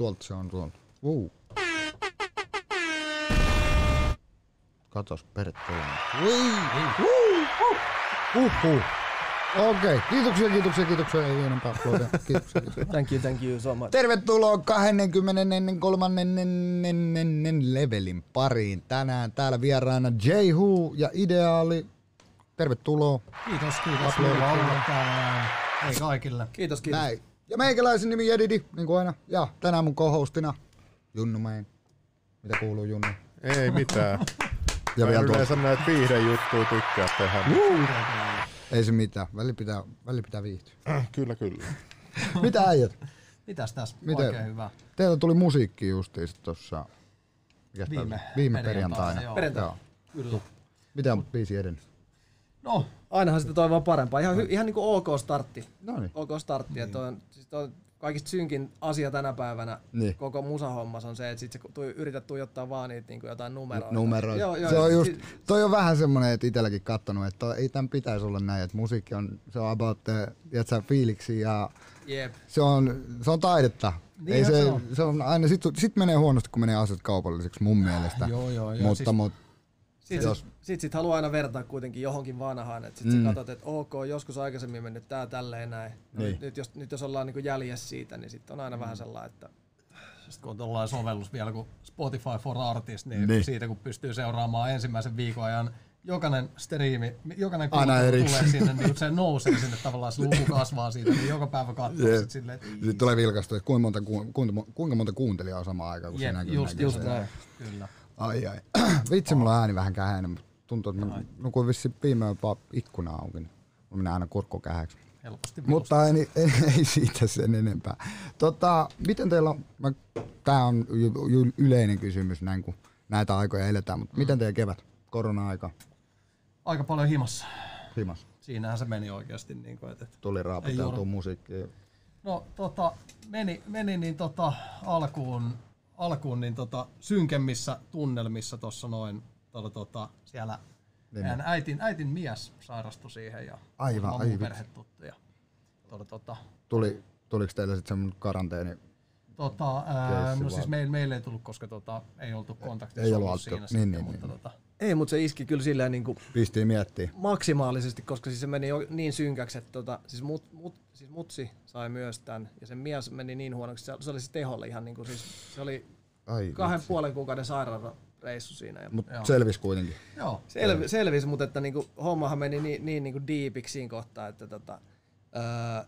tuolta se on tuolta. Vuu. Katos, perkele. Ui! Uhuh. Okei, okay. kiitoksia, kiitoksia, kiitoksia. Ei enempää uploadia. Kiitoksia, kiitoksia. Thank you, thank you so much. Tervetuloa 23. levelin pariin. Tänään täällä vieraana J. Hu ja Ideaali. Tervetuloa. Kiitos, kiitos. Aplodit. Täällä. Hei kaikille. Kiitos, kiitos. Näin. Ja meikäläisen nimi Jedidi, niin kuin aina. Ja tänään mun co-hostina Junnu Mein. Mitä kuuluu Junnu? Ei mitään. Ja Mä vielä tuolla. yleensä näitä viihdejuttuja tykkää tehdä. Ei se mitään. Väli pitää, väli pitää viihtyä. kyllä, kyllä. Mitä äijät? Mitäs tässä? Miten? Oikein hyvä. Teillä tuli musiikki justiinsa tää Viime viime perjantaina, perjantaina. joo. Perjantaina. Joo. Kyllä. Mitä on biisi edennyt? No, Ainahan sitä toivoo parempaa. Ihan, hy- ihan niinku OK startti. No niin. OK startti. Että on, siis toi on kaikista synkin asia tänä päivänä Niin. koko musahommas on se, että sit sä tu- yrität tuijottaa vaan niitä niinku jotain numeroita. numeroita. Joo, joo, se on just, toi on vähän semmonen, että itselläkin kattonut, että toi, ei tämän pitäisi olla näin, että musiikki on, se on about the, tiedätkö, fiiliksi ja Jep. se on, se on taidetta. ei Niinhän se, se on. se on aina, sit, sit menee huonosti, kun menee asiat kaupalliseksi mun mielestä. Joo, joo, joo. Mutta, Siis- mut, Sitten Jos- sit, sit, haluaa aina vertaa kuitenkin johonkin vanhaan, että sit Mm. mm. sä katsot, että ok, joskus aikaisemmin mennyt tää tälleen näin. No Niin. nyt, jos, nyt jos ollaan niinku jäljessä siitä, niin sitten on aina vähän sellainen, että Sitten kun on tuollainen sovellus vielä kuin Spotify for Artists, niin, Niin. niin, siitä kun pystyy seuraamaan ensimmäisen viikon ajan jokainen striimi, jokainen erikseen. tulee sinne, niin se nousee sinne tavallaan, se luku kasvaa siitä, niin joka päivä katsoo Jep. sit silleen, että Sitten tulee vilkaistu, että kuinka monta, ku- kuinka, kuinka monta kuuntelijaa on samaan aikaan, kun Jep, sinäkin just, näkee just näin. Kyllä. Ai ai. Vitsi, mulla on ääni vähän kähäinen, mutta tuntuu, että mä nukuin vissiin viimein jopa ikkuna auki. niin Mä menen aina kurkkokähäksi. Helposti Mutta ei, ei, ei, siitä sen enempää. Tota, miten teillä on, mä, tää on yleinen kysymys näin kun näitä aikoja eletään, mutta miten teidän kevät, korona-aika, Aika paljon himassa. himas, Siinähän se meni oikeasti. Niin kuin, että, tuli raaputeltua joudu. musiikkia? No tota, meni, meni niin tota, alkuun, alkuun niin tota, synkemmissä tunnelmissa tuossa noin tota, tota, siellä Niin. meidän äitin, äitin mies sairastui siihen ja Aivan, muutama ai muu vitsi. perhe tuttu. Ja, tota, tota, Tuli, tuliko teille sitten semmoinen karanteeni? tota, ää, no siis meille, meille ei tullut, koska tota, ei oltu kontaktissa ei ollut ollut siinä niin, sitten, niin, mutta niin. tota, ei, mutta se iski kyllä silleen niinku Pistiin miettiä. maksimaalisesti, koska siis se meni jo niin synkäksi, että tota, siis, mut, mut, siis mutsi sai myös tämän ja sen mies meni niin huonoksi, se, se oli siis teholle ihan niinku siis, se oli Ai, kahden puolen kuukauden sairaalareissu siinä. Ja Mutta Joo. selvis kuitenkin. joo, Selvi, selvisi, mutta että niinku, hommahan meni niin, niin niinku diipiksi siinä kohtaa, että tota, öö,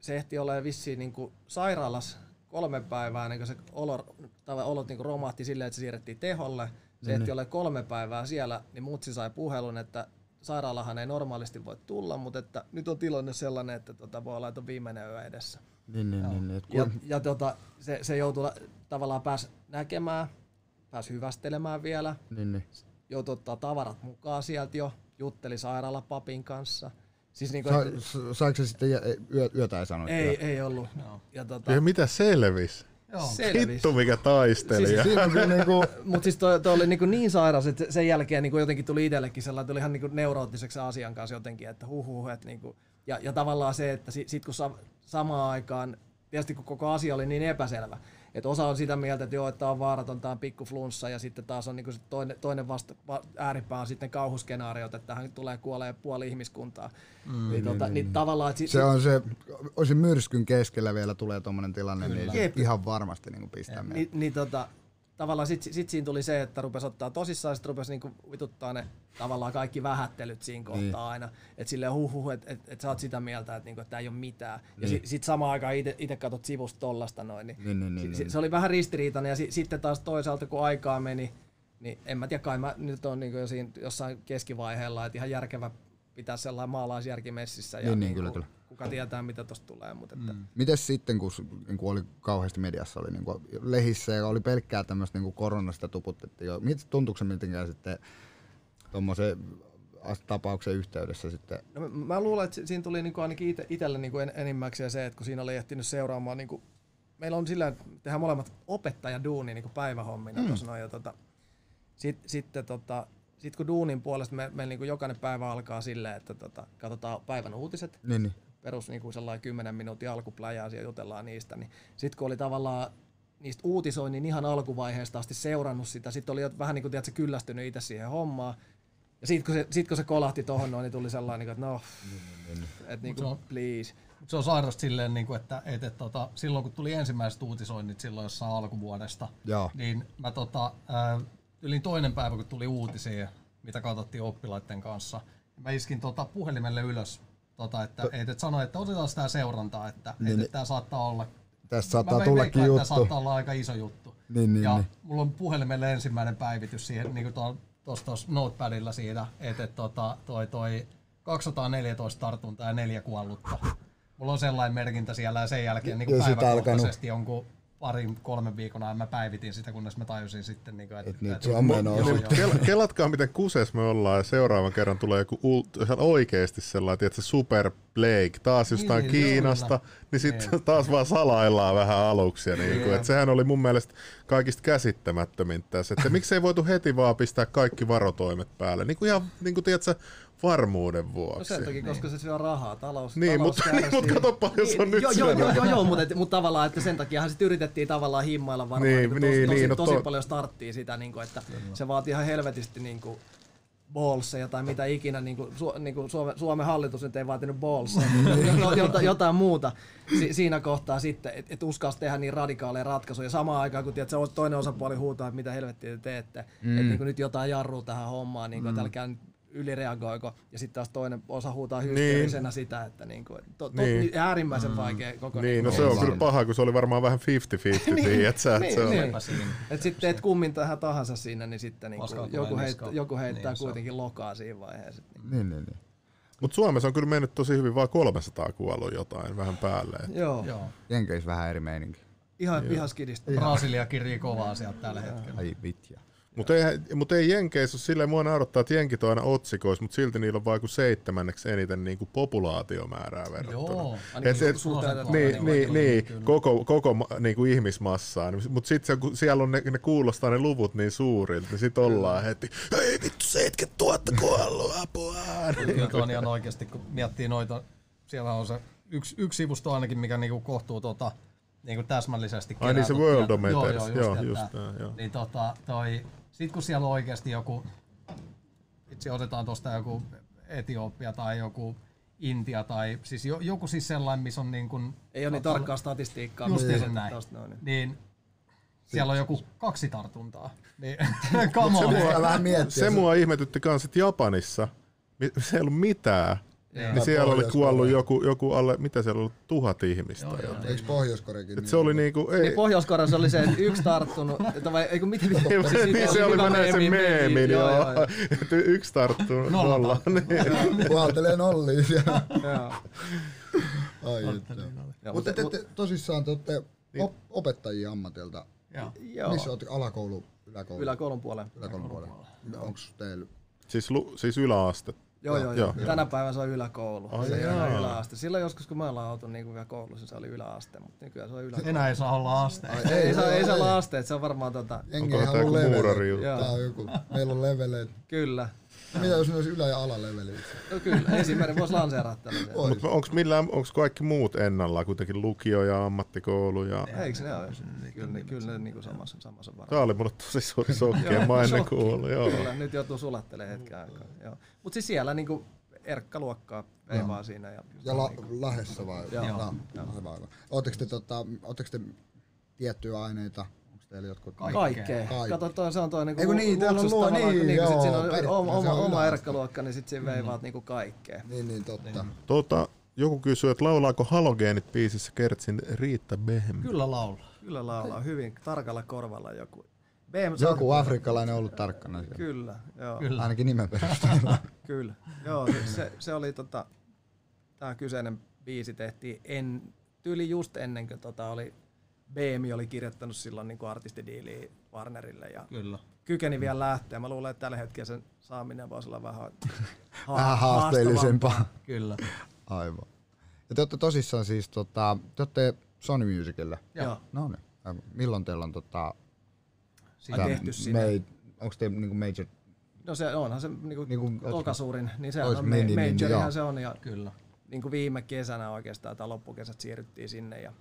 se ehti olla vissiin niinku sairaalassa kolme päivää ennen kuin se olo, tai olot niinku romahti silleen, että se siirrettiin teholle. Se ehti olla kolme päivää siellä, niin mutsi sai puhelun, että sairaalahan ei normaalisti voi tulla, mutta että nyt on tilanne sellainen, että tota, voi olla, että on viimeinen yö edessä. Niin, niin, niin. niin. Et Ja, ja tota, se, se joutui la- tavallaan pääs näkemään, pääs hyvästelemään vielä, niin, niin. joutui ottaa tavarat mukaan sieltä jo, jutteli sairaalapapin kanssa. Siis niinku, Sa, et, sa- saiko se sitten yö, yötä ei sanonut? ei, ei ollut. Ja tota, Ja mitä selvis? joo. selvis. Hittu mikä taistelija. Siinä on kyllä niinku, Mutta siis toi, toi oli niinku niin sairas, että sen jälkeen niinku jotenkin tuli itsellekin sellainen, tuli ihan niinku neuroottiseksi asian kanssa jotenkin, että huhuh, että niinku, ja, ja tavallaan se, että sit, sit kun sa, samaan aikaan, tietysti kun koko asia oli niin epäselvä, että osa on sitä mieltä, että joo, että tämä on vaaraton, tämä on pikku flunssa, ja sitten taas on niinku se toinen, toinen vasta, va, ääripää on sitten kauhuskenaariot, että tähän tulee kuolee puoli ihmiskuntaa. Mm, niin, tota, niin, tavallaan, että si, se on se, olisi myrskyn keskellä vielä tulee tuommoinen tilanne, niin se Jep. ihan varmasti niinku pistää mieleen. Niin, niin tota, tavallaan sit, sit siinä tuli se, että rupesi ottaa tosissaan, ja sitten rupesi niinku vituttaa ne tavallaan kaikki vähättelyt siinä kohtaa Niin. aina. Että silleen huh huh, että et, et sä oot sitä mieltä, että niinku, et tää ei ole mitään. Ja Niin. sitten sit samaan aikaan itse katsot sivusta tollasta noin. Niin, Niin, niin, niin, si- niin. Se oli vähän ristiriitainen ja si, sitten taas toisaalta kun aikaa meni, niin en mä tiedä, kai mä nyt on niinku jo siinä jossain keskivaiheella, että ihan järkevä pitää sellainen maalaisjärki messissä. Ja Niin, niin, niinku, kyllä, kyllä. Kuka tietää, mitä tosta tulee. Mutta että, mm. Mites sitten, kun, niin kuin oli kauheasti mediassa, oli niin kuin lehissä ja oli pelkkää tämmöistä niin koronasta tuputettiin jo. Miten tuntuuko se mitenkään sitten tuommoisen tapauksen yhteydessä sitten? No, mä, mä luulen, että si- siinä tuli niinku ainakin ite, itselle niinku en, enimmäkseen se, että kun siinä oli ehtinyt seuraamaan, niinku, meillä on sillä, että tehdään molemmat opettajaduuni niinku päivähommina mm. tuossa noin, ja tota, sit, sitten tota, sit kun duunin puolesta me, meillä niinku jokainen päivä alkaa silleen, että tota, katsotaan päivän uutiset, Niin, niin. perus niinku sellainen 10 minuutin alkupläjää ja jutellaan niistä, niin sitten kun oli tavallaan niistä uutisoinnin ihan alkuvaiheesta asti seurannut sitä. Sitten oli jo vähän niin kuin tiedät, kyllästynyt itse siihen hommaan. Ja sitten kun, se, sit kun se kolahti tohon noin, niin tuli sellainen, että no, että niin se on- kuin, please. Mut se on sairasta silleen, niin kuin, että, että, että tota, silloin kun tuli ensimmäiset uutisoinnit silloin jossain alkuvuodesta, Joo. niin mä tota, ää, yli toinen päivä kun tuli uutisia, mitä katsottiin oppilaiden kanssa, niin mä iskin tota puhelimelle ylös, tota, että, et, et sanoi, että otetaan sitä seurantaa, että Niin, et, et tämä saattaa olla Tästä saattaa tullakin että juttu. Tämä saattaa olla aika iso juttu. Niin, niin, ja niin. mulla on puhelimelle ensimmäinen päivitys siihen, niin kuin tuossa notepadilla siitä, että et, tota, toi, toi 214 tartuntaa ja neljä kuollutta. Mulla on sellainen merkintä siellä ja sen jälkeen niin päiväkohtaisesti jonkun parin, kolmen viikon ajan mä päivitin sitä, kunnes mä tajusin sitten, niin kuin, että, Et nyt että- se on joo, Niin, joo. kel- kelatkaa miten kuses me ollaan ja seuraavan kerran tulee joku ult- oikeesti sellainen, tiedätkö, Super Blake, taas jostain Niin, niin, niin, Kiinasta, kyllä. niin sitten taas vaan salaillaan vähän aluksi. Ja niin kuin, että sehän oli mun mielestä kaikista käsittämättömintä tässä, että miksei voitu heti vaan pistää kaikki varotoimet päälle, niin kuin ihan niin kuin, tiedätkö, varmuuden vuoksi. No sen takia, koska se syö rahaa. Talous, Niin, talous mutta- niin, mutta kato paljon se on nyt joo, joo, joo, joo, joo, mutta, mutta tavallaan, että sen takiahan sitten yritettiin tavallaan himmailla varmaan Niin, niin, tosi, niin, tosi, niin, no tosi to- paljon starttia sitä, niin kuin, että se vaatii ihan helvetisti niin kuin, ballseja tai mitä ikinä, niin kuin, Su, niin kuin Suomen, Suomen hallitus nyt ei vaatinut ballseja, no, jotain, jotain muuta. Si, siinä kohtaa sitten, että et uskalsi tehdä niin radikaaleja ratkaisuja. Samaan aikaan, kun tiedät, se toinen osapuoli huutaa, että mitä helvettiä te teette, mm. että niin nyt jotain jarruu tähän hommaan, niin kuin, että älkää nyt ylireagoiko, ja sitten taas toinen osa huutaa hysteerisenä sitä, että niin kuin, to, to, Niin. niin. äärimmäisen vaikea koko Niin, no niin se on kyllä paha, kun se oli varmaan vähän 50-50, Niin, tiedät sä, että niin, se on... niin. Siinä. Et sitten teet kummin tähän tahansa siinä, niin sitten niin tulee joku, heit, niskaan. joku heittää Niin, se on. kuitenkin lokaa siinä vaiheessa. Niin, niin, niin. Mutta Suomessa on kyllä mennyt tosi hyvin, vaan 300 kuollut jotain vähän päälle. Joo, Joo. Jenkeissä vähän eri meininki. ihan, ihan skidistä. Brasilia kirii kovaa sieltä tällä hetkellä. Ai vitja. Mutta ei, mut ei Jenkeissä ole silleen, mua naurattaa, että Jenkit on aina otsikoissa, mutta silti niillä on vain kuin seitsemänneksi eniten niinku populaatiomäärää verrattuna. Joo. Et, et, niin, niin, niin, niin, koko, koko ma- niinku ihmismassaa. Mutta sitten kun siellä on ne, ne kuulostaa ne luvut niin suurilta, niin sitten ollaan heti, ei vittu 70 000 kuollut, apua. Kyllä tuo on ihan oikeasti, kun miettii noita, siellä on se yksi, yksi sivusto ainakin, mikä niinku kohtuu tota, niinku täsmällisesti Ai niin se kerää World tutkia- Meters, joo, just tää, joo. Niin tota, toi, sit kun siellä on oikeasti joku, itse otetaan tuosta joku Etiopia tai joku Intia tai siis jo, joku siis sellainen, missä on niin kuin, Ei ole niin tarkkaa statistiikkaa. Just niin, näin. noin. niin siellä on joku kaksi tartuntaa. Niin, come on. Pitää vähän miettiä. Se mua ihmetytti kans, että Japanissa se ei ollut mitään. Niin siellä oli kuollut joku, joku alle, mitä siellä oli, tuhat ihmistä. Joo, joo. Eikö Pohjois-Koreakin? Et se oli niinku, ei, Niin Pohjois-Koreassa oli se, että yksi tarttunut, että vai, eikö miten miten? niin se oli, mä näin sen meemin, joo. joo, joo. Että yksi tarttuu nolla. Niin. Puhaltelee nolliin siellä. Ai että. Joo, Mutta te, te, tosissaan te olette op, opettajia ammatilta. Joo. Missä olette? Alakoulu, yläkoulu? yläkoulun puolella. Yläkoulun puolella. Onko teillä? Siis, lu, siis yläaste. Joo, joo, Joo, joo. Tänä päivänä se on yläkoulu. Ai se jaa. enää yläaste. Silloin joskus, kun me ollaan oltu niin vielä koulussa, se oli yläaste, mutta nykyään se on yläkoulu. Enää ei saa olla aste. Ai, Ei, ei, saa, ei saa olla asteet, se on varmaan tota, Jengi tämä joku muurari leveleitä. juttu? Joo. Tää on joku. Meillä on leveleitä. kyllä. Mitä jos ne olisi ylä- ja alaleveli? No kyllä, ensimmäinen voisi lanseeraa tällaisen. Mutta onko millään, onko kaikki muut ennallaan, kuitenkin lukio ja ammattikoulu ja... Eikö ne ole? Kyllä, ne- kyllä ne niinku samassa, samassa varmaan. Tää oli mulle tosi suuri sokki, Joo, en mä ennen kuullut, joo. Kyllä, nyt joutuu sulattelemaan hetken aikaa. Joo. Mut siis siellä niinku erkkaluokkaa ei Joo. vaan siinä. Ja, Ja la, Lahdessa vai? Joo. Aivan. Ootteko te, tota, ootteko te tiettyjä aineita? Teillä jotkut? Kaikkea. Kaikki. Kato, toi, se on toi niinku Eiku niin, luo- kun niin, niinku sit joo, siinä on oma, oma, oma erkkaluokka, niin sit siinä veivaat niinku kaikkea. Niin, niin totta. Tota, joku kysyy, että laulaako Halogeenit biisissä Kertsin Riitta Behem? Kyllä laulaa. Kyllä laulaa hyvin tarkalla korvalla joku. BM Joku afrikkalainen on ollut tarkkana siellä. Kyllä, joo. Kyllä. Ainakin nimen perusteella. Kyllä. Joo, se, se, se oli tota, tämä kyseinen biisi tehtiin en, tyyli just ennen kuin tota oli, BM oli kirjoittanut silloin niin artistidiiliä Warnerille ja Kyllä. kykeni vielä lähteä. Mä luulen, että tällä hetkellä sen saaminen voisi olla vähän, ha- Vähän haasteellisempaa. Kyllä. Aivan. Ja te olette tosissaan siis, tota, te olette Sony Musicille. Joo. No niin. Milloin teillä on tota, Ai tehty sinne. onko teillä niinku major No se onhan se niinku, Niinku, tokasuurin, niin se on mini, ma- niin, majorihan joo. se on ja Kyllä. niin kuin viime kesänä oikeastaan tai loppukesät siirryttiin sinne ja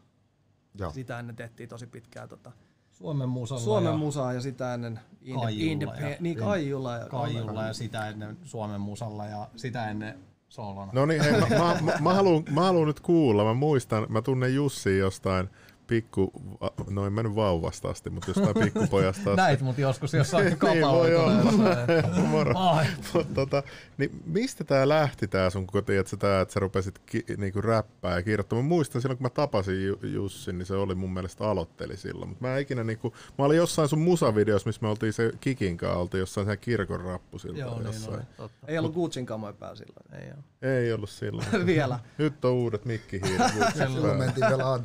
Joo. sitä ennen tehtiin tosi pitkään tota, Suomen musalla Suomen ja musaa ja sitä ennen Kaijulla ja- niin Kaijulla ja Kaijulla ja sitä ennen Suomen musalla ja sitä ennen solona. No niin, hei, mä, mä, mä, mä, haluun, mä haluun nyt kuulla. Mä muistan, mä tunnen Jussi jostain pikku, no en mä nyt vauvasta asti, mutta jostain pikkupojasta asti. Näit mut joskus jossain Niin kapalla. voi olla. Mut tota, niin mistä tää lähti tää sun, kun tiedät, sä, tää, että sä rupesit ki, niinku räppää ja kirjoittamaan. Mä muistan silloin, kun mä tapasin Ju- Jussin, niin se oli mun mielestä aloitteli silloin. Mutta mä ikinä niinku, mä olin jossain sun musavideossa, missä me oltiin se Kikin kanssa, oltiin jossain sen kirkon rappusilta Joo, niin jossain. oli. Totta. Ei ollut Gucciin kamoja päällä silloin. Ei oo. Ei ollut silloin. Vielä. Nyt on uudet mikkihiiret. Silloin mentiin vielä On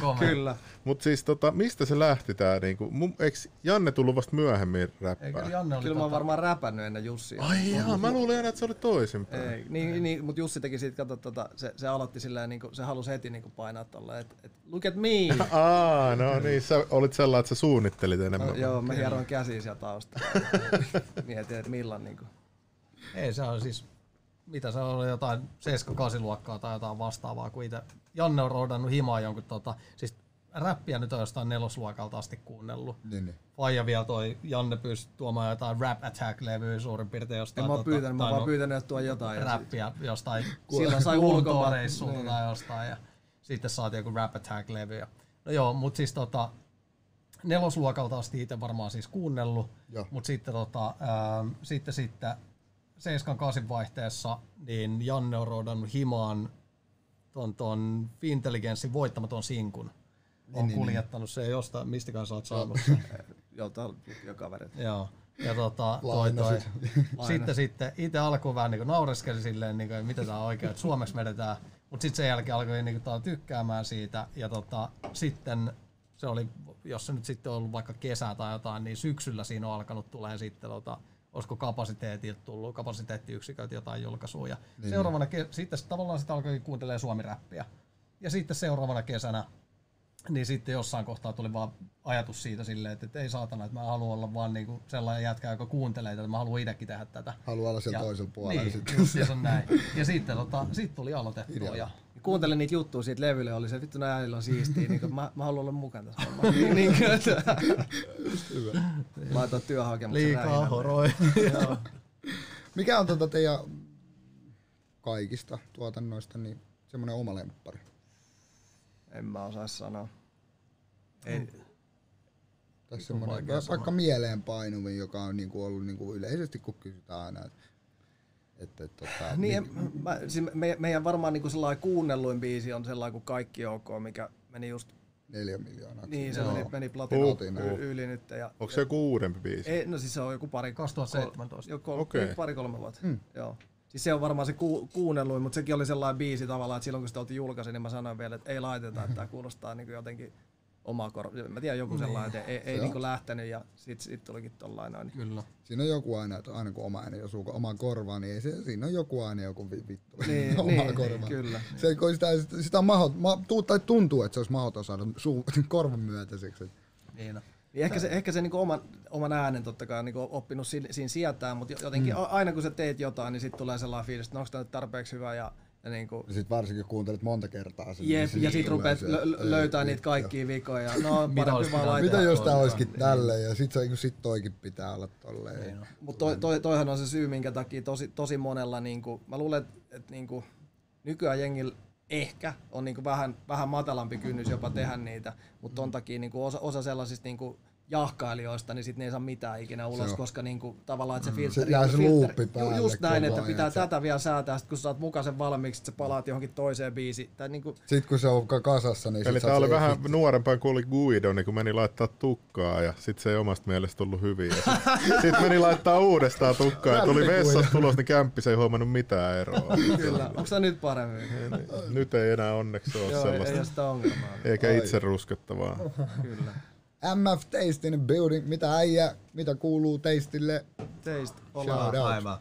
komea. Kyllä. Mutta siis tota, mistä se lähti tää niinku, mun, eiks Janne tullut vasta myöhemmin Eikö räppää? Janne oli Kyllä mä oon tota, varmaan räpännyt ennen Jussia. Ai jaa, mä luulin aina, että se oli toisinpäin. Ei, niin, niin, mutta Jussi teki siitä, kato, tota, se, se aloitti silleen, niin kuin, se halusi heti niin kuin painaa tolleen, että et, look at me! Aa, no niin, sä olit sellainen, että sä suunnittelit enemmän. No, joo, mä hieroin käsiä sieltä taustalla. Mietin, että milloin niin kuin. Ei, se on siis, mitä se oli, jotain 7-8 luokkaa tai jotain vastaavaa, kun itse Janne on roudannut himaa jonkun tota, siis räppiä nyt on jostain nelosluokalta asti kuunnellut. Niin, niin. Faija vielä toi, Janne pyysi tuomaan jotain Rap Attack-levyä suurin piirtein jostain. En mä oon tota, pyytänyt, mä oon vaan no, pyytänyt, että tuo jotain. Ja räppiä jostain Silloin sai Lontoon ulkomaan. reissulta Niin. tai jostain ja sitten saatiin joku Rap Attack-levy. No joo, mut siis tota, nelosluokalta asti itse varmaan siis kuunnellut, mutta sitten, tota, ähm, sitten, sitten 7-8 vaihteessa niin Janne on roudannut himaan ton, ton Fintelligenssin voittamaton sinkun. On niin, kuljettanut se jostain, mistäkään sä oot saanut sen. joltain lukiokaverit. Joo. Ja tota, toi, toi. sitten, sitten itse alkuun vähän niin naureskeli silleen, niin kuin, mitä tää on oikein, että suomeksi vedetään. Mutta sitten sen jälkeen alkoi niin kuin, tykkäämään siitä. Ja tota, sitten se oli, jos se nyt sitten on ollut vaikka kesä tai jotain, niin syksyllä siinä on alkanut tulee sitten, tota, olisiko kapasiteetilta tullut, kapasiteettiyksiköiltä jotain julkaisuja. Niin, seuraavana, ke- sitten tavallaan sitä alkoi kuuntelemaan suomiräppiä. Ja sitten seuraavana kesänä niin sitten jossain kohtaa tuli vaan ajatus siitä silleen, että, että ei saatana, että mä haluan olla vaan niinku sellainen jätkä, joka kuuntelee tätä, mä haluan itsekin tehdä tätä. Haluaa olla siellä Ja- toisella puolella. Niin, sitten. just se on näin. Ja sitten tota, sit tuli aloitettua. Ja, Ja kuuntelin niitä juttuja siitä levylle, oli se vittu nää äänillä on siistiä, niin kuin, mä, mä haluan olla mukana tässä hommassa. niin, kuin, että, mä otan työhakemuksen liikaa horoi. Mikä on tota teidän kaikista tuotannoista niin semmoinen oma lemppari? En mä osaa sanoa. Ei, Tai semmoinen, vaikka mieleenpainuvin, joka on niinku ollut niinku yleisesti, kun kysytään aina, että että, tota, Niin, en, mä, siis me, meidän varmaan niinku sellainen kuunnelluin biisi on sellainen kuin Kaikki OK, mikä meni just, neljä miljoonaa. niin se Joo. meni, meni platina Uh, uh. yli nyt. Ja, Onko se joku uudempi biisi? ei, no siis se on joku pari, 2017. Joku okay. pari kolme vuotta. Mm. Joo. Siis se on varmaan se ku, kuunnelluin, mutta sekin oli sellainen biisi tavallaan, että silloin kun sitä oltiin julkaisin, niin mä sanoin vielä, että ei laiteta, että tämä kuulostaa niin jotenkin omaa korvaa. Mä tiedän joku sellainen, että ei, ei Se niin lähtenyt ja sit, sit tulikin tollain noin. Kyllä. Siinä on joku aina, että aina kun oma ääni osuu omaan korvaan, niin ei se, siinä on joku aina joku vi- vittu Niin, omaan niin, korvaan. kyllä. Se, kun sitä, sitä on mahot, ma, tuu, tai tuntuu, että se olisi mahdoton saada suu, korvan myötäiseksi. Niin on. Niin ehkä se, ehkä se niinku oman, oman äänen totta kai on niinku oppinut siinä, siinä sietään, mutta jotenkin mm. aina kun sä teet jotain, niin sitten tulee sellainen fiilis, että onko tämä nyt tarpeeksi hyvä ja, ja niinku, Ja sit varsinkin kun kuuntelet monta kertaa sen. jep, niin ja sit tulee rupeat lö, löytää niitä kaikkia vikoja. No, Mitä olisi vaan. Mitä jos toistaan. olisikin tälleen ja sit, se, sit toikin pitää olla tolleen. Niin. Mutta toi, toi, toihan on se syy, minkä takia tosi, tosi monella, niinku, mä luulen, että et, niinku, nykyään jengillä ehkä on niinku vähän, vähän matalampi kynnys jopa tehdä niitä, mutta ton takia niinku osa, osa sellaisista niinku, jahkailijoista, niin sitten ne ei saa mitään ikinä ulos, on. koska niinku, tavallaan että se filteri... Se jää se filteri- luuppi päälle Just näin, että ajan, pitää että se- tätä vielä säätää, sit kun sä saat mukaisen valmiiksi, sit sä palaat johonkin toiseen biisiin. Tai niinku, Sit kun se on ka- kasassa, niin Eli tää oli se- vähän sit- nuorempaan kuin oli Guido, niin kun meni laittaa tukkaa ja sit se ei omasta mielestä tullut hyvin. Ja sit, meni laittaa uudestaan tukkaa ja tuli vessasta Guido. tulos, niin kämppis ei huomannut mitään eroa. kyllä. Onko se nyt paremmin? Nyt ei enää onneksi ole Joo, ei, ei sellaista. ole sitä ongelmaa. Eikä itse ruskettavaa. Kyllä. MF Taste in the building. Mitä äijä, mitä kuuluu Tasteille? Ollaan. out. Aivan.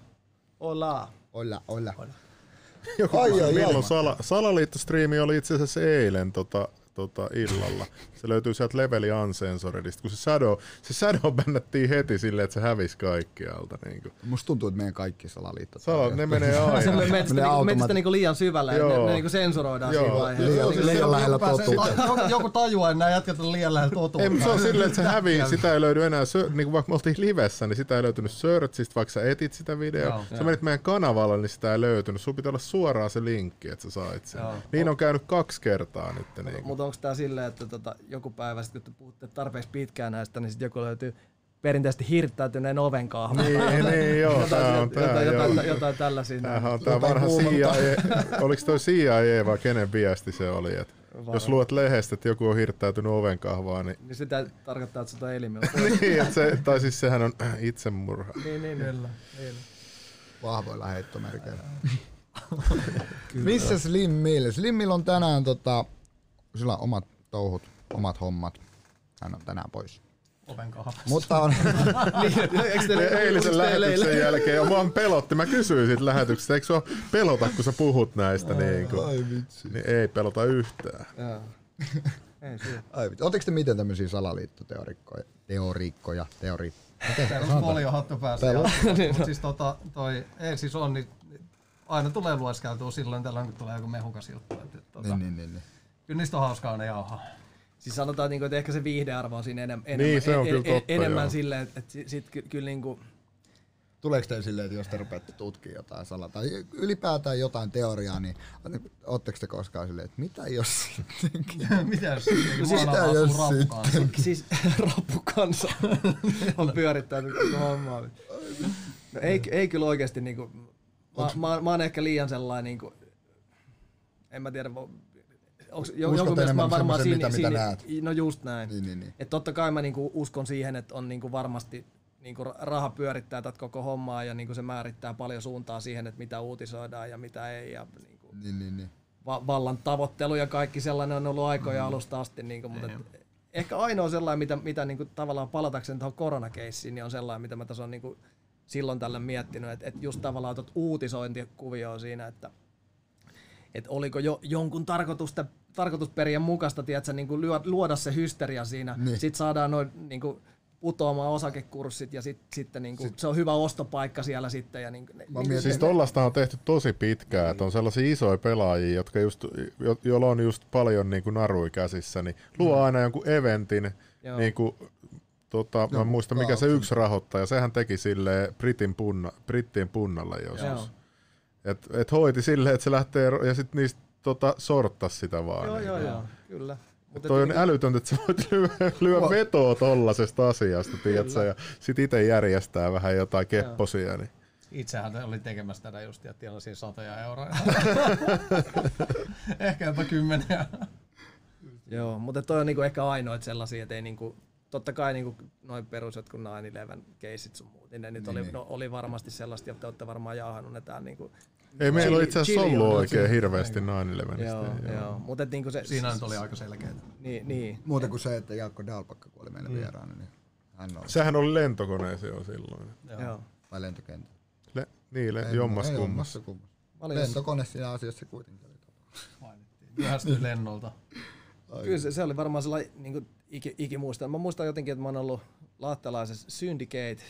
Ollaan. Olla, olla. Joku Ai, kysyi, ai, ai. milloin sala, Salaliittostriimi oli itse asiassa eilen tota, tota, illalla. Se löytyy sieltä Leveli Uncensoredista, kun se Shadow, se Shadow bännättiin heti silleen, että se hävisi kaikkialta. Niin kuin. Musta tuntuu, että meidän kaikki salaliitto. Sala, ne menee Se aina. menee metsästä, Menee niinku, automat- metsästä niinku liian syvällä ja ne, Joo. ne niinku sensuroidaan Joo. siinä vaiheessa. Liian- liian joku lähellä pääsee- totuutta. joku, tajuaa, että nämä jätkät on liian lähellä totuutta. Se on silleen, että se hävii, sitä ei löydy enää, sö- niin kuin vaikka me oltiin livessä, niin sitä ei löytynyt searchista, vaikka sä etit sitä videoa. Joo. Sä menit meidän kanavalle, niin sitä ei löytynyt. Sun pitää olla suoraan se linkki, että sä sait sen. Joo. Niin on käynyt kaksi kertaa nyt. Niin kuin. Mutta onko tämä silleen, että tota, joku päivä sit, kun te puhutte tarpeeksi pitkään näistä, niin sitten joku löytyy perinteisesti hirttäytyneen oven kahma. Niin, niin, joo, tää on tää, jotain, joo. jotain, jotain tällaisia. Tämähän on tää Jotain vanha. CIA, oliko toi CIA vai kenen viesti se oli, että jos luet lehdestä, että joku on hirttäytynyt ovenkahvaan, niin, Niin sitä tarkoittaa, että on elimellä. niin että se, tai siis sehän on itsemurha. niin, niin, Kyllä. niin. Vahvoilla heittomerkeillä. Missä Slim Mill? Slim Mill on tänään, tota, sillä on omat touhut, omat hommat. Hän on tänään pois. Oven kahvassa. Mutta on, niin eikö teille, Ja eilisen teille lähetyksen eilen- jälkeen, ja mua pelotti, mä kysyin siitä lähetyksestä, eikö sua pelota, kun sä puhut näistä, niin, kuin, ai vitsi. niin ei pelota yhtään. Joo. Ei. Ai vitsi. Oletteko te miten tämmöisiä salaliittoteorikkoja? Teorikkoja, teori... Perus foliohattu päässä. Perus. Mutta siis tota, toi, ei siis on, niin aina tulee lueskeltua silloin tällöin, kun tulee joku mehukas juttu. Et, et, tota, Niin, niin, niin, niin. Kyllä niistä on hauskaa ne jauhaa. Siis sanotaan, niinku, että ehkä se viihdearvo on siinä enem, enemmän, Niin, se on en- kyllä en- totta, enemmän joo. silleen, että et sit, sit ky, kyllä niinku, Tuleeko teille silleen, että jos te rupeatte tutkimaan jotain salaa tai ylipäätään jotain teoriaa, niin ootteko te koskaan silleen, että mitä jos sittenkin? Mitä jos sitä asuu jos rappukanssa? siis rappukansa on pyörittänyt koko hommaa. No ei, ei kyllä oikeesti niinku, mä, mä, mä oon ehkä liian sellainen niinku, en mä tiedä, onks, jonkun mielestä mä varmaan siinä, mitä- mitä siinä, no just näin. niin, niin, niin. Et totta kai mä niinku uskon siihen, että on niinku varmasti niinku ra- raha pyörittää tätä koko hommaa ja niinku se määrittää paljon suuntaa siihen, että mitä uutisoidaan ja mitä ei. Ja niinku niin, niin, niin. va- vallan tavoittelu ja kaikki sellainen on ollut aikoja Mm. alusta asti. Niinku, mutta et, ehkä ainoa sellainen, mitä, mitä niinku, tavallaan palatakseni tuohon koronakeissiin, niin on sellainen, mitä mä tässä on niinku, silloin tällä miettinyt, että et just tavallaan tuot uutisointikuvioon siinä, että että oliko jo jonkun tarkoitusta, tarkoitusperien mukaista tiedätkö, niin kuin luoda se hysteria siinä. Niin. Niin. Sitten saadaan noin niin kuin, putoamaan osakekurssit ja sit, sitten niin kuin, se on hyvä ostopaikka siellä sitten. Ja niin, kuin, niin, mietin- Siis tollasta on tehty tosi pitkään, että on sellaisia isoja pelaajia, jotka just, jo, joilla on just paljon niin kuin narui käsissä, niin luo aina jonkun eventin, Joo. niin kuin, tota, mä en muista mikä se yksi rahoittaja, sehän teki sille Britin punna, Brittien punnalle Joo. joskus. Et, et hoiti silleen, että se lähtee, ja sitten niistä tota, sorttas sitä vaan. Joo, niin. joo, joo, kyllä. Mutta Toi on älytöntä, että sä voit lyödä, lyödä vetoa tollasesta asiasta, tiedätkö, ja sit itse järjestää vähän jotain kepposia. Niin. Itsehän olin tekemässä tätä just ja tienasin satoja euroja. Ehkä jopa kymmeniä. Joo, mutta toi on niinku ehkä ainoa sellaisia, että ei niinku, totta kai niinku noin perus jotkut 9-11 keisit sun muut, niin ne nyt oli, no, oli varmasti sellaista, että te olette varmaan jaahannut ne täällä niinku, Ei meillä ole itse asiassa ollut oikein hirveästi 9-11. joo, joo. mutta niinku se, Siinä nyt oli aika selkeää. niin, niin, Muuten kuin se, että Jaakko Dalpakka kun oli meillä vieraana, niin hän on Sehän oli lentokoneeseen jo silloin. joo. joo. vai lentokenttä. Le, niin, le, jommas kummassa. Lentokone siinä asiassa kuitenkin oli. Mainittiin. Myöhästyi lennolta. kyllä se, se, oli varmaan sellainen niinku, iki, ikimuista. Mä muistan jotenkin, että mä oon ollut lahtelaisessa Syndicate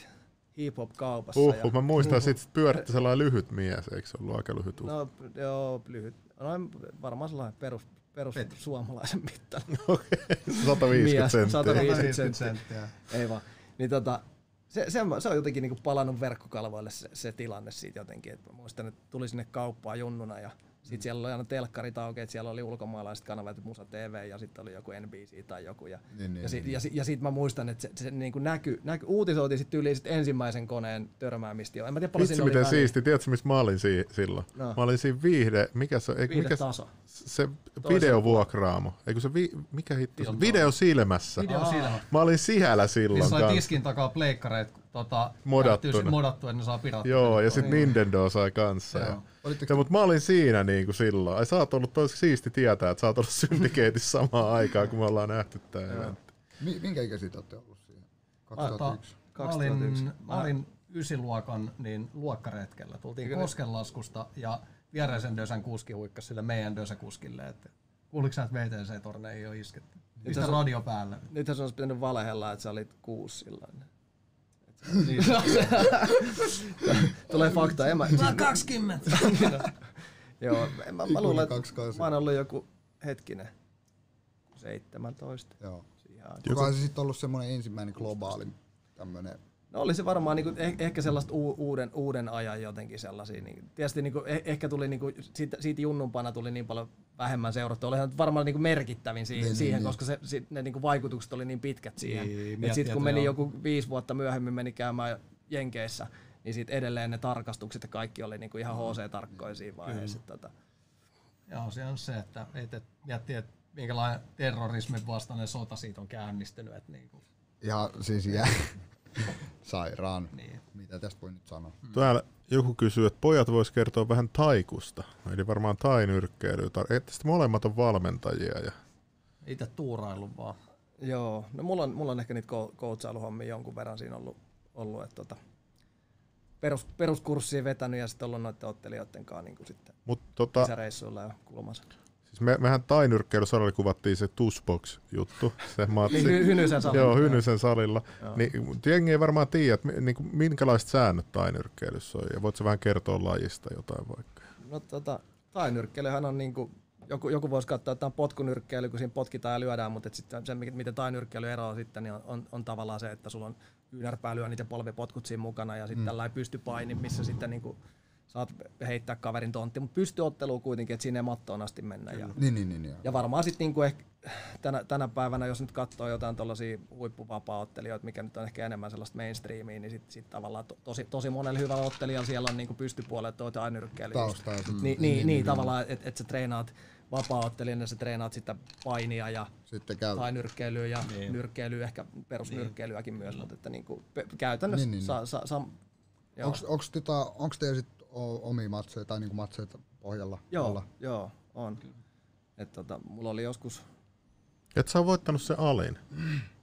hip-hop-kaupassa. Huh, ja, mä muistan, että sit pyöritti sellainen lyhyt mies, eikö se ollut aika lyhyt uhka? No joo, lyhyt. Noin varmaan sellainen perus, perus suomalaisen mittainen. 150 mies, senttiä. 150 50 senttiä. senttiä. Ei vaan. Niin tota, se, se, on- se on jotenkin niinku palannut verkkokalvoille se, se, tilanne siitä jotenkin. Et mä muistan, että tuli sinne kauppaan junnuna ja sitten siellä oli aina telkkarit auki, että siellä oli ulkomaalaiset kanavat, Musa TV ja sitten oli joku NBC tai joku. Ja, Niin, niin, ja, sit, niin. ja, sit, ja sit mä muistan, että se, se niinku näky, näky, uutisoitiin sitten yli sit ensimmäisen koneen törmäämistä. En mä tiedä paljon Vitsi oli miten väliä. siisti, tiedätkö missä mä olin si- silloin? No. Mä olin siinä viihde, mikä se, eikö, mikä taso. se videovuokraamo, eikö se, vi, mikä hitto video silmässä. Video silmä. Mä olin siellä silloin Missä oli tiskin takaa pleikkareet tota, Modattuna. modattu, että ne saa pirattua. Joo, ja sitten Nintendo sai kanssa. Joo. Ja, Olitteko mutta mä olin siinä niinku silloin. Ai sä oot ollut tosi siisti tietää, että sä oot ollut syndikeetissä samaan aikaan, kun me ollaan nähty tää eventti. Mi- minkä ikäisiä te olette ollut siihen? Tota, 2001. mä olin, 2001. mä olin ysiluokan niin luokkaretkellä. Tultiin Koskenlaskusta ja viereisen Dösän kuski huikkasi sille meidän Dösäkuskille, että Kuuliko sä, että VTC-torneihin on isketty? Pistä asiassa- radio päälle. Nythän se olisi pitänyt valehella, että sä olit kuusi silloin. Niin. Tulee fakta. En mä, Mä 20! joo, en mä, mä luulen, että mä oon ollut joku hetkinen. 17. Joo. Aikaan. Onko se sitten ollut semmoinen ensimmäinen globaali tämmönen No oli se varmaan niinku, eh, ehkä sellaista u, uuden, uuden ajan jotenkin sellaisia. Niin, tietysti niinku, eh, ehkä tuli niinku, siitä, siitä junnumpana tuli niin paljon vähemmän seurattu. Olihan varmaan niinku merkittävin siihen, Niin, niin, siihen niin. koska se, sit, ne niinku vaikutukset oli niin pitkät siihen. Niin, Et miettii, sitten kun meni joo. joku viisi vuotta myöhemmin meni käymään Jenkeissä, niin sitten edelleen ne tarkastukset ja kaikki oli niinku ihan HC-tarkkoja siinä vaiheessa. Tota. Joo, se on se, että et, et, miettii, että minkälainen terrorismin vastainen sota siitä on käynnistynyt. Että niinku, ihan siis jää sairaan. niin. Mitä tästä voi nyt sanoa? Täällä joku kysyy, että pojat vois kertoa vähän taikusta. Eli varmaan tainyrkkeilyä. Että sitten molemmat on valmentajia. Ja Itse tuurailu vaan. Joo, no mulla on, mulla on ehkä niitä coachailuhommia jonkun verran siinä ollut, ollut että tota, perus, peruskurssia vetänyt ja sitten ollut noiden ottelijoiden kanssa niin kuin sitten Mut tota, ja kulmassa. Siis me, mehän tainyrkkeilysalilla kuvattiin se Tushbox-juttu, se matsi. Niin, hy, Hynysen salilla. Joo, Hynysen salilla. Joo. Niin, jengi ei varmaan tiedä, että niinku, minkälaiset säännöt tainyrkkeilyssä on. Ja voitko vähän kertoa lajista jotain vaikka? No tota, tainyrkkeilyhän on niinku, joku, joku voisi katsoa, että on potkunyrkkeily, kun siinä potkitaan ja lyödään, mutta et sitten se, miten tainyrkkeily eroaa sitten, niin on, on, on, tavallaan se, että sulla on kyynärpää lyö niitä polvipotkut siinä mukana ja sitten mm. tällainen pystypaini, missä sitten niinku saat heittää kaverin tontti, mutta pystyottelu kuitenkin, että sinne mattoon asti mennä. Ja, Niin, niin, niin. Ja varmaan sitten niinku ehkä tänä, tänä päivänä, jos nyt katsoo jotain tuollaisia huippuvapaa-ottelijoita, mikä nyt on ehkä enemmän sellaista mainstreamia, niin sitten sit tavallaan to, tosi, tosi monella hyvällä ottelijalla siellä on niinku pystypuolet tuota ainyrkkeilyä. Taustaa ja sit- Niin, niin, niin, niin, tavallaan, että et sä treenaat vapaa-ottelijana, sä treenaat sitä painia ja Sitten käy. tai nyrkkeilyä ja Niin. nyrkkeilyä, ehkä perusnyrkkeilyäkin myös, mutta että niinku, käytännössä Niin, niin, sa, sa, sa. Onks, onks, tota, teillä sit o- omia matseja tai niinku matseja pohjalla? joo, olla? joo, on. Et tota, mulla oli joskus, Et sä oot voittanut se alin.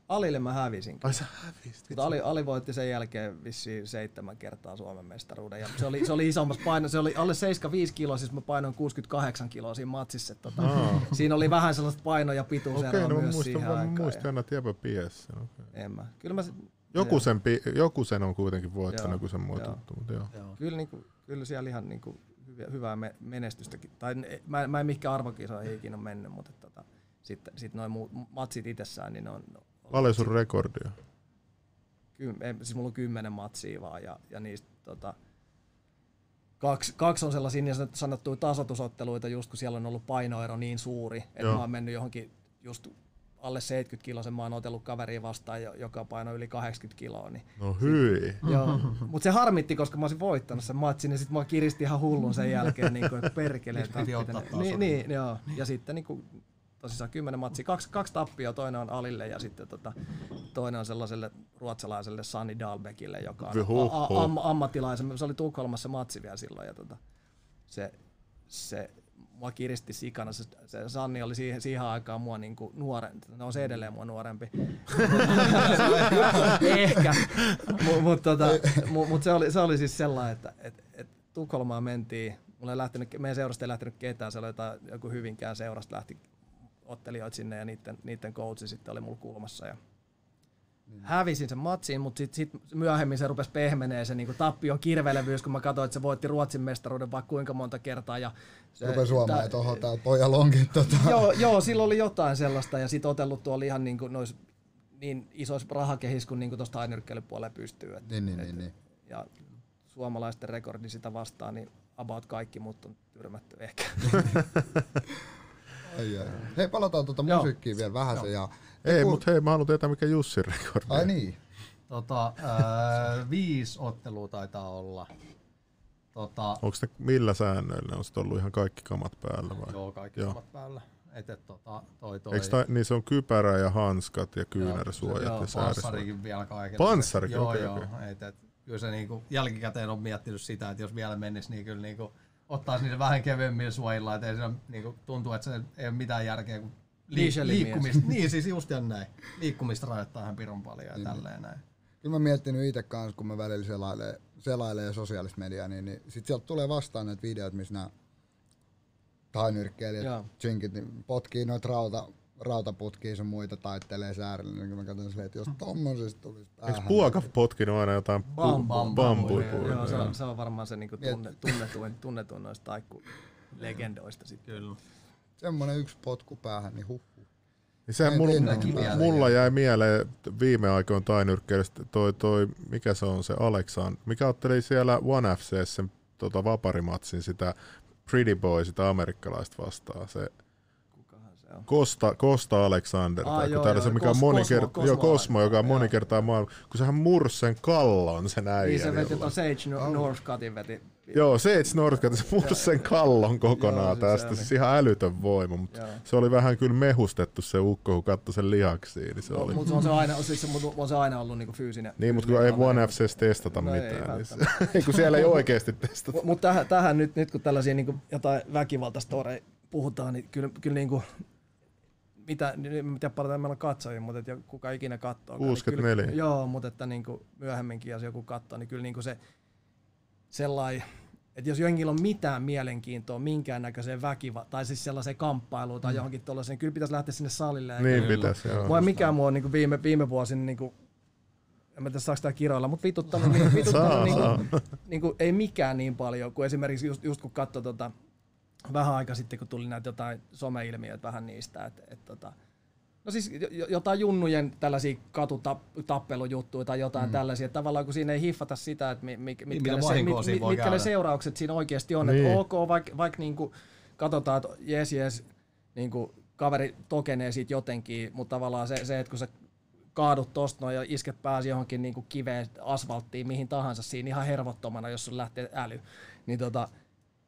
Alille mä hävisin. Ai sä hävisit. Mutta Ali, Ali voitti sen jälkeen vissiin seitsemän kertaa Suomen mestaruuden. Ja se oli, se oli isommassa paino, se oli alle 75 kiloa, siis mä painoin 68 kiloa siinä matsissa. että Tota, siinä oli vähän sellaista paino- ja pituuseroa Okei, no myös muistan, siihen mä aikaan. muistan aina, että jäbä pies sen. okei. En mä. Kyllä mä sit, Joku sen, pi- joku sen on kuitenkin voittanut, Joo, kun sen muu joo. tuttu, mutta joo. Joo. kyllä, niinku, kyllä siellä ihan niinku hyviä, hyvää me- menestystäkin. Tai ne- mä, mä en mihinkään arvokisoihin ikinä ole mennyt, mutta tota, sitten sit noin muut matsit itsessään, niin ne on... Paljon sun rekordia. Kym, ei, siis mulla on kymmenen matsia vaan ja, ja niistä tota, kaksi, kaksi on sellaisia niin sanottuja tasoitusotteluita, just kun siellä on ollut painoero niin suuri, että Joo. mä oon mennyt johonkin just alle 70 kiloa, mä oon otellut kaveria vastaan, jo- joka paino yli 80 kiloa. Niin, No hyi. joo. Mut se harmitti, koska mä olisin voittanut sen matsin, niin sit mä kiristi ihan hullun sen jälkeen, niin kuin, että perkele. Niin, niin, joo. Ja sitten niin kuin, tosissaan kymmenen matsia, kaksi, kaksi tappia, toinen on Alille ja sitten tota, toinen on sellaiselle ruotsalaiselle Sani Dahlbeckille, joka on am, ammattilaisen. Se oli Tukholmassa matsi vielä silloin ja tota, se, se mua kiristi sikana. Se, se Sanni oli siihen, siihen aikaan mua niinku nuorempi. No on se edelleen mua nuorempi. Ehkä. Mutta mut, tota, mut, mut se, oli, se oli siis sellainen, että et, et Tukholmaan mentiin. Mulla ei lähtenyt, meidän seurasta ei lähtenyt ketään. Se oli jotain, joku Hyvinkään seurasta lähti ottelijoita sinne ja niiden, niiden coachi sitten oli mulla kulmassa. Ja hävisin sen matsiin, mutta sitten sit myöhemmin se rupesi pehmenee se niinku tappion kirvelevyys, kun mä katsoin, että se voitti Ruotsin mestaruuden vaikka kuinka monta kertaa. Ja se, Rupes huomaa, tää- että oho, täällä pojalla onkin tota. joo, joo, silloin oli jotain sellaista ja sitten otellut tuolla ihan niin, kuin nois, niin isoissa rahakehis kuin, niin kuin tuosta ainyrkkeilypuolella pystyy. Et, Niin, niin, niin, niin. Ja suomalaisten rekordi sitä vastaan, niin about kaikki muut on tyrmätty ehkä. Ai, ai. Hei, palataan tuota musiikkiin vielä vähän se. Ja, Ei, ku- mutta hei, mä haluan tietää, mikä Jussin rekordi. Ai niin. Tota, ää, viisi ottelua taitaa olla. Tota, Onko ne millä säännöillä? On ollut ihan kaikki kamat päällä vai? joo, kaikki Joo. samat päällä. Et, et, tota, toi, toi, Eikö ta, niin se on kypärä ja hanskat ja kyynärsuojat Joo, ja säärissuojat. Panssarikin vielä kaiken. Panssarikin, Joo, okei, joo. okei. Et, et, kyllä se niinku, jälkikäteen on miettinyt sitä, että jos vielä menisi, niin kyllä niinku, ottaisi niitä vähän kevyemmillä suojilla, että ei se niinku, tuntuu, että se ei ole mitään järkeä, kun li, liikkumista, niin siis just ja näin. Liikkumista rajoittaa ihan pirun paljon ja Niin. tälleen näin. Kyllä mä miettinyt itse kanssa, kun mä välillä selailen, selailen sosiaalista mediaa, niin, niin sit sieltä tulee vastaan näitä videoita, missä nämä tainyrkkeilijät, chinkit, niin potkii noita rauta, rautaputkia sun muita taittelee säärillä, niin mä katson silleen, että jos tommosesta tulisi päähän. Eikö Puokaf potkinut aina jotain pu- Bam, bam, bambuja? Joo, se on, se on varmaan se niinku tunne, tunnetuin, tunnetuin noista taikkulegendoista sitten. Kyllä. Semmonen yksi potku päähän, niin huh. Niin sehän En- mulla, en mulla jäi mieleen viime aikoina tainyrkkeilystä toi, toi, mikä se on se Aleksan, mikä otteli siellä One FC sen tota, vaparimatsin sitä Pretty Boy, sitä amerikkalaista vastaan. Se on? Costa, Costa Alexander, Aa, tai joo, se, mikä on Kos- moni Cosmo, kert- Cosmo joo, Cosmo, joka on Joo. moni kertaa maailma, kun sehän mursi sen kallon sen äijän. Niin se veti tuon Sage Nor- Northcutin veti. Joo, se et Northcat, se mursi sen kallon kokonaan Joo, se- se tästä, oli. siis ihan älytön voima, mutta Joo. se oli vähän kyllä mehustettu se ukko, kun katsoi sen lihaksiin, niin se oli. Mutta on se aina, siis se, mut on se aina ollut niinku fyysinen. Niin, mutta kun ei One FCs testata No ei mitään, niin se, ei, kun siellä ei oikeasti testata. Mutta tähän, tähän nyt, nyt kun tällaisia niin jotain väkivaltaistoreja puhutaan, niin kyllä, kyllä niin kuin, mitä, en tiedä paljon meillä on katsojia, mutta et jo- kuka ikinä katsoo. 64. Niin kyllä, joo, mutta että niin kuin myöhemminkin, jos joku katsoo, niin kyllä niin kuin se sellainen, että jos johonkin on mitään mielenkiintoa minkäännäköiseen väkiva tai siis sellaiseen kamppailuun tai johonkin tuollaiseen, kyllä pitäisi lähteä sinne salille. Niin kyllä- pitäisi, joo. Mua ei mikään mua on niin viime, viime vuosina, niin kuin, en mä tiedä saako tää kiroilla, mutta vituttanut, niin, vituttanut niin kuin, niin kuin, ei mikään niin paljon kuin esimerkiksi just, just kun katsoi tota, vähän aika sitten, kun tuli näitä jotain someilmiöitä vähän niistä, että et, tota, No siis jo- jotain junnujen tällaisia katutappelujuttuja tai jotain mm. tällaisia. Että tavallaan kun siinä ei hiffata sitä, että mi, mi, mitkä, mitä ne, se, mit, mit, mitkä ne seuraukset siinä oikeasti on. Niin. Että ok, vaikka vaik niinku katsotaan, että jes jes, niinku kaveri tokenee siitä jotenkin, mutta tavallaan se, se että kun sä kaadut tosta noin ja isket pääsi johonkin niinku kiveen, asfalttiin, mihin tahansa siinä ihan hervottomana, jos sun lähtee äly, niin tota,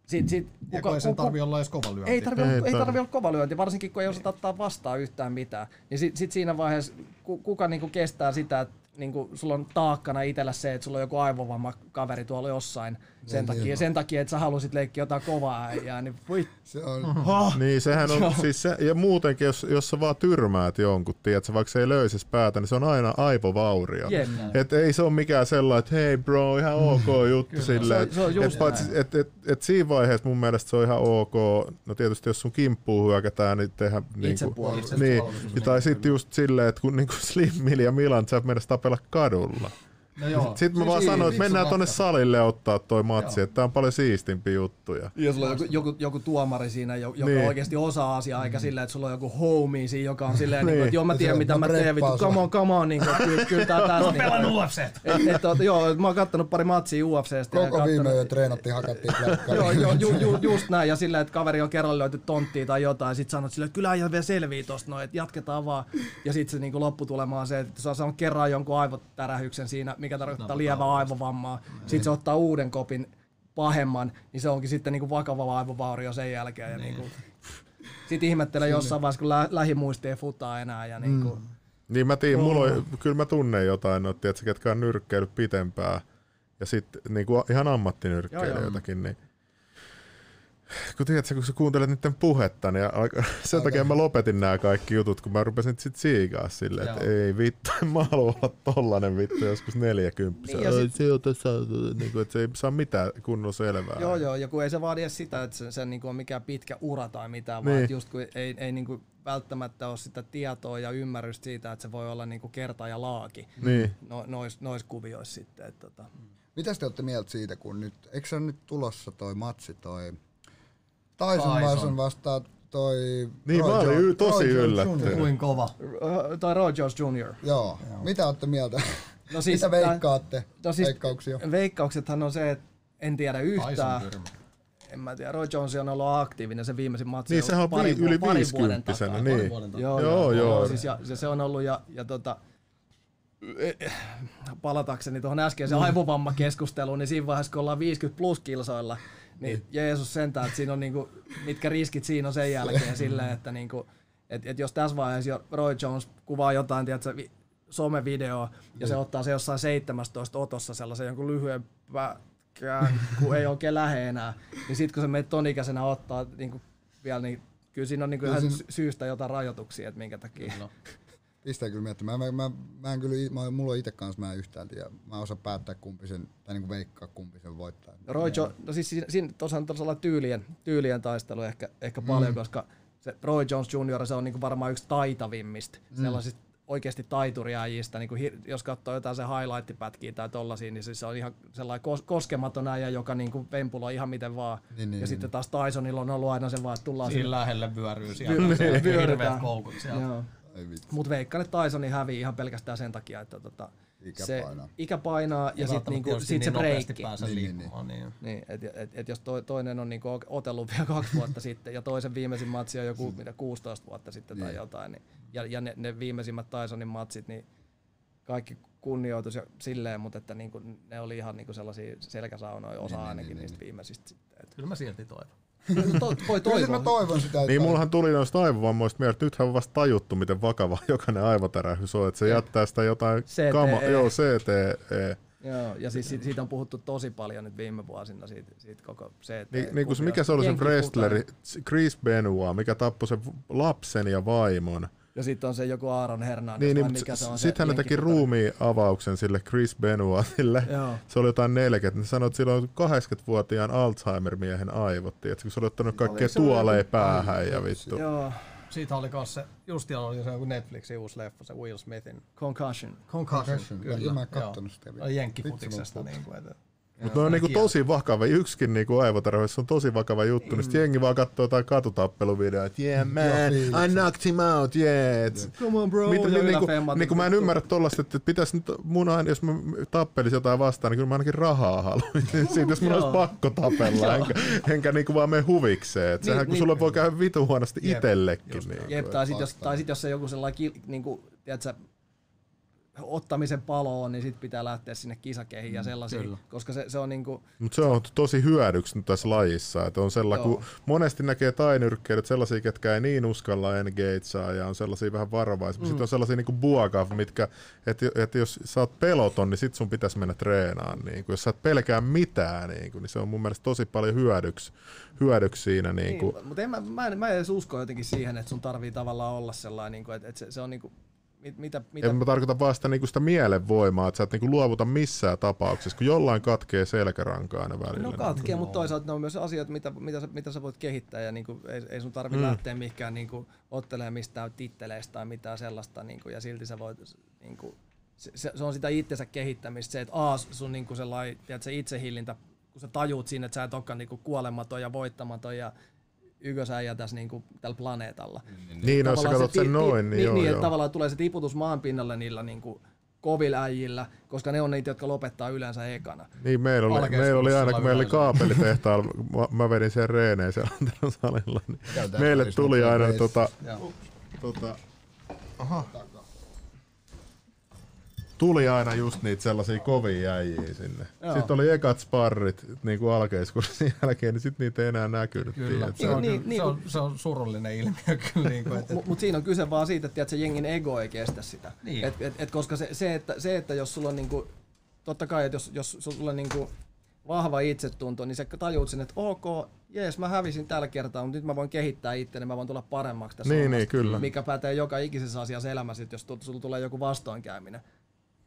sit, sit, Ja kun ei sen tarvi olla edes kova lyönti. ei tarvi, Ei ei, ei tarvi. olla kova lyönti, varsinkin kun ei osata ottaa vastaan yhtään mitään. Niin sit, sit siinä vaiheessa, ku, kuka niinku kestää sitä, että niinku sulla on taakkana itsellä se, että sulla on joku aivovamma kaveri tuolla jossain sen, takia, sen takia, että sä halusit leikkiä jotain kovaa äijää, niin voi Se on, Niin sehän on, siis se, ja muutenkin, jos, jos sä vaan tyrmäät jonkun, tiedätkö, vaikka se ei löysis päätä, niin se on aina aivovaurio. Jep. Et ei se ole mikään sellainen, että hei bro, ihan ok juttu silleen. Se on- se on just et, paitsi, et, et, et siinä vaiheessa mun mielestä se on ihan ok. No tietysti jos sun kimppuun hyökätään, niin tehdään niinku, Itsepuolustus. niin, Itsepuolustus. tai sitten just silleen, että kun Slim Mill ja Milan, sä menet tapella kadulla. No joo. Sitten mä Siis vaan niin, sanoin, että mennään ratkaisu. salille ottaa toi matsi, Joo. että tää on paljon siistimpi juttuja. Ja sulla on joku, joku, joku tuomari siinä, jo- joka Niin. oikeasti osaa asiaa, eikä silleen, että sulla on joku homie siinä, joka on silleen, niin. Niin. niin että joo mä tiedän Se- mitä mä teen, vittu, come on, come on, niin kuin, kyllä, kyllä tää tässä. niin, Pelannut UFC. et, et, et, joo, mä oon kattonut pari matsia UFCstä. ja koko viime yö treenattiin, hakattiin. Joo, joo ju, ju, just näin. Ja sillä, että kaveri on kerran löyty tonttia tai jotain, ja sit sanot silleen, että kyllä äijä vielä selvii tosta noin, että jatketaan vaan. Ja sit se niinku lopputulema on se, että saa saanut kerran jonkun aivotärähyksen siinä, mikä tarkoittaa lievää aivovammaa. Sitten se ottaa uuden kopin pahemman, niin se onkin sitten niinku vakava aivovaurio sen jälkeen. Ja niinku, sitten ihmettelee jossain vaiheessa, kun lä- lähimuisti ei futaa enää. Ja niinku, Niin mä tiedän, mulla on, kyllä mä tunnen jotain, no, tiedätkö, ketkä on nyrkkeillyt pitempään ja sitten niinku ihan ammattinyrkkeilijöitäkin, niin kun tiedätkö, kun sä kuuntelet niiden puhetta, niin alka- sen takia mä lopetin nämä kaikki jutut, kun mä rupesin sit siikaa silleen, että ei vittu, en mä halua olla tollanen vittu joskus 40. Niin, Niin, sit- se, on tässä, niin kuin, että se ei saa mitään kunnon selvää. Joo, joo, ja kun ei se vaadi edes sitä, että se, se niinku on mikään pitkä ura tai mitään, Niin. vaan että just kun ei, ei niinku välttämättä ole sitä tietoa ja ymmärrystä siitä, että se voi olla niinku kerta ja laaki Niin. no, nois, nois kuvioissa sitten. Että, tota. Mitäs te olette mieltä siitä, kun nyt, eikö se ole nyt tulossa toi matsi, toi Tyson, Tyson. Vastaa toi Niin, mä olin y- tosi yllättynyt. Jr. Kuin kova. Ö, Tai Roy Jones Jr. Joo. Mitä olette mieltä? No siis, Mitä veikkaatte? no siis- Veikkauksia. Veikkauksethan on se, että en tiedä yhtään. En mä tiedä, Roy Jones on ollut aktiivinen se viimeisin matsi. Niin, on sehän on pari, vi- yli parin vuoden 50 takaa. niin. Vuoden takaa. Joo, Joo, joo, joo. joo. Siis ja, se, se on ollut ja, ja tota, eh, palatakseni tuohon äskeiseen aivovammakeskusteluun, niin siinä vaiheessa kun ollaan 50 plus kilsoilla, niin Jeesus sentään, että siinä on niinku, mitkä riskit siinä on sen jälkeen silleen, että niinku, et, et jos tässä vaiheessa jo Roy Jones kuvaa jotain, tiedätkö, vi- somevideoa, ja se ottaa se jossain 17 otossa sellaisen jonkun lyhyen pätkän, kun ei oikein lähe enää, niin sitten kun se meitä ton ikäisenä ottaa niinku, vielä, niin kyllä siinä on niinku ihan sy- syystä jotain rajoituksia, että minkä takia. No. Pistää kyllä miettimään. Mä, mä, mä en kyllä, mä, mulla on itse kanssa mä en yhtään tiedä. Mä osaan päättää kumpi sen, tai niinku veikkaa kumpi sen voittaa. Roy jo, no siis siinä, siinä tosiaan tuossa tyylien, tyylien taistelu ehkä, ehkä mm. paljon, koska se Roy Jones Jr. se on niinku varmaan yksi taitavimmista mm. sellaisista oikeasti taituriäjistä, niin kuin jos katsoo jotain se highlight-pätkiä tai tollasia, niin siis se on ihan sellainen kos- koskematon äijä, joka niin kuin vempuloi ihan miten vaan. Niin, niin, ja niin. sitten taas Tysonilla on ollut aina se vaan, että tullaan Siinä lähelle vyöryy siellä. Vy- hirveät koukut siellä. Mutta veikkaan, että Tysonin hävii ihan pelkästään sen takia, että tota, Ikä se painaa. ikä painaa ja, ja sitten niinku, sit se niin breikki. Niin, niin, niin. niin. niin et, et, et, jos to, toinen on niinku otellut vielä kaksi vuotta sitten ja toisen viimeisin matsi on joku mitä 16 vuotta sitten tai niin. jotain, niin, ja, ja ne, ne viimeisimmät Tysonin matsit, niin kaikki kunnioitus ja silleen, mutta että niinku, ne oli ihan niinku sellaisia selkäsaunoja, osa niin, ainakin niin, niistä niin. viimeisistä. Sitten, et. Kyllä mä silti toivon. To, voi toivoa. mä toivon sitä. Niin mullahan tuli noista aivovammoista mieltä, että nythän on vasta tajuttu, miten vakava jokainen aivotärähys on, että se jättää sitä jotain CTE. kama, joo, CTE. Joo, ja siis siitä on puhuttu tosi paljon nyt viime vuosina siitä, siitä koko CTE. Niin, niin kuin se, mikä se oli se wrestleri, Chris Benoit, mikä tappoi sen lapsen ja vaimon. Ja sitten on se joku Aaron Hernandez, niin, niin, mikä se on Sitten hän teki ruumiin avauksen sille Chris Benoitille. Se oli jotain 40. Ne sanoi, että sillä on 80-vuotiaan Alzheimer-miehen aivot. Tiedätkö, kun se oli ottanut kaikkea tuoleja päähän ja vittu. Joo. Siitä oli myös se, just oli se joku Netflixin uusi leffa, se Will Smithin. Concussion. Concussion, Concussion. kyllä. Mä en kattonut sitä vielä. Jenkkifutiksesta. Niin kuin, että mutta on niinku tosi vakava, yksikin niinku aivotarhoissa on tosi vakava juttu, mm. niin sitten jengi vaan katsoo jotain katutappeluvideoita, että yeah man, I knocked him out, yeah. Come on bro. Mitä, niin, niinku, niinku mä en ymmärrä tollasta, että pitäisi nyt mun aina, jos mä tappelisin jotain vastaan, niin kyllä mä ainakin rahaa haluaisin. Siitä jos mun olisi pakko tapella, enkä, enkä niinku vaan mene huvikseen. Et sehän, niin, kun niin. sulle voi käydä vitu huonosti itsellekin. Niin, Jep, tai sitten jos, tai sit jos se joku sellainen, niinku, tiedätkö, ottamisen paloon, niin sitten pitää lähteä sinne kisakeihin ja mm, sellaisiin, Kyllä. koska se, se on niinku... Mut se on tosi hyödyksi nyt tässä lajissa, että on sellainen, kun monesti näkee tainyrkkeilyt sellaisia, ketkä ei niin uskalla engageaa ja on sellaisia vähän varovaisia. Mm. Sitten on sellaisia niinku buagav, mitkä, että et jos sä oot peloton, niin sit sun pitäisi mennä treenaan. Niin jos sä et pelkää mitään, niin, niin se on mun mielestä tosi paljon hyödyksi, hyödyksi siinä. Niin, niin, mutta en, mä, mä, en, mä en edes usko jotenkin siihen, että sun tarvii tavallaan olla sellainen, niin kuin, että, että se, se on niin kuin, mitä, mitä... En mä tarkoita vaan sitä, niinku sitä mielenvoimaa, että sä et niinku luovuta missään tapauksessa, kun jollain katkee selkärankaa aina välillä. No katkee, no. mutta toisaalta ne on myös asiat, mitä, mitä, sä, mitä sä voit kehittää ja niinku, ei, ei sun tarvitse mm. lähteä mihinkään niinku, ottelemaan mistään titteleistä tai mitään sellaista niinku, ja silti sä voit niinku, se, se, on sitä itsensä kehittämistä, se, että a, sun niinku sellainen, tiedät, se itsehillintä, kun sä tajuut siinä, että sä et olekaan niinku kuolematon ja voittamaton ja ykkösäijä tässä niin kuin, tällä planeetalla. Niin, niin, niin jos sä katsot sen noin, niin, niin, joo, niin joo. että tavallaan tulee se tiputus maan pinnalle niillä niin kuin, kovilla äijillä, koska ne on niitä, jotka lopettaa yleensä ekana. Niin, meillä oli, meillä oli aina, kun meillä oli kaapelitehtaalla, mä, mä vedin sen reeneen siellä salilla, niin meille tuli aina tota, tota, aha, tuli aina just niitä sellaisia kovia jäjiä sinne. Joo. Sitten oli ekat sparrit niin kuin alkeiskurssin jälkeen, niin sitten niitä ei enää näkynyt. Kyllä. Se, on, niin, niin, se, on, se on surullinen ilmiö kyllä. Niin kuin, että... Mutta mut siinä on kyse vaan siitä, että se jengin ego ei kestä sitä. Niin. Et, et, et koska se, se, että, se, että jos sulla on niinku, totta kai, että jos, jos sulla on niinku vahva itsetunto, niin se tajuut sen, että ok, jees, mä hävisin tällä kertaa, mutta nyt mä voin kehittää itseäni, mä voin tulla paremmaksi tässä niin, niin, kyllä. mikä pätee joka ikisessä asiassa elämässä, jos sulla tulee joku vastoinkäyminen.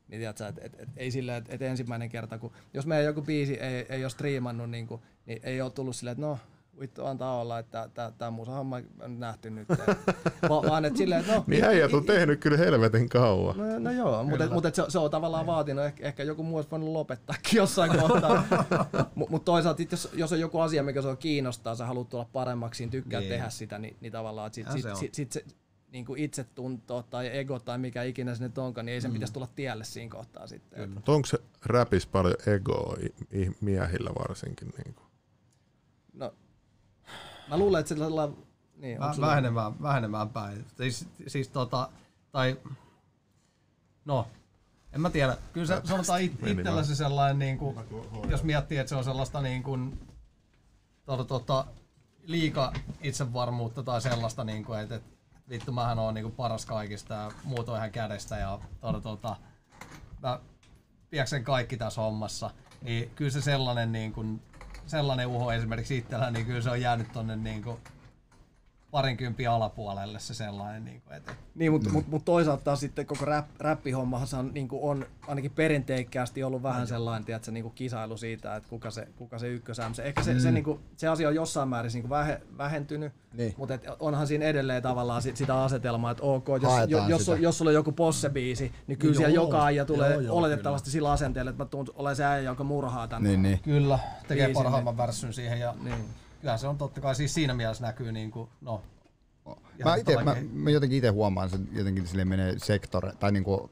Niin tiedätkö, et, et, et, ei sillä, että et ensimmäinen kerta, kun jos meidän joku biisi ei, ei ole striimannut, niin, kuin, niin ei ole tullut silleen, että no, vittu antaa olla, että tämä musa homma on nähty nyt. Va, vaan että silleen, että no... Niin äijät on tehnyt kyllä helvetin kauan. No, no joo, mutta, mutta se, se, on tavallaan vaatinut, ehkä, ehkä joku muu olisi voinut lopettaakin jossain kohtaa. mutta mut toisaalta, jos, jos on joku asia, mikä se on kiinnostaa, sä haluat tulla paremmaksi, niin tykkää niin. tehdä sitä, niin, niin tavallaan, että sit, sit, sit, sit, sit, niin kuin itsetunto tai ego tai mikä ikinä se nyt onkaan, niin ei sen mm. pitäisi tulla tielle siinä kohtaa sitten. Mutta onko se räpis paljon egoa miehillä varsinkin? Niin kuin? No, mä luulen, että sillä niin, Vä, vähenemään, vähenemään päin. Siis, siis tota, tai no, en mä tiedä. Kyllä se sanotaan it, itsellä se sellainen, niin kuin, jos miettii, että se on sellaista niin kuin, tota, tota, liika itsevarmuutta tai sellaista, niin kuin, että, että vittu mähän on niinku paras kaikista ja muut on ihan kädestä ja tuota, tuota, mä pieksen kaikki tässä hommassa. Niin kyllä se sellainen, niin kuin, sellainen uho esimerkiksi itsellä, niin kyllä se on jäänyt tonne niin kuin, parinkympin alapuolelle se sellainen. Niin kuin, että Niin, mutta mm. mut, mut toisaalta taas sitten koko rap, räppihommahan niin on ainakin perinteikkäästi ollut vähän sellainen tiedätkö, niin kisailu siitä, että kuka se, kuka se ykkösäm. Se, ehkä se, mm. se, niin kuin, se asia on jossain määrin niin vähe, vähentynyt, Niin. mutta et onhan siinä edelleen tavallaan sit, sitä asetelmaa, että ok, jos, Haetaan jos, sitä. jos sulla on joku possebiisi, niin kyllä siellä joo, joka aija tulee joo, joo, oletettavasti sillä asenteella, että mä tuun olen se äijä, joka murhaa tämän. Niin, niin. Kyllä, tekee Biisin, parhaimman värssyn siihen ja Niin. Kyllä se on totta kai siis siinä mielessä näkyy niin kuin, no, Mä, ite, mä, mä jotenkin itse huomaan sen, jotenkin sille menee sektore, tai niinku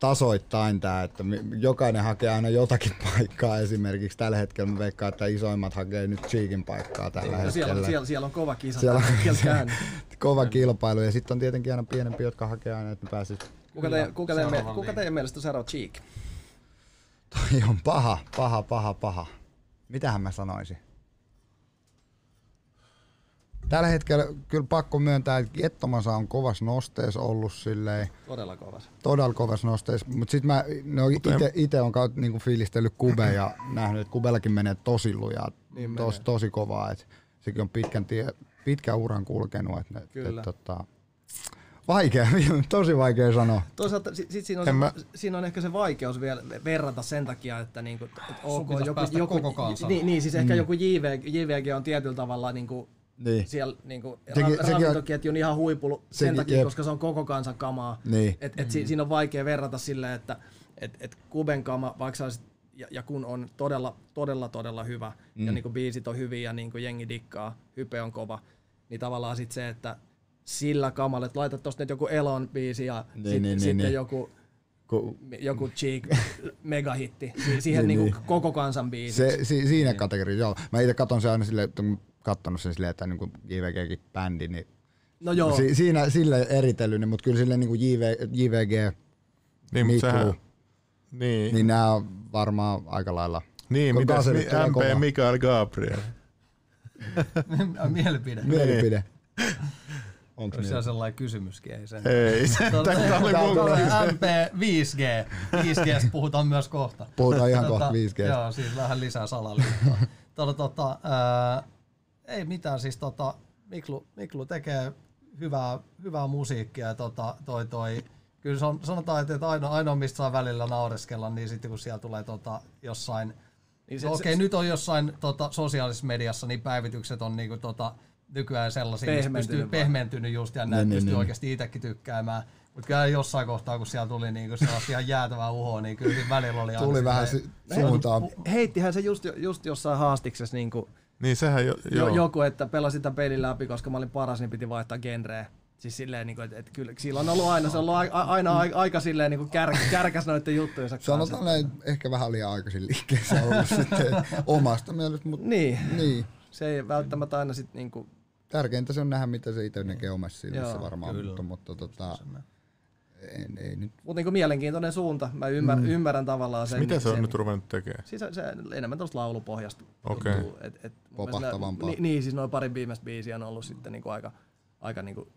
tasoittain tää, että me- jokainen hakee aina jotakin paikkaa esimerkiksi. Tällä hetkellä mä veikkaan, että isoimmat hakee nyt Cheekin paikkaa tällä Ja hetkellä. siellä, on, siellä, siellä on kova kisa Siellä on käynnissä. kova kilpailu ja sitten on tietenkin aina pienempi, jotka hakee aina, että pääsis. Kuka, te, kuka, teidän, seuraavan kuka teidän mielestä on seuraava Cheek? Toi on paha, paha, paha, paha. Mitähän mä sanoisin? Tällä hetkellä kyllä pakko myöntää, että Jettomasa on kovas nostees ollut silleen, Todella kovas. todella kovas nostees, mutta sitten mä no ite, ite on kautta niinku fiilistellyt Kube ja nähnyt, että Kubellakin menee tosi lujaa, Niin tos, menee. tosi kovaa, että sekin on pitkän, tie, pitkän uran kulkenut, että Kyllä. et, tota, vaikea, tosi vaikea sanoa. Toisaalta sit, sit siinä, on se, mä- siinä on ehkä se vaikeus vielä verrata sen takia, että niinku, et ok, joku, joku, niin, niin, siis ehkä joku JV, JVG on tietyllä tavalla niinku, Niin. siellä niinku, Sekin- ra- sekin ravintoketjun ihan huipulla sen Sekin- takia, jep. koska se on koko kansan kamaa. Niin. Et, et si, siinä on vaikea verrata silleen, että et, et Kuben kama, vaikka olisit, ja, ja kun on todella, todella, todella hyvä, mm. ja niinku biisit on hyviä ja niinku jengi dikkaa, hype on kova, niin tavallaan sit se, että sillä kamalla, että laitat tosta nyt joku Elon biisi ja Niin, sit, niin, niin, sitten niin. joku Ku, joku cheek megahitti, Si- siihen Niin, niinku niin. koko kansan biisi. Se, si, siinä kategoriassa, joo. Mä itse katon sen aina silleen, että kun kattonut sen silleen, että niin kuin JVGkin bändi, niin no joo, si, siinä sille eritellyt, mutta kyllä silleen niin kuin JV, JVG, Niin, mutta Miklu, sehän, niin, niin nämä on varmaan aika lailla niin kun mitäs mi- MP. Mikael Gabriel? mielipide. mielipide. Onko siellä niin? sellainen kysymyskin, ei sen. Ei, se, tämä oli on- MP 5G. 5Gstä puhutaan myös kohta. Puhutaan ihan Tota, kohta 5G. Joo, siis vähän lisää salaliittoa. tota, tota, ää, ei mitään, siis tota, Miklu, Miklu tekee hyvää, hyvää musiikkia ja tota, toi, toi, kyllä se on, sanotaan, että ainoa, ainoa mistä saa välillä naureskella, niin sitten kun siellä tulee tota, jossain, Niin se- no, se- okei, nyt on jossain tota, sosiaalisessa mediassa, niin päivitykset on niinku, tota, nykyään sellaisia, mistä pystyy Pehmentynyt vai? pehmentynyt just ja näin Niin, niin, pystyy niin. oikeasti itsekin tykkäämään. Mutta kyllä jossain kohtaa, kun siellä tuli niinku sellaista ihan jäätävää uhoa, niin kyllä siinä välillä oli aina Tuli vähän si- suuntaan. heittihän se just, just jossain haastiksessa niinku, Niin sehän jo, jo, joku, että pelasin sitä pelin läpi, koska mä olin paras, niin piti vaihtaa genreä. Siis silleen, niin kuin, että, että kyllä sillä on ollut aina, se on ollut aina a- aika silleen niin kuin kär, kärkäs noiden juttujensa kanssa. Sanotaan näin, ehkä vähän liian aikaisin liikkeessä ollut sitten omasta mielestä, mutta Niin, niin. se ei välttämättä aina sit niinku, Tärkeintä se on nähdä, mitä se itse näkee omassa silmissä Joo, varmaan, kyllä. mutta, mutta tota, ei, ei nyt mutta niinku mielenkiintoinen suunta. Mä ymmär, mm. ymmärrän tavallaan sen. Mitä se on sen, nyt ruvennut tekemään? Siis se, enemmän tuosta laulupohjasta. Okei. tuntuu, Et, et, Popahtavampaa. Ni, niin, siis noin pari viimeistä biisiä on ollut sitten niinku aika, aika niinku,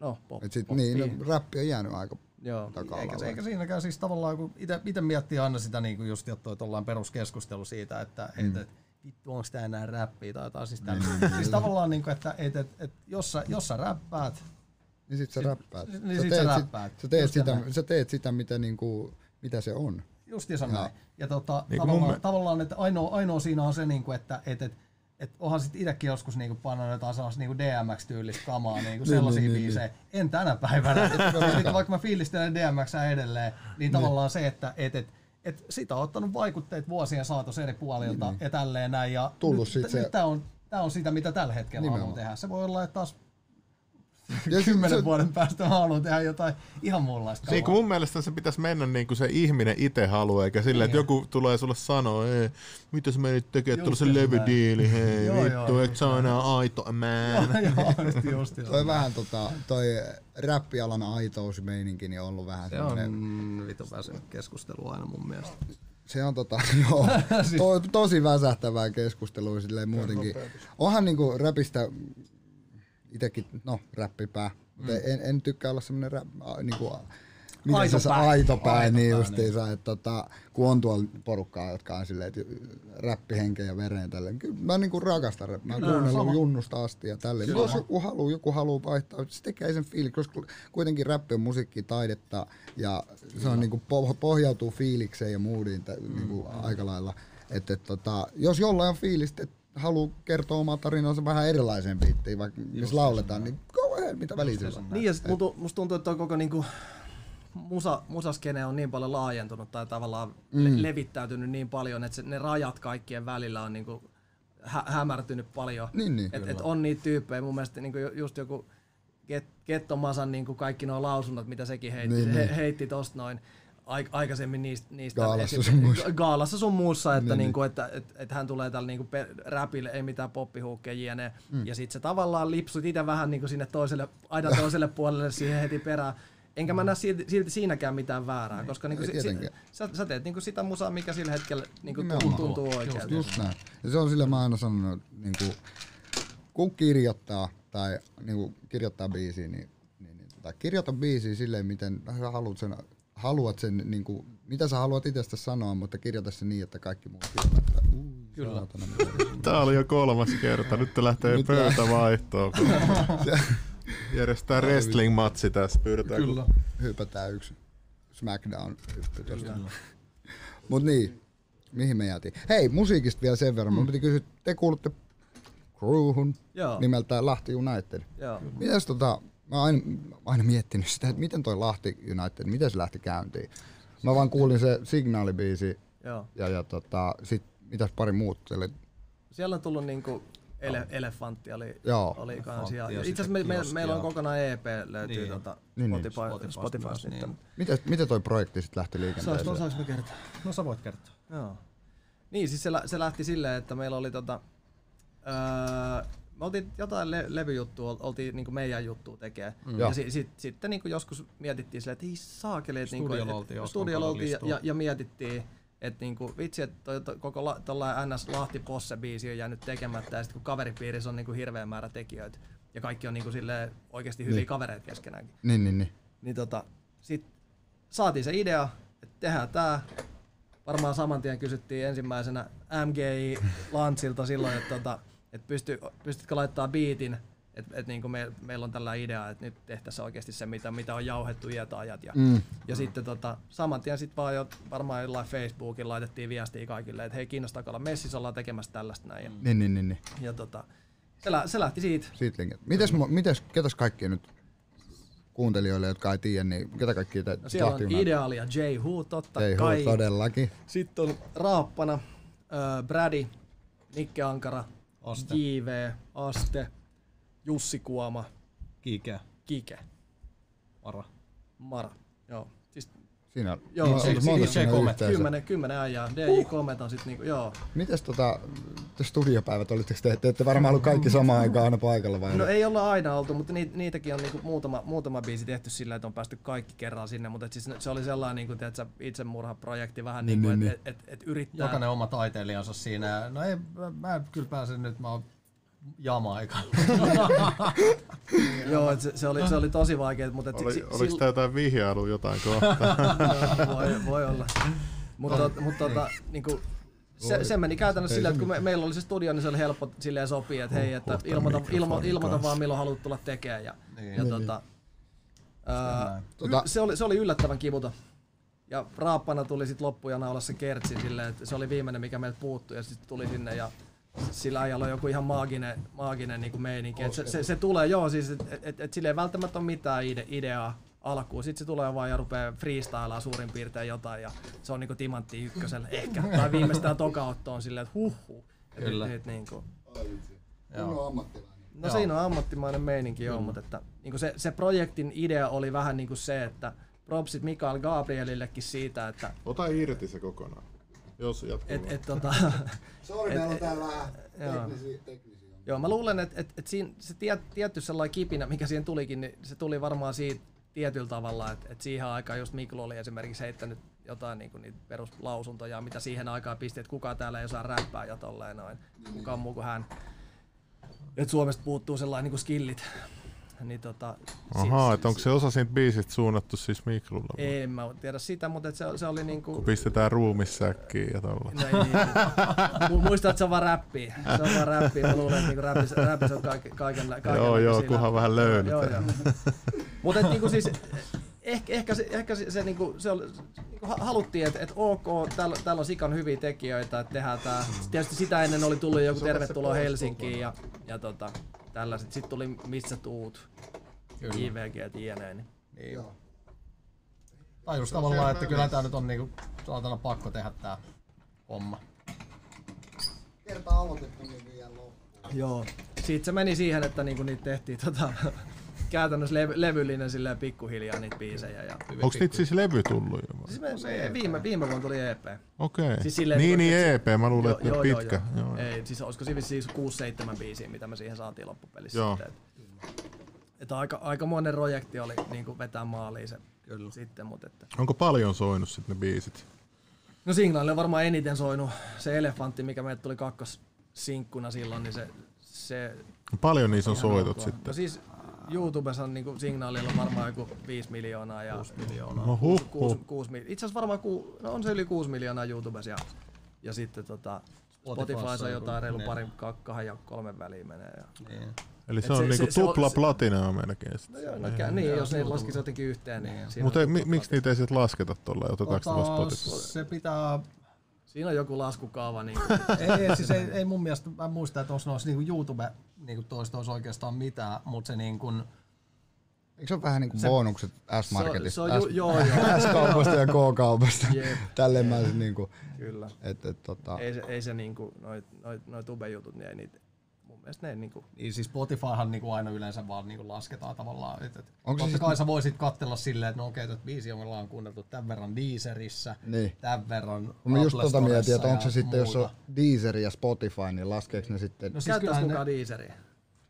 no, pop, et sit, pop, niin, biisi. no, räppi on jäänyt aika Joo. Eikä, eikä siinäkään siis tavallaan, kun itse miettii aina sitä niin kuin just tuollainen peruskeskustelu siitä, että mm. et, et, vittu onko tämä enää räppiä tai jotain siis tällaista. Siis tavallaan niin kuin, että et, et, et, jos, sä, jos sä räppäät, Niin sit sä räppäät. niin sit sä räppäät. Sit, sä, teet Just sitä, näin. sä teet sitä, mitä, niinku, mitä se on. justiinsa näin. Ja tota, Niin tavallaan, mun tavallaan, että ainoa, ainoa siinä on se, niin kuin, että et, et, et onhan sitten itsekin joskus niinku pannut jotain sellaista niinku DMX-tyylistä kamaa, niinku sellaisia niin, niin, niin, biisejä. En tänä päivänä. Nyt vaikka mä fiilistelen DMX edelleen, niin tavallaan se, että et, et, et sitä on ottanut vaikutteet vuosien saatossa eri puolilta Niin. ja tälleen näin. Ja Tullut nyt, sit se- nyt tää on, tää on sitä, mitä tällä hetkellä Nimenomaan. tehdä. Se voi olla, että taas Ja kymmenen se- vuoden päästä mä haluan tehdä jotain ihan muunlaista Niin kuin mun mielestä se pitäisi mennä niin kuin se ihminen itse haluaa, eikä silleen, että Niin. joku tulee sulle sanoa, ei, mitä sä menit tekemään tuollaisen näin. levydiili, hei Joo, vittu, et sä enää aito man. Joo, just, just, just. Toi vähän tota, toi räppialan aitousmeininki niin on ollut vähän Se semmonen, on vitu väsynyt keskustelu aina mun mielestä. se on tota, joo, to, tosi väsähtävää keskustelua silleen muutenkin. Onhan niinku räpistä, itekin, no räppipää, mutta en, en tykkää olla semmonen rap, niinku, miten Aito se, se pää. aito niin justiinsa, että tota, kun on tuolla porukkaa, jotka on silleen, että räppihenkeä ja vereen tälleen. Kyllä mä niinku rakastan rap. Mä kuunnellut junnusta asti ja tälleen. Jos joku haluaa, joku haluaa vaihtaa, se tekee sen fiili, koska kuitenkin räppi on musiikki, taidetta ja se on niinku po- pohjautuu fiilikseen ja moodiin tä, niinku aika lailla. Että et, tota, jos jollain on fiilistä, että haluaa kertoa omaa tarinansa vähän erilaiseen biittiin, vaikka jos lauletaan, niin go ahead, mitä väliä sillä on. Niin ja sit musta, musta tuntuu, että koko niinku musa, musaskene on niin paljon laajentunut tai tavallaan mm. le- levittäytynyt niin paljon, että se, ne rajat kaikkien välillä on niinku hä- hämärtynyt paljon. Niin, niin. et, et on niitä tyyppejä, mun mielestä niinku ju- just joku Get, Gettomasan niinku kaikki nuo lausunnot, mitä sekin heitti, Niin, he, niin. heitti tosta noin ai, aikaisemmin niistä, niistä Gaalassa esim- sun muussa. Gaalassa sun muussa, että, Niin, niinku, että et, et hän tulee tällä niinku pe- räpille, ei mitään poppihuukkeja jne. Mm. Ja sit se tavallaan lipsut itse vähän niinku sinne toiselle, aidan toiselle puolelle siihen heti perään. Enkä mä näe silti, silti siinäkään mitään väärää, koska niinku ei si, si, sä, sä, teet niinku sitä musaa, mikä sillä hetkellä niinku Nimenomaan. tuntuu oikealta. Just näin. Ja se on sillä mä aina sanonut, että niinku, kun kirjoittaa tai niinku, kirjoittaa biisiä, niin, niin, niin tai kirjoita biisiä silleen, miten sä haluat sen, haluat sen niinku, mitä sä haluat itsestä sanoa, mutta kirjoita se niin, että kaikki muut ymmärtää. Ui, Kyllä. saatana, Tää oli jo kolmas kerta. Nyt lähtee Nyt pöytävaihtoon. kun Järjestetään wrestling-matsi tässä. Pyydetään Kyllä. Hypätään yksi Smackdown. Mut niin, mihin me jäätiin? Hei, musiikista vielä sen verran. Mun piti kysyä, te kuulutte crewhun Joo. nimeltään Lahti United. Joo. Mites tota, mä oon aina, aina miettinyt sitä, että miten toi Lahti United, miten se lähti käyntiin. Mä vaan kuulin se signaalibiisi Joo. ja, ja tota, sit mitäs pari muut. Eli, Siellä on tullut niinku ele, elefantti oli, Joo. oli kans. Ja, ja itse asiassa me, sitten me, meillä on kokonaan EP löytyy Niin. tota Niin, niin. Spotify, Spotifysta Spotify, nyt. niin. miten, miten toi projekti sit lähti Saanko, liikenteeseen? saanko mä kertoa? No sä voit kertoa. Joo. Niin, siis se, se lähti silleen, että meillä oli tota, öö, me oltiin jotain le- levyjuttua, ol- oltiin niinku meidän juttua tekee. Mm. Joo. Ja si- sit, sitten niinku joskus mietittiin silleen, että ei saakeli, että niinku, Studiolla et- studiolla oltiin ja, ja, ja, mietittiin, että niinku, vitsi, että toi, koko la, NS Lahti Posse biisi on jäänyt tekemättä ja sitten kun kaveripiirissä on niinku hirveä määrä tekijöitä ja kaikki on niinku silleen oikeasti hyviä Niin. kavereita keskenäänkin. Niin, niin, niin. Niin tota, sit saatiin se idea, että tehdään tää. Varmaan saman tien kysyttiin ensimmäisenä MGI Lantsilta silloin, että tota, et pysty, pystytkö laittaa biitin, että et niinku me, meillä on tällä idea, että nyt tehtäisiin oikeasti se, mitä, mitä on jauhettu iät ajat. Ja, Mm. ja sitten tota, saman tien sit vaan jo varmaan jollain Facebookin laitettiin viestiä kaikille, että hei kiinnostaako olla messissä, ollaan tekemässä tällaista näin. Ja, Niin, niin, niin, niin. ja tota, se, lä, se lähti siitä. Siitä liikenteen. Mites, mo- mites, ketäs kaikki nyt kuuntelijoille, jotka ei tiedä, niin ketä kaikki te No siellä on Lahti United- Ideaali ja J. Hu, totta Ei kai. huu, todellakin. Sitten on Raappana, äh, Brady, Nikke Ankara, Aste. JV, Aste, Jussi Kuoma, Kike. Kike, Ara. Mara. Joo. Siinä Joo, monta- se- monta se- yhteensä. kymmenen, kymmenen äijää. DJ Komet on sit niinku, joo. Mites tota, te studiopäivät, olitteko te, te ette varmaan ollut kaikki samaan aikaan aina paikalla vai? No ei olla aina oltu, mutta niit, niitäkin on niinku muutama, muutama biisi tehty sillä, että on päästy kaikki kerran sinne, mutta et siis se oli sellainen niinku, tiedätkö, itsemurhaprojekti vähän Niin, niinku, niin, että et, et, et yrittää. Jokainen oma taiteilijansa siinä. No ei, mä, mä kyllä pääsen nyt, mä oon Jamaikalla. Joo, se, se, oli, se oli tosi vaikea, mutta et Oli, si- oliko sil- tää jotain vihjailu jotain kohtaa? Voi, voi olla. Mutta mut, tota, niinku, se, se meni käytännössä se että kun me, meillä oli se studio, niin se oli helppo silleen sopia, että hei, että ilmoita, ilmo, ilmoita vaan milloin haluat tulla tekemään. Ja, Niin. ja Niin, tota, ää, näin. Tota- se, oli, se oli yllättävän kivuta. Ja raappana tuli sitten loppujana olla se kertsi silleen, että se oli viimeinen, mikä meiltä puuttui, ja sitten tuli sinne ja sillä ajalla on joku ihan maaginen, maaginen niin meininki. Et se, se, se, tulee, joo, siis, että et, et, et sillä ei välttämättä ole mitään ide, ideaa alkuun. Sitten se tulee vaan ja rupeaa freestylaa suurin piirtein jotain ja se on niinku timantti ykkösellä ehkä. Tai viimeistään tokaotto on silleen, että huh huh. Et Kyllä. Nyt, nyt, niinku. Joo. ammattilainen. No siinä on ammattimainen meininki joo, mutta että, niinku se, se projektin idea oli vähän niinku se, että propsit Mikael Gabrielillekin siitä, että Ota irti se kokonaan. Jos jatkuu. et, et, tota, Sori, Et- meillä on et- täällä vähän joo. teknisiä, teknisiä. Joo, mä luulen, että et, et siinä se tiet, tietty sellainen kipinä, mikä siihen tulikin, niin se tuli varmaan siitä tietyllä tavalla, että et siihen aikaan just Miklu oli esimerkiksi heittänyt jotain niinku niitä peruslausuntoja, mitä siihen aikaan pisti, että kuka täällä ei osaa räppää ja tolleen noin, kukaan muu kuin hän. Että Suomesta puuttuu sellainen niinku skillit. Niin tota, Ahaa, että onko se osa siitä biisistä suunnattu siis Miklulla? vai? En mä tiedä sitä, mutta et se, se oli niinku... Kun pistetään ruumissäkkiin ja tolla. No ei, Mu- muista, että se on vaan räppiä. Se on vaan räppiä. Mä luulen, että niinku räppissä, räppissä on kaiken, kaiken, kaiken Joo, joo, kunhan vähän Joo, löydetään. joo. Mutta niinku siis, ehkä, ehkä, se, ehkä se, se, niinku, se oli, niinku ha- haluttiin, että et ok, täällä, täällä on sikan hyviä tekijöitä, että tehdään tää. Tietysti sitä ennen oli tullut joku tervetuloa Helsinkiin ja, ja tota, tällaiset. Sitten tuli missä tuut, IVG ja jne. Niin. Niin. Tai just tavallaan, että kyllä tää nyt on niinku saatana pakko tehdä tää homma. Kerta aloitettu, niin vielä loppuun. Joo. Sitten se meni siihen, että niinku niitä tehtiin tota, käytännössä levy, levyllinen silleen pikkuhiljaa niitä biisejä. Ja... Onko niitä siis levy tullut jo? Siis me, me, viime, viime vuonna tuli EP. Okei. Siis silleen, niin, niin et EP, mä luulen, että joo, pitkä. Joo, Joo. Ei, siis olisiko siinä siis 6-7 biisiä, mitä me siihen saatiin loppupelissä. Joo. Sitten, että, että aika, aikamoinen projekti oli niin kuin vetää maaliin se Kyllä. sitten, mutta että. Onko paljon soinut sitten ne biisit? No Signaali on varmaan eniten soinut se elefantti, mikä meille tuli kakkosinkkuna silloin, niin se, se Paljon niissä on soitot sitten. No siis YouTubessa on niinku signaalilla on varmaan joku 5 miljoonaa ja 6 miljoonaa. No huh, Kuusi, huh. kuusi, mil- itse asiassa varmaan ku, no on se yli 6 miljoonaa YouTubessa ja, ja sitten tota, Spotify on jotain reilu niin. parin, kah- kahden ja kolmen väliin menee. Ja, Niin. Eli se Et on se- niinku se- se tupla se- platinaa melkein. no joo, no, kä- niin, jos ne laskisi jotenkin yhteen, niin, siinä, Mutta miksi niitä ei sitten lasketa tuolla? Otetaanko ne vaan Tota, Spotify? se pitää siinä on joku laskukaava. Niin, ei, ei, siis ei, ei mun mielestä, mä muistan, että olisi noissa niinku YouTube niinku toista olisi oikeastaan mitään, mutta se niin kuin, Eikö se ole vähän niin kuin bonukset S-Marketista? Se se on ju- S- joo, joo. S-kaupasta ja K-kaupasta. Tälleen mä siis niinku, kyllä. et, et, tota, Ei se, ei se niinku, noit, noit, noit tube-jutut, niin ei niitä, mielestä ne ei niinku, niin siis Spotifyhan niinku aina yleensä vaan niinku lasketaan tavallaan. Et, et, Onko totta siis- kai sä voisit katsella silleen, että no okei, että biisi on ollaan kuunneltu tämän verran Deezerissä, Niin. tämän verran mä just tota mietin, että onko se sitten, jos on muuta. Deezer ja Spotify, niin laskeeko ne sitten... No siis käyttäis kyllähän mukaan ne Deezeria.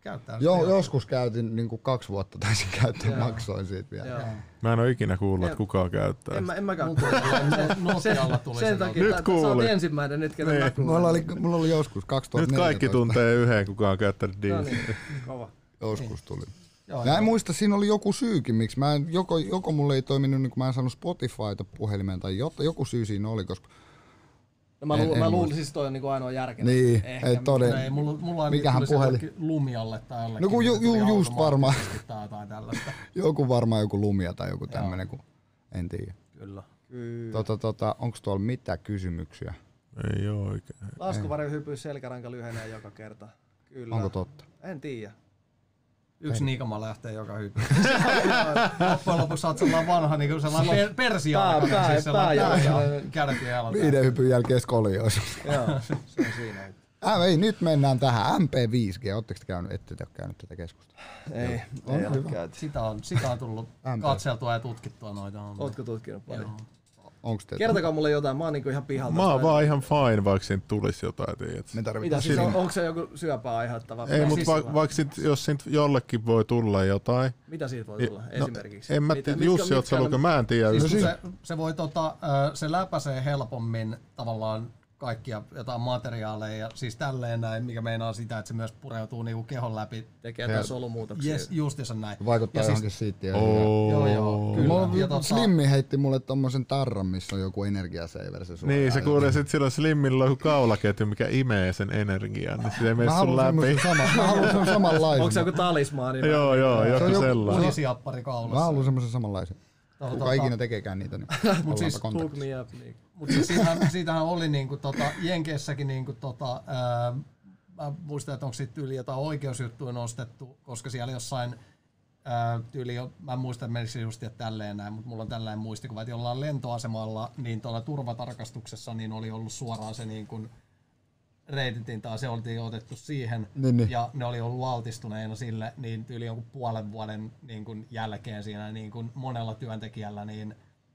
Käyttää Jo, sitä. joskus käytin niin kuin kaksi vuotta taisin käyttää, Joo. maksoin siitä vielä. Joo. Mä en ole ikinä kuullut, että En- kukaan käyttää. En mä, en mäkään. Nokialla tuli sen se takia, Nyt kuulin. ensimmäinen nyt, ketä Niin. mä. Mulla oli, mulla oli joskus Nyt 2014. kaikki tuntee yhden, kuka on käyttänyt No Deezer. niin, kova. Joskus tuli. Joo, Mä en joo. muista, siinä oli joku syykin, miksi mä en, joko, joko mulle ei toiminut, niin kun mä en saanut Spotifyta puhelimeen, tai jotta, joku syy siinä oli, koska No mä, En- luul, en mä luulin, siis toi on niinku ainoa järkevä. niin, Ehkä, ei toden. Ei, mulla, mulla Mikähän puhelin? Lumialle tai jollekin. No kun ju- ju- just varmaan. Tai jotain tällaista. joku varmaan joku lumia tai joku tämmönen, kun en tiedä. Kyllä. Kyllä. Tota, tota, onko tuolla mitään kysymyksiä? Ei oo oikein. Laskuvarjo hypyy selkäranka lyhenee joka kerta. Kyllä. Onko totta? En tiedä. Yksi Niikama lähtee joka hyppy. Loppujen lopuksi sä oot sellainen vanha niin sellainen per, persiaana, Pää- pää- siis pää- pää. Viiden hypyn jälkeen skolioisu. Joo, se on siinä. Äh, ei, nyt mennään tähän. MP5G, ootteko te käynyt, ette te ole käynyt tätä keskustelua? Ei, On ei ole hyvä. Sitä on, sitä on tullut MP. katseltua ja tutkittua noita. On. Ootko tutkinut paljon? Joo. Onks te? Kertokaa mulle jotain, mä oon niinku ihan pihalta. Mä oon vaan ihan fine, vaikka siitä tulisi jotain, tiedät. Me Mitä tarvitaan siis on, onko se joku syöpää aiheuttava? Ei, Mitä mutta siis- va- vaikka sit, jos siitä jollekin voi tulla jotain. Mitä siitä voi tulla no, esimerkiksi? En mä Mitä- tiedä, mitkä- Jussi, oot sä lukenut? Mä en tiedä. Siis kun si- se, se, voi tota, ö, se läpäisee helpommin tavallaan kaikkia jotain materiaaleja ja siis tälleen näin, mikä meinaa sitä, että se myös pureutuu niinku kehon läpi. Tekee jotain solumuutoksia. Yes, justiinsa näin. Vaikuttaa ja johonkin siis, siittiin. Oo. Joo, joo, kyllä. Mulla Ja tota- Slimmi heitti mulle tommosen tarran, missä on joku energiasaver se suojaa. Niin, se kuulee sit silloin Slimmillä on joku kaulaketju, mikä imee sen energian, niin se ei mene sun läpi. sama, mä haluan semmosen samanlaisen. Onko se joku talismaani? Joo, joo, Se on joku joku- sellainen. Mä haluan semmosen samanlaisen. Tota, Kuka ikinä tekeekään niitä, niin Mut siis Hook me up. Niin. Mutta siis siitähän, siitähän oli niinku tota, Jenkeissäkin niinku tota, ää, mä muistan, että onko siitä tyyli jotain oikeusjuttuja nostettu, koska siellä jossain ää, tyyli, mä en muista, että menikö just että tälleen näin, mutta mulla on tällainen muistikuva, että jollain lentoasemalla, niin tuolla turvatarkastuksessa niin oli ollut suoraan se niin kuin reititin tai se oltiin otettu siihen Niin, niin. ja ne oli ollut altistuneena sille, niin yli jonkun puolen vuoden niin kuin jälkeen siinä niin kuin monella työntekijällä niin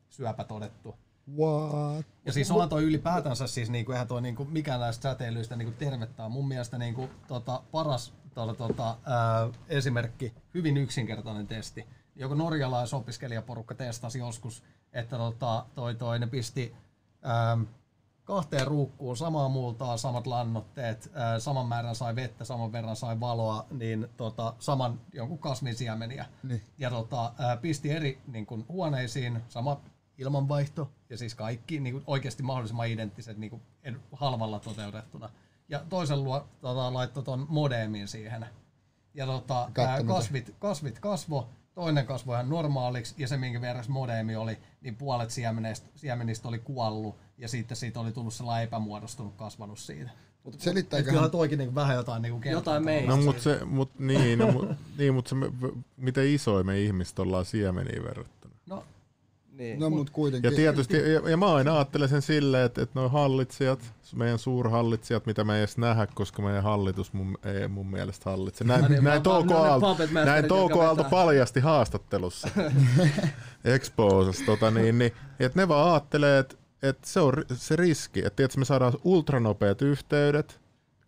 syöpä todettu. What? Ja siis onhan toi ylipäätänsä siis niinku, eihän toi niinku, mikään näistä säteilyistä niinku tervettä on. Mun mielestä niinku, tota, paras tuolla, tota, ää, esimerkki, hyvin yksinkertainen testi. Joku norjalaisopiskelijaporukka testasi joskus, että tota, toi, toi, ne pisti ää, kahteen ruukkuun, samaa multaa, samat lannoitteet, saman määrän sai vettä, saman verran sai valoa, niin tota, saman jonkun kasvin siemeniä. Niin. Ja tota, pisti eri niin kuin, huoneisiin, sama ilmanvaihto ja siis kaikki niin kuin, oikeasti mahdollisimman identtiset niin kuin, halvalla toteutettuna. Ja toisen luo tota, laittoi ton modemin siihen. Ja tota, kasvit, kasvit kasvo, toinen kasvoi ihan normaaliksi ja se minkä verran modeemi oli, niin puolet siemenistä, siemenistä oli kuollut ja sitten siitä oli tullut sellainen epämuodostunut kasvanut siitä. Et kyllä toikin niin vähän jotain niin kuin Jotain meistä. No mut se, mut, niin, no, mut, niin, mut se, me- miten isoja me ihmiset ollaan siemeniin verrattuna. Niin. no mut kuitenkin. Ja tietysti, ja, ja mä aina ajattelen sen silleen, että, että noin hallitsijat, meidän suurhallitsijat, mitä me ei edes nähdä, koska meidän hallitus mun, ei mun mielestä hallitse. Näin, No niin, näin, Touko, Aalto, näin Touko Aalto paljasti haastattelussa. Exposas, tota niin, niin, että ne vaan ajattelee, että, että se on se riski, että tiedätkö, me saadaan ultranopeat yhteydet,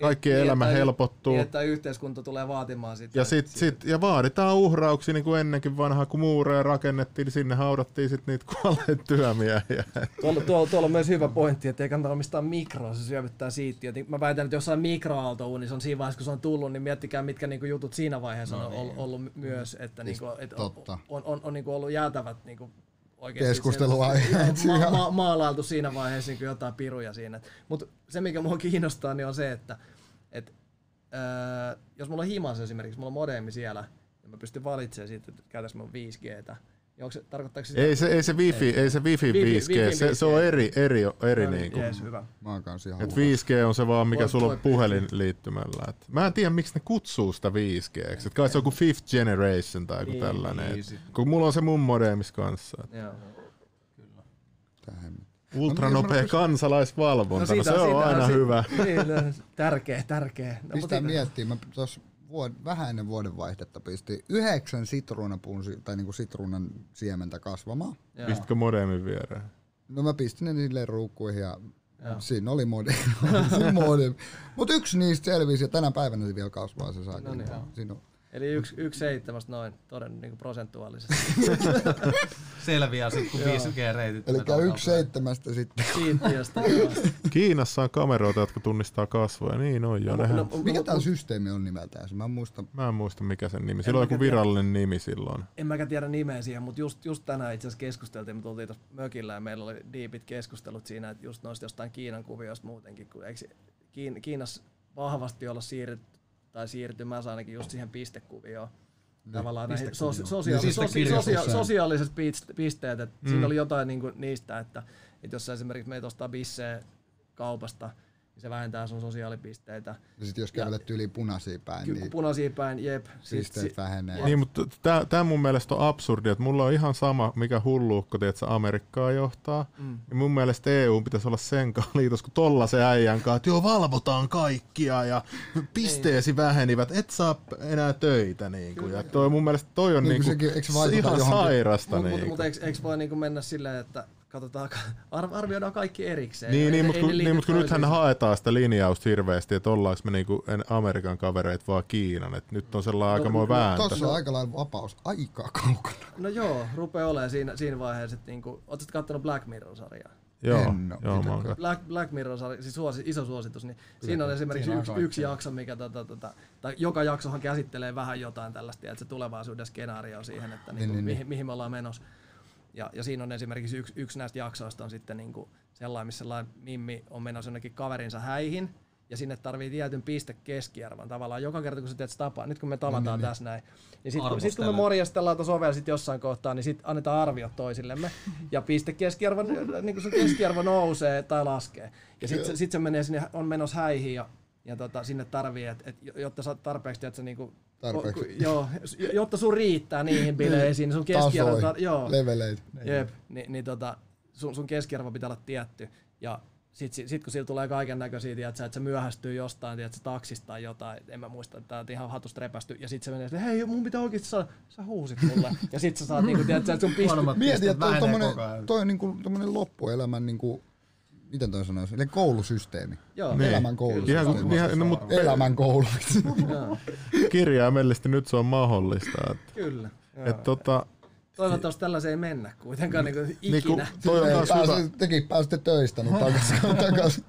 kaikkien Niin, elämä että- helpottuu. Niin, että yhteiskunta tulee vaatimaan sitä. Ja, sit, sit, ja vaaditaan uhrauksia niin kuin ennenkin vanhaa, kun muureja rakennettiin, niin sinne haudattiin sit niitä kuolleita työmiehiä. Tuolla, tuolla, tuolla on myös hyvä pointti, että ei kannata omistaa mikroa, se syövyttää siittiöt. Niin Mä väitän, että jossain mikroaaltouunissa on siinä vaiheessa, kun se on tullut, niin miettikää, mitkä niinku jutut siinä vaiheessa on ollut, ollut myös. Että niinku, et totta. on, on, on niinku ollut jäätävät niinku oikeasti Keskusteluaiheet ma- siinä. ma- maalailtu siinä vaiheessa niin jotain piruja siinä. Mutta se, mikä mua kiinnostaa, niin on se, että et, öö, jos mulla on himas esimerkiksi, mulla on modemi siellä, ja mä pystyn valitsemaan siitä, että käytäis mun 5Gtä. Niin onko se, tarkoittaako se sitä, Ei se, ei se wifi, ei, se wifi Wifi- 5G, wifi se, se on 5G. eri, eri, eri No niin, niinku. jees, hyvä. Mä oon kanssa ihan Et huolissaan. 5G on se vaan, mikä Voi- sulla voi on puhelinliittymällä. Et mä en tiedä, miksi ne kutsuu sitä 5G. Et kai se on joku fifth generation tai joku Niin, tällainen. niin, kun mulla on se mun modemis kanssa. et Joo. Tähän. Ultranopea kansalaisvalvonta, no, se siitä- on siitä- aina si- hyvä. Niin, no, tärkeä, tärkeä. No, Pistää mutta- miettiä, mä tuossa vuod, vähän ennen vuoden vaihdetta pistin yhdeksän sitruunapuun, si- tai niinku sitruunan siementä kasvamaan. Joo. Pistitkö modemin viereen? No mä pistin ne niille ruukkuihin ja Joo. siinä oli modem. Modem. Mut yksi niistä selvisi ja tänä päivänä se vielä kasvaa se saa. No niin. Siinä on. Eli yksi, yksi seitsemästä noin, toden niin prosentuaalisesti. selviää sitten, kun Joo. 5G-reitit. Eli yksi seitsemästä sitten. Kiintiöstä. Kiinassa on kameroita, jotka tunnistaa kasvoja. Niin on jo. No, Nehän, no, Mikä tää systeemi on nimeltään? Mä en muista. Mä en muista mikä sen nimi. Sillä on joku tiedä. virallinen nimi silloin. en mäkään tiedä nimeä siihen, mutta just, just tänään itse asiassa keskusteltiin, me tultiin tuossa mökillä ja meillä oli diipit keskustelut siinä, että just noista jostain Kiinan kuvioista muutenkin, kun eikö Kiin, Kiinassa vahvasti olla siirryt, tai siirtymässä ainakin just siihen pistekuvioon. Tavallaan näihin sosia- Niin, sosia- pistekirjoitukseen. sosia- sosiaaliset pist- pisteet, että Mm. siinä oli jotain niinku niistä, että, että jos sä esimerkiksi meitä ostaa bisseä kaupasta, niin se vähentää sun sosiaalipisteitä. Ja sit jos kävelet yli punaisia päin, Ky- niin punaisia päin, jep. Sit, pisteet vähenee. Niin, mutta tämä mun mielestä on absurdi, että mulla on ihan sama, mikä hulluukko, tiedätkö, Amerikkaa johtaa. Mm. Ja mun mielestä EU pitäisi olla sen kanssa liitos, kun tollasen äijän kanssa, että joo, valvotaan kaikkia ja pisteesi vähenivät, et saa enää töitä. Niin kuin. Ja toi mun mielestä toi on Niin niin kuin kuin, sekin- eikö se ihan johonkin- sairasta. Mutta niin mut, kuin. mut eikö, eikö voi niinku mennä silleen, että katsotaan, ar- arvioidaan kaikki erikseen. Niin, Ei- niin, mutta kun, niin, mut kun nythän haetaan sitä linjausta hirveästi, että ollaanko me niinku en Amerikan kavereita vaan Kiinan. Et nyt on sellainen No, aikamoinen no, vääntö. Tossa on aika lailla vapaus aika kaukana. No joo, rupeaa olemaan siinä, siinä vaiheessa, että niinku, ootko kattonut Black Mirror-sarjaa? Joo, En oo joo mä. Black, Black Mirror-sarja, siis suosi, iso suositus, niin siinä on esimerkiksi Siinä on yksi, yksi jakso, mikä tota, tota, tai joka jaksohan käsittelee vähän jotain tällaista, että se tulevaisuuden skenaario siihen, että niinku, niin, mihin, mihin me ollaan menossa. Ja, ja siinä on esimerkiksi yksi, yksi näistä jaksoista on sitten niinku sellainen, missä sellainen Mimmi on menossa jonnekin kaverinsa häihin, ja sinne tarvii tietyn piste keskiarvon. Tavallaan joka kerta, kun sä teet tapaa, nyt kun me tavataan niin, niin. tässä näin, niin sitten sit, kun me morjastellaan tuossa ovella sit jossain kohtaa, niin sitten annetaan arviot toisillemme. Ja piste keskiarvo, niin kun sun keskiarvo nousee tai laskee. Ja sitten sit se menee sinne, on menossa häihin ja, ja tota, sinne tarvii, että et, jotta sä tarpeeksi, että sä niinku, Tarpeeksi. Ku, joo, jotta sun riittää niihin bileisiin, niin sun keskiarvo, Tasoihin, tar- joo, leveleitä. jep, niin, niin tota, sun, sun keskiarvo pitää olla tietty. Ja sit, sit, sit kun sillä tulee kaiken näköisiä, että se myöhästyy jostain, tiedätkö, taksista tai jotain, en mä muista, että tää on ihan hatusta repästy, ja sit se menee, että hei, mun pitää oikeesti saada, sä huusit mulle, ja sit sä saat niinku, tiedätkö, että sun Huonommat Mieti, että toi tommonen, koko ajan. toi on niinku, tommonen loppuelämän, niinku, miten toi sanoisi, eli koulusysteemi. joo, Niin. Elämän koulusysteemi. ihan, no, mut Elämän koulu. kirjaimellisesti nyt se on mahdollista. Et, kyllä. joo. et tota, Toivottavasti tällaiseen ei mennä kuitenkaan niin kuin Niinku, ikinä. toi on kans pääse, hyvä. tekin pääsitte töistä, niin takas, takas.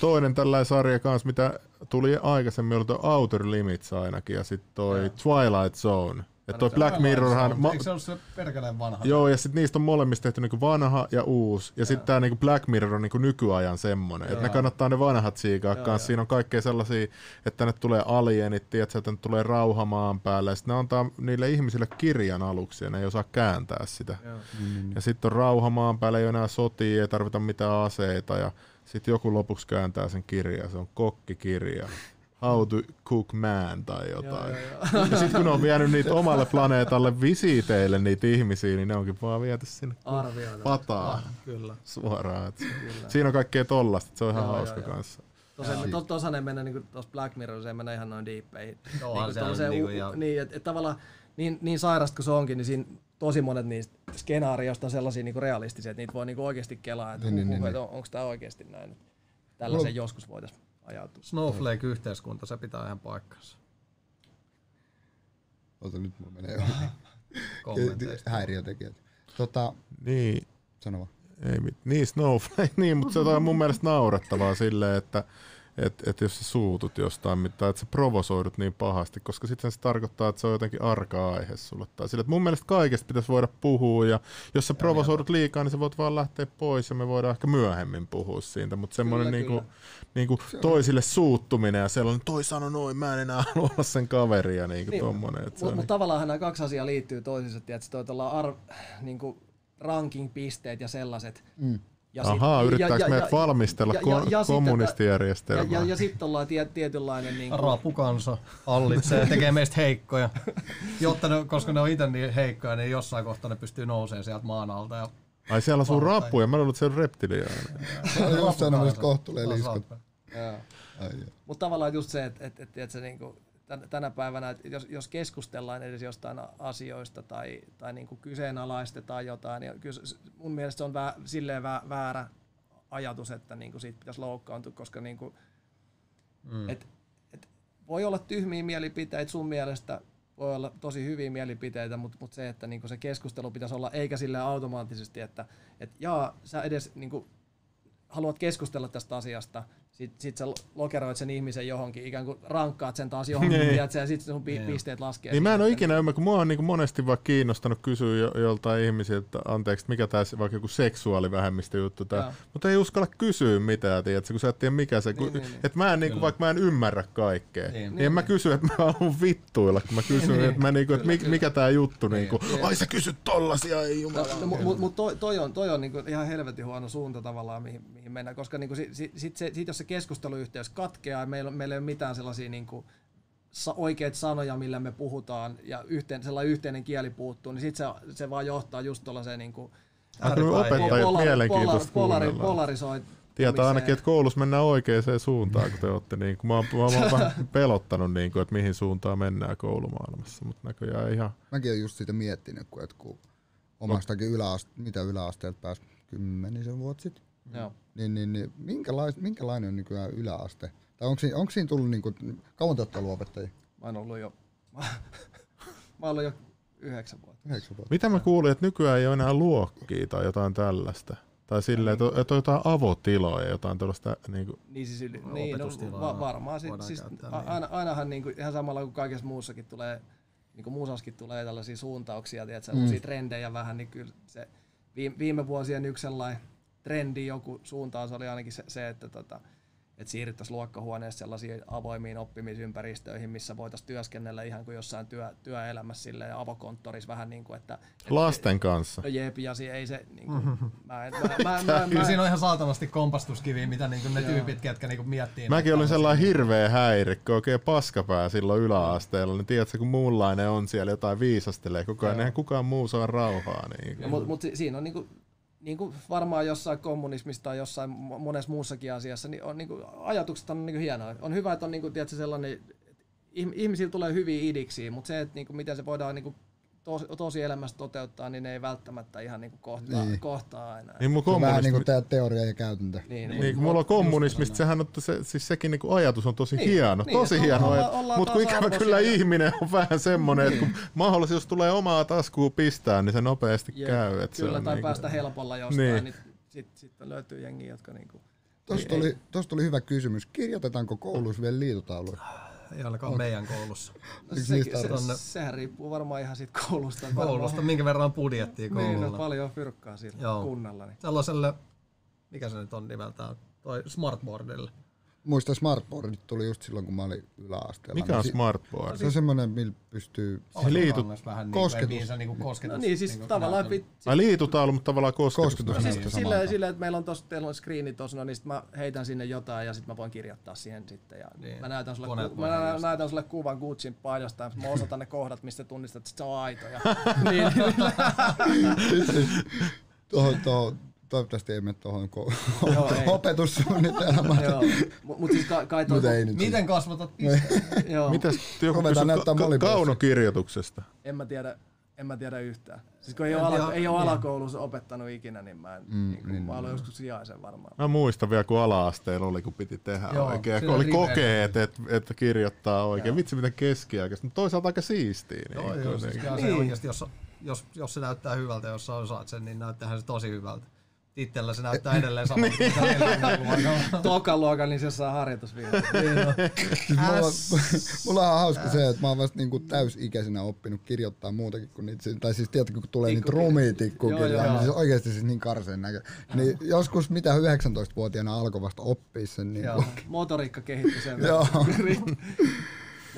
Toinen tällainen sarja kanssa, mitä tuli aikaisemmin, oli tuo Outer Limits ainakin, ja sitten toi Twilight Zone. Että toi Black Mirrorhan... Ma- Eikö se ollut se perkeleen vanha? Joo, ja sitten niistä on molemmista tehty niinku vanha ja uusi. Ja sitten tämä niinku Black Mirror on niinku nykyajan semmonen. Että ne kannattaa ne vanhat siikaa kanssa. Siinä on kaikkea sellaisia, että tänne tulee alienit, tiedätkö, että tänne tulee rauha maan päälle. Ja sitten ne antaa niille ihmisille kirjan aluksi ja ne ei osaa kääntää sitä. Ja sitten on rauha maan päällä, ei ole enää sotia, ei tarvita mitään aseita. Ja sitten joku lopuksi kääntää sen kirjan, se on kokkikirja. How to cook man tai jotain. Ja sitten kun ne on vienyt niitä omalle planeetalle visiteille niitä ihmisiä, niin ne onkin vaan viety sinne Arvioida. pataan Kyllä. suoraan. Et Siinä on kaikkea tollasta, se on ihan Joo, hauska joo, joo. kanssa. Tosiaan, to, tuossa ne mennä niin tuossa Black Mirrorissa ei mennä ihan noin diippeihin. Niinku tollaiseen niinku u- ihan- niin, että et tavallaan niin, niin sairasta kuin se onkin, niin siinä tosi monet niistä skenaarioista on sellaisia niinku realistisia, että niitä voi niinku oikeasti kelaa, että Niin, niin, niin, niin, niin, on, onko tämä oikeasti näin. Tällaisen joskus voitaisiin ajautua. Snowflake-yhteiskunta, se pitää ihan paikkansa. Ota nyt mulla menee jo. Kommenteista. Häiriötekijät. Tota, Niin, sano vaan. ei mit, niin Snowflake, niin, mutta se on mun mielestä naurettavaa silleen, että et, et jos sä suutut jostain mitään, että sä provosoidut niin pahasti, koska sitten se tarkoittaa, että se on jotenkin arka aihe sulle. Tai sille, että mun mielestä kaikesta pitäisi voida puhua, ja jos sä provosoidut liikaa, niin sä voit vaan lähteä pois, ja me voidaan ehkä myöhemmin puhua siitä, mutta semmoinen niinku, niinku toisille suuttuminen, ja sellainen, toi sano noin, mä en enää halua olla sen kaveri, ja niinku Niin, tommonen. Että se Mutta on mut tavallaan nämä kaksi asiaa liittyy toisiinsa, tiedätkö, toi ar, niinku ranking-pisteet ja sellaiset. Mm. Ja Ahaa, yrittääkö meidät valmistella ko- kommunistijärjestelmää? Ja, ja, ja sitten ollaan tie, tietynlainen... Niin Rapukansa hallitsee ja tekee meistä heikkoja. Jotta ne, koska ne on itse niin heikkoja, niin jossain kohtaa ne pystyy nousemaan sieltä maan alta. Ja Ai siellä asuu rappuja, mä luulen, että se on reptiliainen. Se on just sanoa, että liskot. Mutta tavallaan just se, että et, et, et se niinku, tänä päivänä, että jos, jos keskustellaan edes jostain asioista tai, tai niinku kyseenalaistetaan jotain, niin kyllä mun mielestä se on vä, silleen vä, väärä ajatus, että niinku siitä pitäisi loukkaantua, koska niinku, mm. et, et voi olla tyhmiä mielipiteitä sun mielestä, voi olla tosi hyviä mielipiteitä, mutta mut se, että niinku se keskustelu pitäisi olla, eikä sille automaattisesti, että et jaa, sä edes niinku, haluat keskustella tästä asiasta, sit, sit sä lokeroit sen ihmisen johonkin, ikään kuin rankkaat sen taas johonkin, Niin. tiedätkö, ja sitten sun pi- pisteet laskee. Niin mä en ole ikinä ymmärtänyt, kun mua on niin monesti vaan kiinnostanut kysyä jo, joltain ihmisiltä, että anteeksi, mikä tämä vaikka joku seksuaalivähemmistöjuttu tää, Joo. mutta ei uskalla kysyä mitään, tiedätkö, kun sä et tiedä mikä se, kun, Niin, niin, niin. että mä en, niin kuin, vaikka mä en ymmärrä kaikkea, niin, Niin. niin en mä kysy, että mä haluan vittuilla, kun mä kysyn, Niin, että, mä, niin kuin, että Kyllä, mikä, mikä tää juttu, niin kuin, Niin. ai sä kysyt tollasia, ei No, jumala. no, mutta mut, mut toi, toi on, toi on niinku ihan helvetin huono suunta tavallaan, mihin, mihin mennään, koska niinku sit, sit, sit, se, sit jos se keskusteluyhteys katkeaa ja meillä, on- meillä ei ole mitään sellaisia niinku, sa, oikeita sanoja, millä me puhutaan ja yhteen, sellainen yhteinen kieli puuttuu, niin sitten se, se vaan johtaa just tuollaiseen niinku, Ah, kyllä opettajat polar- mielenkiintoista polari. Tietää ainakin, että koulussa mennään oikeaan suuntaan, kun te olette niin kuin, mä, oon, mä oon vähän pelottanut, niin kuin, että mihin suuntaan mennään koulumaailmassa, mutta näköjään ihan Mäkin olen just siitä miettinyt, kun, että kun omastakin yläaste, mitä yläasteelta pääsi kymmenisen vuotta sitten, Joo. niin, niin, niin minkälais, minkälainen on nykyään yläaste? Tai onko siinä, onko siinä tullut, niin kuin, kauan te olette ollut opettajia? Mä oon ollut jo, mä, mä ollut jo yhdeksän vuotta. Yhdeksän vuotta. Mitä mä kuulin, että nykyään ei ole enää luokkia tai jotain tällaista? Tai silleen, että on, että on jotain avotiloja, jotain tällaista, niin kuin, Niin siis yli, niin, no, va, varmaan. Siis, voidaan siis, a, niin. aina, ainahan niin kuin, ihan samalla kuin kaikessa muussakin tulee, niin kuin muusaskin tulee tällaisia suuntauksia, tiedätkö, mm. uusia trendejä vähän, niin kyllä se viime, viime vuosien yksi sellainen trendi, joku suuntaus oli ainakin se, se että tota, että siirryttäisiin luokkahuoneesta sellaisiin avoimiin oppimisympäristöihin, missä voitaisiin työskennellä ihan kuin jossain työ, työelämässä silleen, ja avokonttorissa vähän niin kuin, että... että lasten kanssa. No jep, ja si- ei se, niin kuin, mä en, mä, mä, mä, mä, Kyllä siinä on ihan saatanasti kompastuskiviä, mitä niinku ne tyypit, ketkä niinku miettii. Mäkin olin sellainen hirveä häirikkö, oikein paskapää silloin yläasteella, niin tiedätkö, kun muunlainen on siellä jotain viisastelee koko ajan, eihän kukaan muu saa rauhaa. Niin. Ja, mutta mut si- siinä on niinku, niinku varmaan jossain kommunismissa tai jossain mo- monessa muussakin asiassa, niin on niinku, ajatukset on niinku hienoja. On hyvä, että on niinku, tiedätkö, sellainen, ihmisillä tulee hyviä idiksiä, mutta se, että niinku, miten se voidaan niinku, tos, tosi elämässä toteuttaa, niin ne ei välttämättä ihan niinku kohtaa, Niin. kohtaa aina. Niin mun Se on vähän niin kommunismi, kuin tämä teoria ja käytäntö. Niin, niin, kun mulla on kommunismista, sehän on, se, siis sekin niinku ajatus on tosi Niin, hieno, niin, tosi että hieno, mutta kun ikävä kyllä ja- ihminen on vähän semmonen, että kun mahdollisuus tulee omaa taskuun pistää, niin se nopeasti Jep, käy. Et se Kyllä, on tai niinku- päästä helpolla jostain, Niin. niin, niin sitten sit löytyy jengi, jotka niinku... Tuosta ei- oli, tosta oli hyvä kysymys. Kirjoitetaanko koulussa vielä liitotauluja? Ei ainakaan meidän koulussa. No, se, se, on- sehän riippuu varmaan ihan siitä koulusta. Koulusta, minkä verran budjettia Niin, no, koululla. paljon fyrkkaa sillä Joo. kunnalla. Niin. Sellaiselle, mikä se nyt on nimeltään, toi smartboardille. Muista smartboardit tuli just silloin, kun mä olin yläasteella. Mikä on Niin smartboard? Se on semmoinen, millä pystyy... Se liitut- Langas vähän niin, kosketus. Niin, se niinku kosketus. No niin, siis niinku tavallaan... Pit, Ai liitutaulu, mutta tavallaan kosketus. Kosketus. No siis samalta. silleen, että meillä on tossa, teillä on screeni tossa, no niin sit mä heitän sinne jotain ja sitten mä voin kirjoittaa siihen sitten. Ja Niin. mä näytän sulle, Koneet ku, mä näytän sulle kuvan Gucciin paidasta ja mä osoitan ne kohdat, mistä tunnistat, että se on aito. Ja, niin, niin, Tuohon, tuohon, toivottavasti ei mene tuohon ko- Joo, ei. opetussuunnitelmaan. joo. Mut, mut siis kai, kai toi, Mutta ei nyt. Miten kasvatat pisteen? joo, Mitäs joku Ruvetaan kysyi näyttää ka- monipuolisesti. kaunokirjoituksesta? en mä tiedä, en mä tiedä yhtään. Siis kun ei ole, ala, ei ole niin. alakoulussa opettanut ikinä, niin mä en, Mm, niin, niin, mä olen niin. joskus sijaisen varmaan. Mä muistan vielä, kun ala-asteella oli, kun piti tehdä Joo, oikein. Kun oli riveillä. kokeet, että, että kirjoittaa oikein. Joo. Vitsi, miten keskiaikaista. Mutta toisaalta aika siistiä. Niin Joo, joo, siis kuitenkin. kyllä se Niin. oikeasti, jos, jos, jos se näyttää hyvältä, jos sä osaat sen, niin näyttäähän se tosi hyvältä. Itsellä se näyttää edelleen samalta, Niin. luokalla. Tokan luokan, niin se saa harjoitusviivaa. Siis mulla, on, mulla on hauska se, että mä oon vasta niinku täysikäisenä oppinut kirjoittaa muutakin kuin niitä, tai siis tiedätkö, kun tulee niitä Tikkukirjoja. rumitikkukirjoja, niin se on oikeasti siis niin karseen näkö. Niin joskus mitä 19-vuotiaana alkoi vasta oppia sen. Niin Joo. Motoriikka kehittyi sen Joo.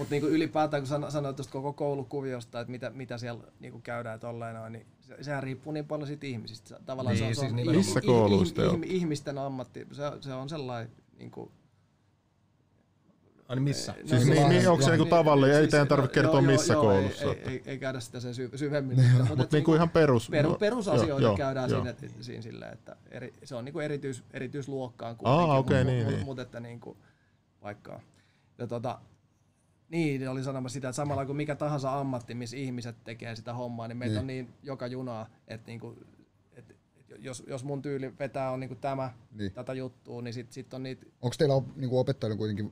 Mutta niinku ylipäätään, kun san- sanoit tuosta koko koulukuviosta, että mitä, mitä siellä niinku käydään tolleen noin, niin se, sehän riippuu niin paljon siitä ihmisistä. Tavallaan Niin, se on, se siis on nimenomaan. Missä kouluissa te olette? ihmisten ammatti, se, se on sellainen... Niinku, Ai niin missä? No, Siis se niin, niin, onko se niinku tavallinen? Ei teidän tarvitse kertoa joo, missä joo, koulussa. Ei, ei, ei, käydä sitä sen sy- syvemmin. mutta, mutta Mutta niinku ihan perus. peru, no, perusasioita joo, käydään joo. siinä, siinä silleen, että eri, se on niinku erityis, erityisluokkaan Aa, okei, mut, niin, mut, niin. mut, että niinku, vaikka, ja tota, niin, oli sanomassa sitä, että samalla kuin mikä tahansa ammatti, missä ihmiset tekee sitä hommaa, niin meitä Niin. on niin joka junaa, että niinku, et, et jos, jos mun tyyli vetää on niinku tämä, Niin. tätä juttua, niin sit, sit on niitä Onko teillä op, niinku opettajilla kuitenkin,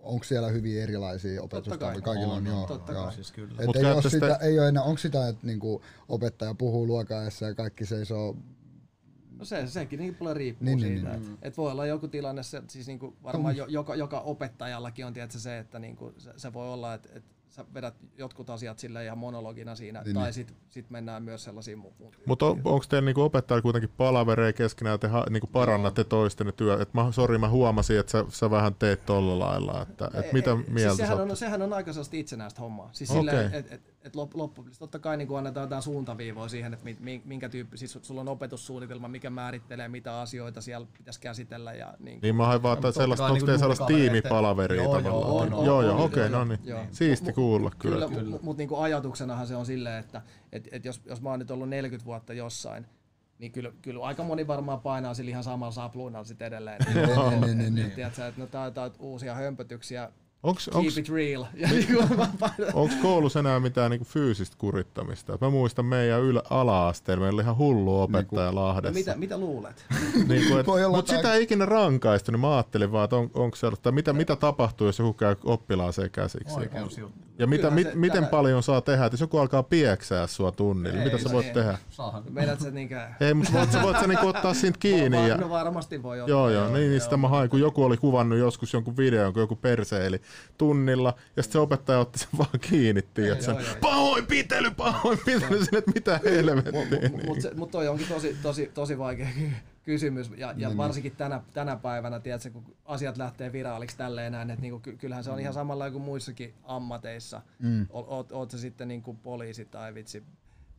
onko siellä hyvin erilaisia opetusta? kai. Kaikilla on, On, joo. totta joo. kai. Siis kyllä. Et Mut ei, ole sitä, sitä- ei ole enää, onko sitä, että niinku opettaja puhuu luokaessa ja kaikki seisoo No se, sekin niin paljon riippuu Niin, niin, niin, siitä, niin. niin, että et voi olla joku tilanne, se, siis niinku varmaan jo, joka, joka opettajallakin on tietysti se, että niinku se, se voi olla, että et sä vedät jotkut asiat sille ihan monologina siinä, Niin, niin, tai niin. sitten sit mennään myös sellaisiin mu- muun Mutta on, onko teillä niinku opettajalla kuitenkin palavereja keskenään, että te niinku parannatte toistenne työ? Et mä, sori, mä huomasin, että sä, sä vähän teet tolla lailla. Että, et mitä Ei, mieltä siis sä sehän, oot? on, sehän on aika sellaista itsenäistä hommaa. Siis okay. silleen, että et, et lop, loppu, totta kai niin annetaan jotain suuntaviivoja siihen, että mi- mi- minkä tyyppi, siis sulla on opetussuunnitelma, mikä määrittelee, mitä asioita siellä pitäisi käsitellä. Ja, niin, Niin mä hain vaan, että sellaista, onko niinku teillä sellaista tiimipalaveria Joo, joo, tavallaan? on, on, joo, on, joo, on, okei, joo, no niin. joo. Siisti kuulla kyllä. Kyllä, mutta mut niinku ajatuksenahan se on silleen, että et, et jos, jos mä oon nyt ollut 40 vuotta jossain, niin kyllä, kyllä aika moni varmaan painaa sillä ihan samalla sapluunalla sit edelleen. Niin, niin, niin, niin. Tiedätkö, että no tää uusia hömpötyksiä, Onks, keep onks, it real. Ja niinku koulussa enää mitään niinku fyysistä kurittamista? Mä muistan meidän ylä, ala-asteella, meillä oli ihan hullu opettaja no Lahdessa. mitä, mitä luulet? Niin olla mutta sitä ei ikinä rankaistu, niin mä ajattelin vaan, että on, onko se, että mitä, mitä tapahtuu, jos joku käy oppilaaseen käsiksi. Oikeusjuttu. Ja mitä, Kyllähän mit, se miten tällä- paljon saa tehdä, että jos joku alkaa pieksää sua tunnilla, Ei, mitä sä no voit ei. tehdä? Meidät se. Ei, mutta voit, sä voit sä niinku ottaa siitä kiinni. Ja, No varmasti voi ottaa. joo, joo, niin, niin sitä mä hain, kun joku oli kuvannut joskus jonkun videon, kun joku perseili tunnilla, ja sitten se opettaja otti sen vaan kiinni, että sen, pahoinpitely, pahoinpitely, sinne, että mitä helvettiä. Mutta mut, se- mut toi onkin tosi, tosi, tosi vaikea ky- kysymys, ja, Niin, ja varsinkin tänä, tänä päivänä, tiedätkö, kun asiat lähtee viraaliksi tälleen näin, että niinku, ky- kyllähän se on ihan samalla kuin muissakin ammateissa. Mm. Oot, oot se sitten niinku poliisi tai vitsi,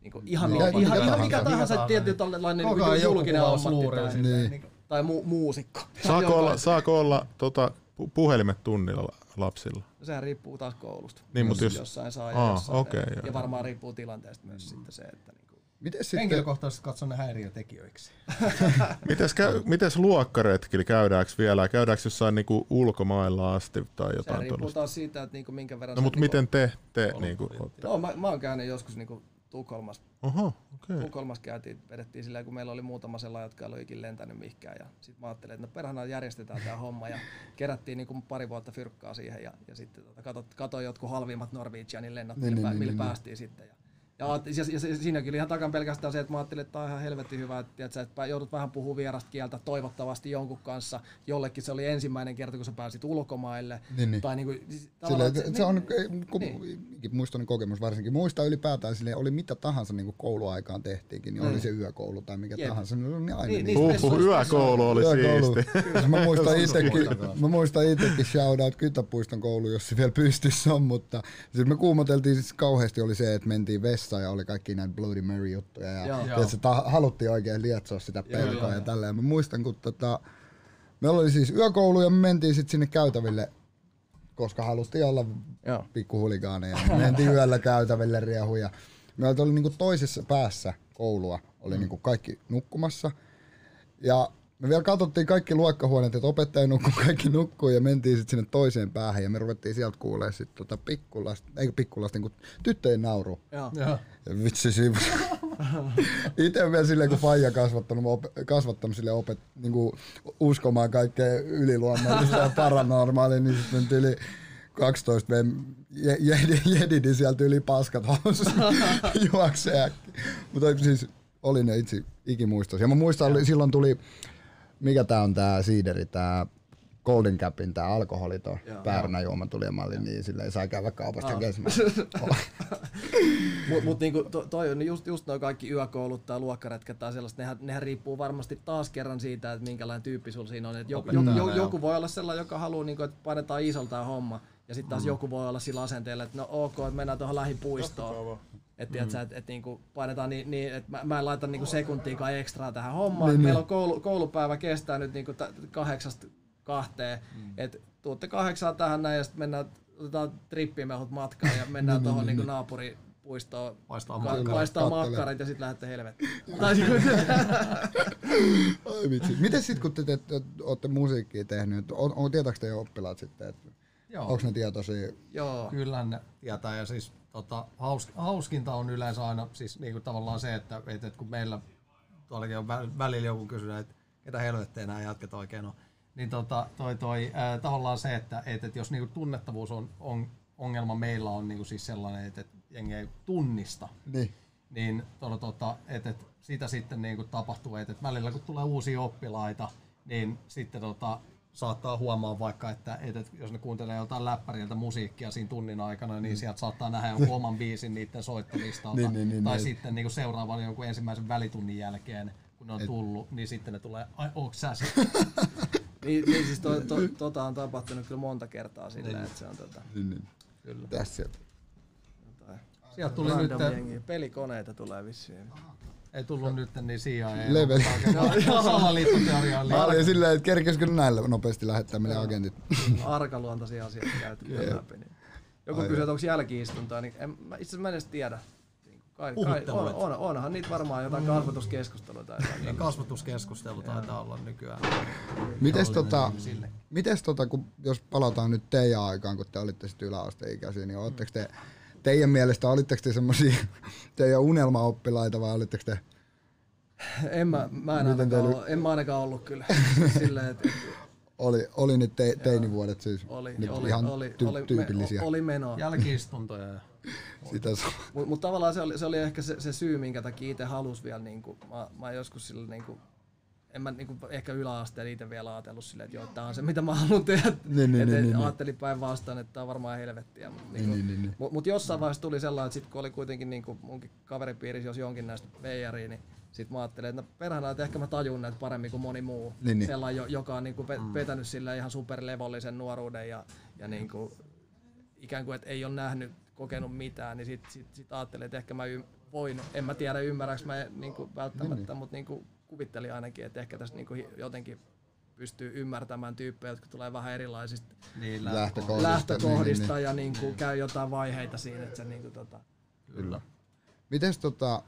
niinku ihan, Mikä- ihan, mikä ihan, ihan mikä tahansa. tietty niinku joku julkinen ammatti tai, Niin. tai mu, muusikko. Saako olla, saako olla tota, pu- puhelimet tunnilla la- lapsilla? Sehän riippuu taas koulusta. Niin, mut jos- Jossain saa ja Aa, jossain joo. Ja varmaan riippuu tilanteesta myös sitten se, että niinku, Miten sitten, Henkilökohtaisesti katson ne häiriötekijöiksi. Mites, käy, mites luokkaretkillä käydäänkö vielä? Käydäänkö jossain niinku ulkomailla asti tai jotain riippuu tuollaista? taas siitä, että niinku minkä verran No mutta niinku- miten te, te niinku, ootte? No, mä, mä oon käynyt joskus niinku Tukholmassa Oho, okei. Okay. Tukholmassa käytiin, vedettiin silleen, kun meillä oli muutama sellainen, jotka ei ollut ikinä lentänyt mihinkään. Ja sitten mä ajattelin, että no perhana järjestetään tämä homma. Ja kerättiin niin kuin pari vuotta fyrkkaa siihen. Ja, ja sitten tota, katot, katoin jotkut halvimmat Norwegianin lennot, Niin, niin, niin, millä, niin, millä niin, niin. päästiin sitten. Ja, ja, ja, ja, ja siinäkin oli ihan takan pelkästään se, että mä ajattelin, että tämä on ihan helvetin hyvä, että, tiedätkö, että joudut vähän puhua vierasta kieltä toivottavasti jonkun kanssa. Jollekin se oli ensimmäinen kerta, kun sä pääsit ulkomaille. Niin, niin. Tai niin kuin, siis Sille, tavallaan, että se on, kun niin. muistoinen kokemus varsinkin, muista ylipäätään sille oli mitä tahansa niin kuin kouluaikaan tehtiinkin, niin oli se yökoulu tai mikä Jep. tahansa, niin aina Niin, niin, niin, Huhhuh, yökoulu oli Yökoulu. siisti. Siis mä muistan itsekin, mä muistan itsekin shoutout Kytäpuiston koulu, jos se vielä pystyssä on, mutta siis me kuumoteltiin siis kauheasti oli se, että mentiin vessaan ja oli kaikki näitä Bloody Mary juttuja ja Joo. tiedätkö, ta- haluttiin oikein lietsoa sitä pelkoa ja tälleen. Mä muistan, kun tota, meillä oli siis yökoulu ja me mentiin sitten sinne käytäville, koska haluttiin olla pikkuhuligaaneja. Mentiin yöllä käytäville riehuja. Meillä oli niinku toisessa päässä koulua, oli niinku kaikki nukkumassa. Ja me vielä katsottiin kaikki luokkahuoneet, että opettaja nukkuu, kaikki nukkuu ja mentiin sitten sinne toiseen päähän ja me ruvettiin sieltä kuulee sitten tota pikkulasta, ei pikkulasta, niin tyttöjen nauru. Joo. Ja vitsi siinä. Itse vielä silleen, kun faija kasvattanut, op- kasvattanut sille opet, niin kuin uskomaan kaikkea yliluonnollista ja paranormaalia, niin sitten mentiin yli 12 vei je- jedi, jedi, niin sieltä yli paskat housussa juoksee äkkiä. Mutta siis oli ne itse ikimuistoisia. Ja mä muistan, oli, silloin tuli, mikä tää on tää siideri, tää Golden Capin tää alkoholito Joo. päärynäjuoma tuli ja mä olin niin silleen, saa käydä kaupasta kesimään. Mutta mut niinku to, toi on just, just noin kaikki yökoulut tai luokkaretket tai sellaista, nehän, nehän riippuu varmasti taas kerran siitä, että minkälainen tyyppi sulla siinä on. Et joku, joku, Opettajana, joku, voi olla sellainen, joka haluaa, niinku, että painetaan isolta tämä homma. Ja sitten taas joku voi olla sillä asenteella, että no ok, että mennään tuohon lähipuistoon. Että mm. et, et, niinku painetaan niin, niin että mä, mä en laita niinku sekuntiikaan ekstraa tähän hommaan. Niin, Meillä on koulu, koulupäivä kestää nyt niinku ta- kahdeksasta kahteen. Mm. Että tuutte kahdeksaan tähän näin ja sitten mennään, otetaan trippimehut matkaan ja mennään tuohon niinku naapuripuistoon. Paistaa Ka- makkarit. paistaa Kattelee. makkarit ja sitten lähdette helvettiin. Siis- Ai vitsi. Miten sitten kun te, te, te olette musiikkia tehnyt, on, on, tietääkö teidän oppilaat sitten, että Joo. onko ne tietoisia? Joo. Kyllä ne tietää ja siis tota, haus, hauskinta on yleensä aina siis niinku tavallaan se, että, että, että kun meillä tuollakin on vä- välillä joku kysyy, että ketä helvettiä nämä jatket oikein on, niin tota, toi, toi, ää, tavallaan se, että, että, että jos niinku tunnettavuus on, on ongelma meillä on niinku siis sellainen, että, että jengi ei tunnista, Niin. niin tota, tota, että, että sitä sitten niin kuin tapahtuu, että, että välillä kun tulee uusia oppilaita, niin sitten tota, saattaa huomaa vaikka, että, että, jos ne kuuntelee jotain läppäriltä musiikkia siinä tunnin aikana, niin sieltä saattaa nähdä jonkun oman biisin niiden soittolistalta. Niin, niin, niin, tai niin. sitten niin kuin seuraavalla jonkun ensimmäisen välitunnin jälkeen, kun ne on tullut, niin sitten ne tulee, ai onko sä se? Niin, niin siis to, to, tota on tapahtunut kyllä monta kertaa silleen, että se on tota, niin, niin. kyllä. Tässä sieltä. Sieltä tuli nyt, random jengiä. Pelikoneita tulee vissiin. Ei tullut nyt niin CIA. Leveli. Salaliittoteoria Mä olin silleen, että kerkesikö näillä nopeasti lähettää meille agentit. Arkaluontoisia asioita käyty läpi. Niin. Joku kysyy, että onko jälkiistuntoa, niin en, mä, itse asiassa mä en edes tiedä. Niin Kai, kai, on, on, onhan niitä varmaan jotain kasvatuskeskustelua tai jotain. Niin kasvatuskeskustelu taitaa olla nykyään. Mites tota, mites tota, kun jos palataan nyt teidän aikaan, kun te olitte sitten yläasteikäisiä, niin ootteko te, teidän mielestä, olitteko te semmosia teidän unelmaoppilaita vai olitteko te, En mä, mä en, ainakaan, teillä- ollut, en mä ainakaan ollut kyllä. Silleen, että oli, oli nyt te, teinivuodet siis oli, nyt oli, ihan oli, ty, oli, tyypillisiä? Me, oli menoa. Jälkiistuntoja. Sitä. Mutta mut tavallaan se oli, se oli ehkä se, se syy, minkä takia itse halusi vielä, niinku, mä, mä joskus sillä niinku, en mä niinku, ehkä yläasteella itse vielä ajatellut silleen, että joo, tää on se mitä mä haluan tehdä. Niin, niin, niin, et, niin, ajattelin päinvastoin, että tää on varmaan helvettiä. Mutta Niin, niinku, niin, niin, niin. mut, mut jossain vaiheessa tuli sellainen, että sit kun oli kuitenkin niinku, munkin kaveripiirissä jos jonkin näistä veijaria, niin sit mä ajattelin, että no perhana, että ehkä mä tajun näitä paremmin kuin moni muu. Niin, niin. Sellainen, jo- joka on niinku ve- vetänyt sillä ihan superlevollisen nuoruuden ja, ja niinku, ikään kuin, että ei ole nähnyt, kokenut mitään, niin sitten sit, sit ajattelin, että ehkä mä y- voin, en mä tiedä ymmärräks mä niin kuin välttämättä, mutta niin kuin kuvittelin ainakin, että ehkä tässä niin kuin jotenkin pystyy ymmärtämään tyyppejä, jotka tulee vähän erilaisista Niin, Lähtökohdista. lähtökohdista Niin, ja niin kuin käy jotain vaiheita siinä, että se niin kuin tota, Kyllä. Mites tota,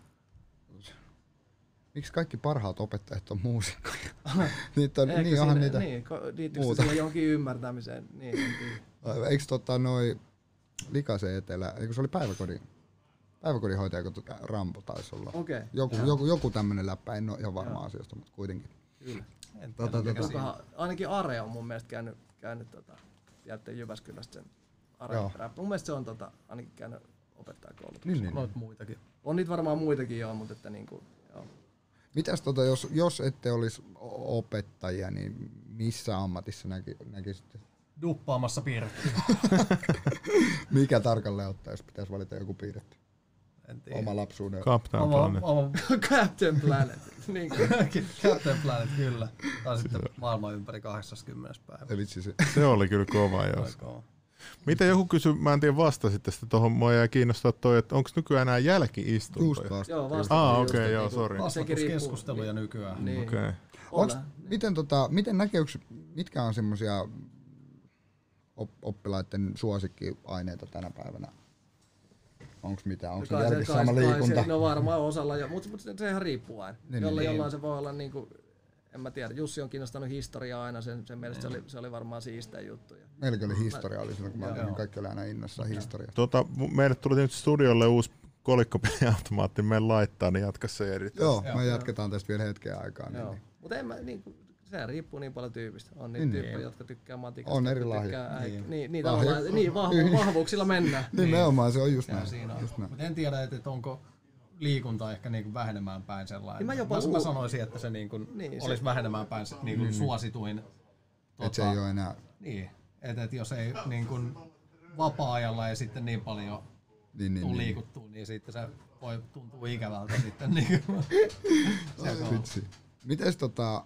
miksi kaikki parhaat opettajat on muusikkoja? niitä on, Eikö niin onhan niitä. Niin, muuta. siihen johonkin ymmärtämiseen? Niin, tiedä. Eikö tota noi Likasen etelä, eikö se oli päiväkodin? Päiväkodinhoitaja, kun Rampo taisi olla. Okei. Joku, joku, joku tämmöinen läppä, en ole ihan varma asiasta, mutta kuitenkin. Kyllä. En Tota, tota. Kukahan, ainakin Are on mun mielestä käynyt, käynyt tota, tiedätte Jyväskylästä sen Are. Mun mielestä se on tota, ainakin käynyt opettajakoulutus. Niin, niin. Noit muitakin. On niitä varmaan muitakin joo, mutta että niinku, joo. Mitäs tota, jos, jos ette olisi opettajia, niin missä ammatissa näki, näkisitte? Duppaamassa piirretty. Mikä tarkalleen ottaa, jos pitäisi valita joku piirretty? En tiedä. Oma lapsuuden. Captain Oma, Planet. oma Captain Planet. niin. Captain Planet, kyllä. Tai sitten maailman ympäri 80. päivä. Ei vitsi se. Se oli kyllä kova. Aika Mitä joku kysyi, mä en tiedä vastasitte sitten tuohon, mua jäi kiinnostaa toi, että onko nykyään enää Just jälki-istuntoja? vasta. Joo, vasta. Aa, just, okei, että joo, niinku- sori. riippuu- Kasvatuskeskusteluja nykyään. Niin. Okei. Okay. Onks, miten, tota, miten näkeyks, mitkä on semmosia op, oppilaiden suosikkiaineita tänä päivänä? Onko mitään? Onko se jälkeen kai- sama liikunta? Se, no varmaan osalla, jo, mutta, mutta se ihan riippuu aina. Niin, Jolla, niin. jollain se voi olla niin kuin, en mä tiedä, Jussi on kiinnostanut historiaa aina, sen, sen mielestä se oli, se oli varmaan siistä juttu. Ja Meilläkin oli historiallisena, kun mä olin, Joo. kaikki oli aina innossaan historiasta. Tota, meille tuli nyt studiolle uusi kolikkopeliautomaatti, me laittaa, niin jatka se eri. Joo, Joo. me jatketaan tästä vielä hetken aikaa. Niin, Joo. niin. Mutta en mä, niin, kuin, sehän riippuu niin paljon tyypistä. On niitä Niin, tyyppejä, niin. jotka tykkää matikasta. On eri lahja. tykkää äik- Niin. Niin, niin, Lahja- tavallaan, niin vahvu, Niin. vahvuuksilla mennään. Nimenomaan se on just Ja näin. siinä on. Just näin. Mutta en tiedä, että, että onko liikunta ehkä niinku vähenemään päin sellainen. Niin mä jopa mä, luul- mä sanoisin, että se niinku Niin, se- olisi vähenemään päin se niinku suosituin. Et Niin, se ei ole enää. Niin, että et jos ei niinku vapaa-ajalla ei sitten niin paljon Niin, niin, tuu niin. liikuttua, niin sitten se voi tuntua ikävältä sitten. Niinku. Se on- Vitsi. Mites tota,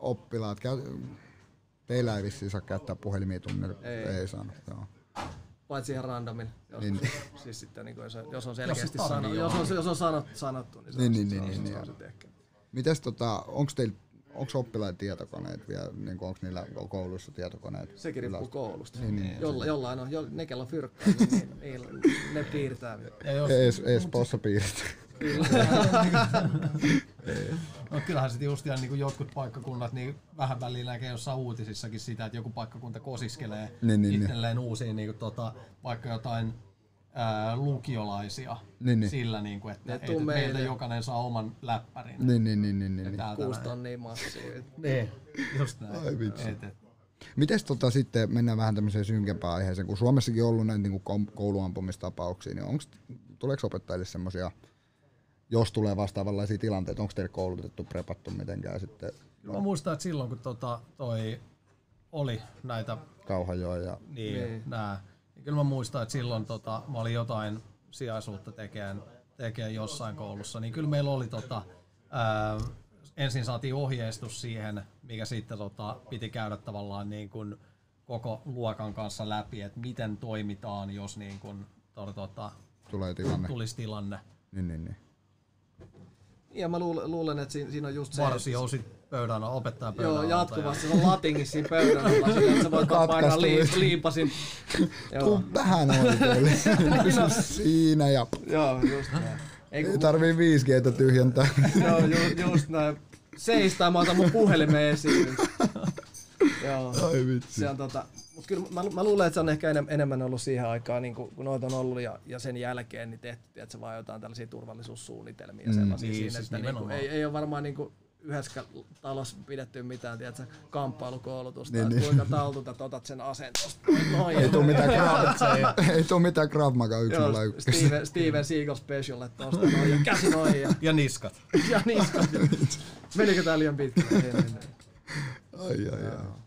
oppilaat, käy, teillä ei vissiin saa käyttää puhelimia tunnilla? Ei. ei saanut. Joo. Paitsi ihan randomilla. Jos, Niin. siis sitten, niin kuin, jos, jos on selkeästi tarvii sanottu, jos on, jos on sanottu, sanottu niin se Niin, on, niin, se niin, on, niin, se niin, on sitten ehkä. Mites tota, onks teillä onko oppilailla tietokoneet vielä, niin onko niillä kouluissa tietokoneet? Sekin riippuu koulusta. Niin, niin. Jolla, jollain on, jo, ne kello on fyrkkaa, niin, niin, niin, ne piirtää. Ja jos, Ees, Espoossa no kyllähän sitten just ihan niin jotkut paikkakunnat, niin vähän välillä näkee jossain uutisissakin sitä, että joku paikkakunta kosiskelee Niin, niin, itselleen uusiin niin kuin, tota, vaikka jotain ää, lukiolaisia Niin, niin. sillä, niin kuin, että, että meiltä jokainen saa oman läppärin. Niin, niin, niin, niin, niin. niin. Kuusta näin. on niin. Niin, just näin. Ai vitsi. Et, et, Mites tota sitten, mennään vähän tämmöiseen synkempään aiheeseen, kun Suomessakin on ollut näitä niin kuin kouluampumistapauksia, niin onks, tuleeko opettajille semmoisia, jos tulee vastaavanlaisia tilanteita, onko teille koulutettu, prepattu mitenkään sitten Mä muistan, että silloin kun tota, toi oli näitä Kauhajoa ja niin, Niin. Nää, niin kyllä mä muistan, että silloin tota, mä olin jotain sijaisuutta tekemään, tekemään jossain koulussa, niin kyllä meillä oli tota, ää, ensin saatiin ohjeistus siihen, mikä sitten tota, piti käydä tavallaan niin kuin koko luokan kanssa läpi, että miten toimitaan, jos niin kuin, to, tota, tulee tilanne. tulisi tilanne. Niin, niin, niin. Ja mä luulen, luulen että siinä, siinä on just se, Varsiousit pöydän, opettaja pöydän Joo, jatkuvasti. Se on latingissa siinä pöydän alla, sillä, että sä voit vaan painaa liip, liipasin. Joo, Tuu vähän oikealle. Pysy siinä ja joo, just näin. Ei, ei kun, tarvii 5Gtä tyhjentää. joo, ju, just näin. Seistää, mä otan mun puhelimen esiin. Joo. Ai vitsi. Se on tota, mut kyllä mä, mä, luulen, että se on ehkä enem, enemmän ollut siihen aikaan, niin kun, kun noita on ollut ja, ja sen jälkeen niin tehty, että se vaan jotain tällaisia turvallisuussuunnitelmia mm, sellaisia niin, siinä, siis että niin kuin, ei, ei ole varmaan niin kuin yhdessä talossa pidetty mitään, tiedätkö, kamppailukoulutusta, Niin, niin, niin. että kuinka taltutat, otat sen asentosta. Noin, Ei tuu mitään Krav, ei tuu mitään Krav Maga Joo, 101. Steven, Steven Seagal special, että tosta noin ja käsi noin ja, Ja niskat. ja niskat. Menikö tää liian pitkälle? Ei. Ai, ai, ai.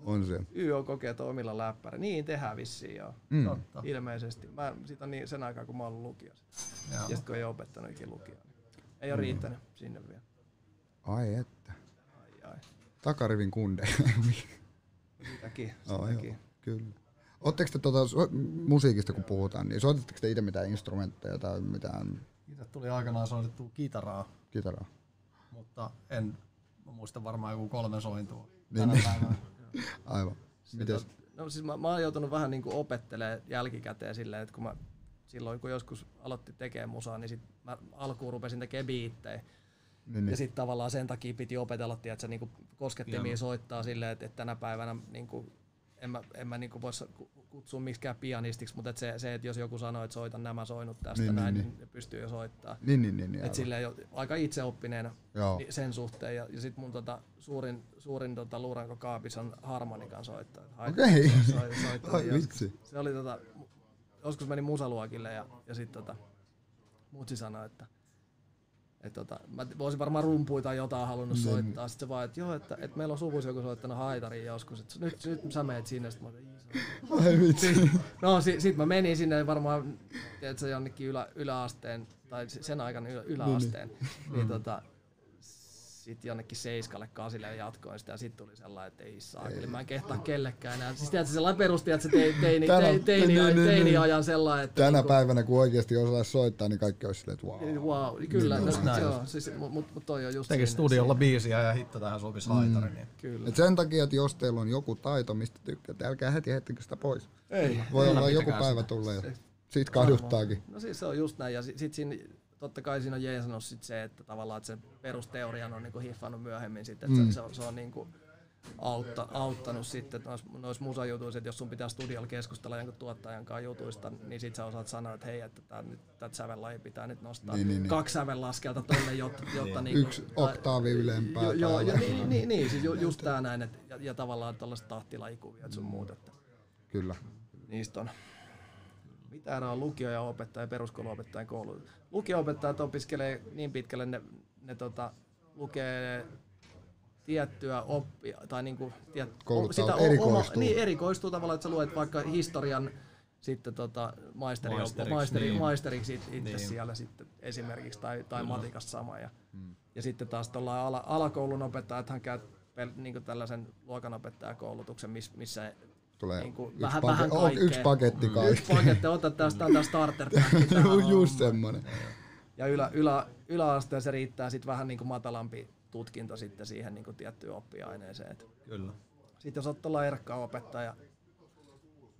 On se. YO kokeet omilla läppäri. Niin tehdään vissiin joo. Mm. Totta. Ilmeisesti. Mä, siitä on niin sen aikaa, kun mä oon ollut lukiossa. Joo. Ja sitten kun ei ole opettanut ikinä lukioon. Niin ei ole riittänyt sinne vielä. Ai että. Ai ai. Takarivin kunde. Sitäkin. oh, sitäkin. joo, kyllä. Oletteko te tuota, musiikista kun puhutaan, niin soitatteko te itse mitään instrumentteja tai mitään Itse tuli aikanaan soitettua kitaraa, kitaraa? mutta en muista varmaan joku kolme sointua Niin, tänä niin. päivänä. Aivan. Mites? No siis mä, mä oon joutunut vähän niinku opettelemaan jälkikäteen silleen, että kun mä silloin kun joskus aloitti tekemään musaa, niin sit mä alkuun rupesin tekemään biittejä. Niin, Ja niin. sitten tavallaan sen takia piti opetella, että se niinku koskettimia soittaa silleen, että, että tänä päivänä niinku, en mä, en mä niinku voi ku- kutsua miksikään pianistiksi, mutta et se, se, että jos joku sanoo, että soitan nämä soinut tästä Niin, niin, näin, niin, niin, pystyy jo soittaa. Niin, niin, niin. niin Et silleen jo, aika itseoppineena Joo. sen suhteen. Ja, ja sit mun tota, suurin, suurin tota, luuranko kaapis on harmonikan soittaja. Okei. Soi, joskus. vitsi. Se oli tota, joskus meni musaluokille ja, ja sit tota, mutsi sanoi, että et tota, mä voisin varmaan rumpuita tai jotain halunnut Niin. soittaa. Sitten se vaan, että joo, että, että meillä on suvussa joku soittanut haitarin joskus. Että nyt, nyt sä meet sinne. Sitten mä. Ai vitsi. No si, sit mä menin sinne varmaan, tiedätkö, jonnekin ylä, yläasteen, tai sen aikana ylä, yläasteen. Niin, niin tota, sit jonnekin seiskalle, kasille jatkoin sitä, ja sit tuli sellainen, että ei saa, eli mä en kehtaa kellekään enää. Siis tiedätkö, sellainen perusti, että se teini, teini, Tänä- teini, teini, niin, niin, teini niin. ajan sellainen, että Tänä niinku- päivänä, kun oikeasti osaisi soittaa, niin kaikki olisi silleen, että wow. Wow, kyllä, Niin, no, näin. joo, siis, mutta mut, toi on just Teki siinä, studiolla biisiä ja hitto tähän sopisi haitari. Niin. Kyllä. Et sen takia, että jos teillä on joku taito, mistä tykkäätte, älkää heti heittäkö sitä pois. Ei. Voi Älä olla joku päivä ja siitä kahduttaakin. No siis se on just näin, ja sit, sit siinä, totta kai siinä on jeesannut sit se, että tavallaan että se perusteorian on niinku hiffannut myöhemmin sitten, että Mm. se, se, on, se on niinku autta, auttanut sitten noissa nois musajutuissa, että jos sun pitää studiolla keskustella jonkun tuottajan kanssa jutuista, niin sit sä osaat sanoa, että hei, että tää, nyt, tätä sävellaji pitää nyt nostaa Niin, niin, niin. kaksi sävellaskelta tonne, jotta, jotta niinku, Yksi oktaavi ylempää Joo, joo, alla. niin, niin, niin, siis ju, just tää näin, että, ja, ja tavallaan tällaiset tahtilajikuvia, että sun muut, että Kyllä. niistä on. Mitä on lukio- ja opettaja ja peruskouluopettajan koulu? Lukio-opettajat opiskelee niin pitkälle, ne, ne tota, lukee tiettyä oppia, tai niinku, tiet, Kouluttautuu, o- erikoistuu. niin, erikoistuu tavallaan, että sä luet vaikka historian sitten tota, maisteri, Maisteriksi, maisteri, niin. maisteriksi it, itse Niin. siellä sitten esimerkiksi, tai, tai matikassa sama. Ja, ja sitten taas tuolla ala, alakoulun opettajathan käy pel, niin tällaisen luokanopettajakoulutuksen, miss, missä Tulee Niinku yksi, vähän- pake- vähän oh, kaikkea. yksi paketti Yksi kaikki. paketti, ota tästä tää starter Just semmonen. Ja ylä, ylä, yläasteen se riittää sitten vähän niinku matalampi tutkinto sitten siihen niinku tiettyyn oppiaineeseen. Et Kyllä. Sitten jos olet tuolla erkkaa opettaja,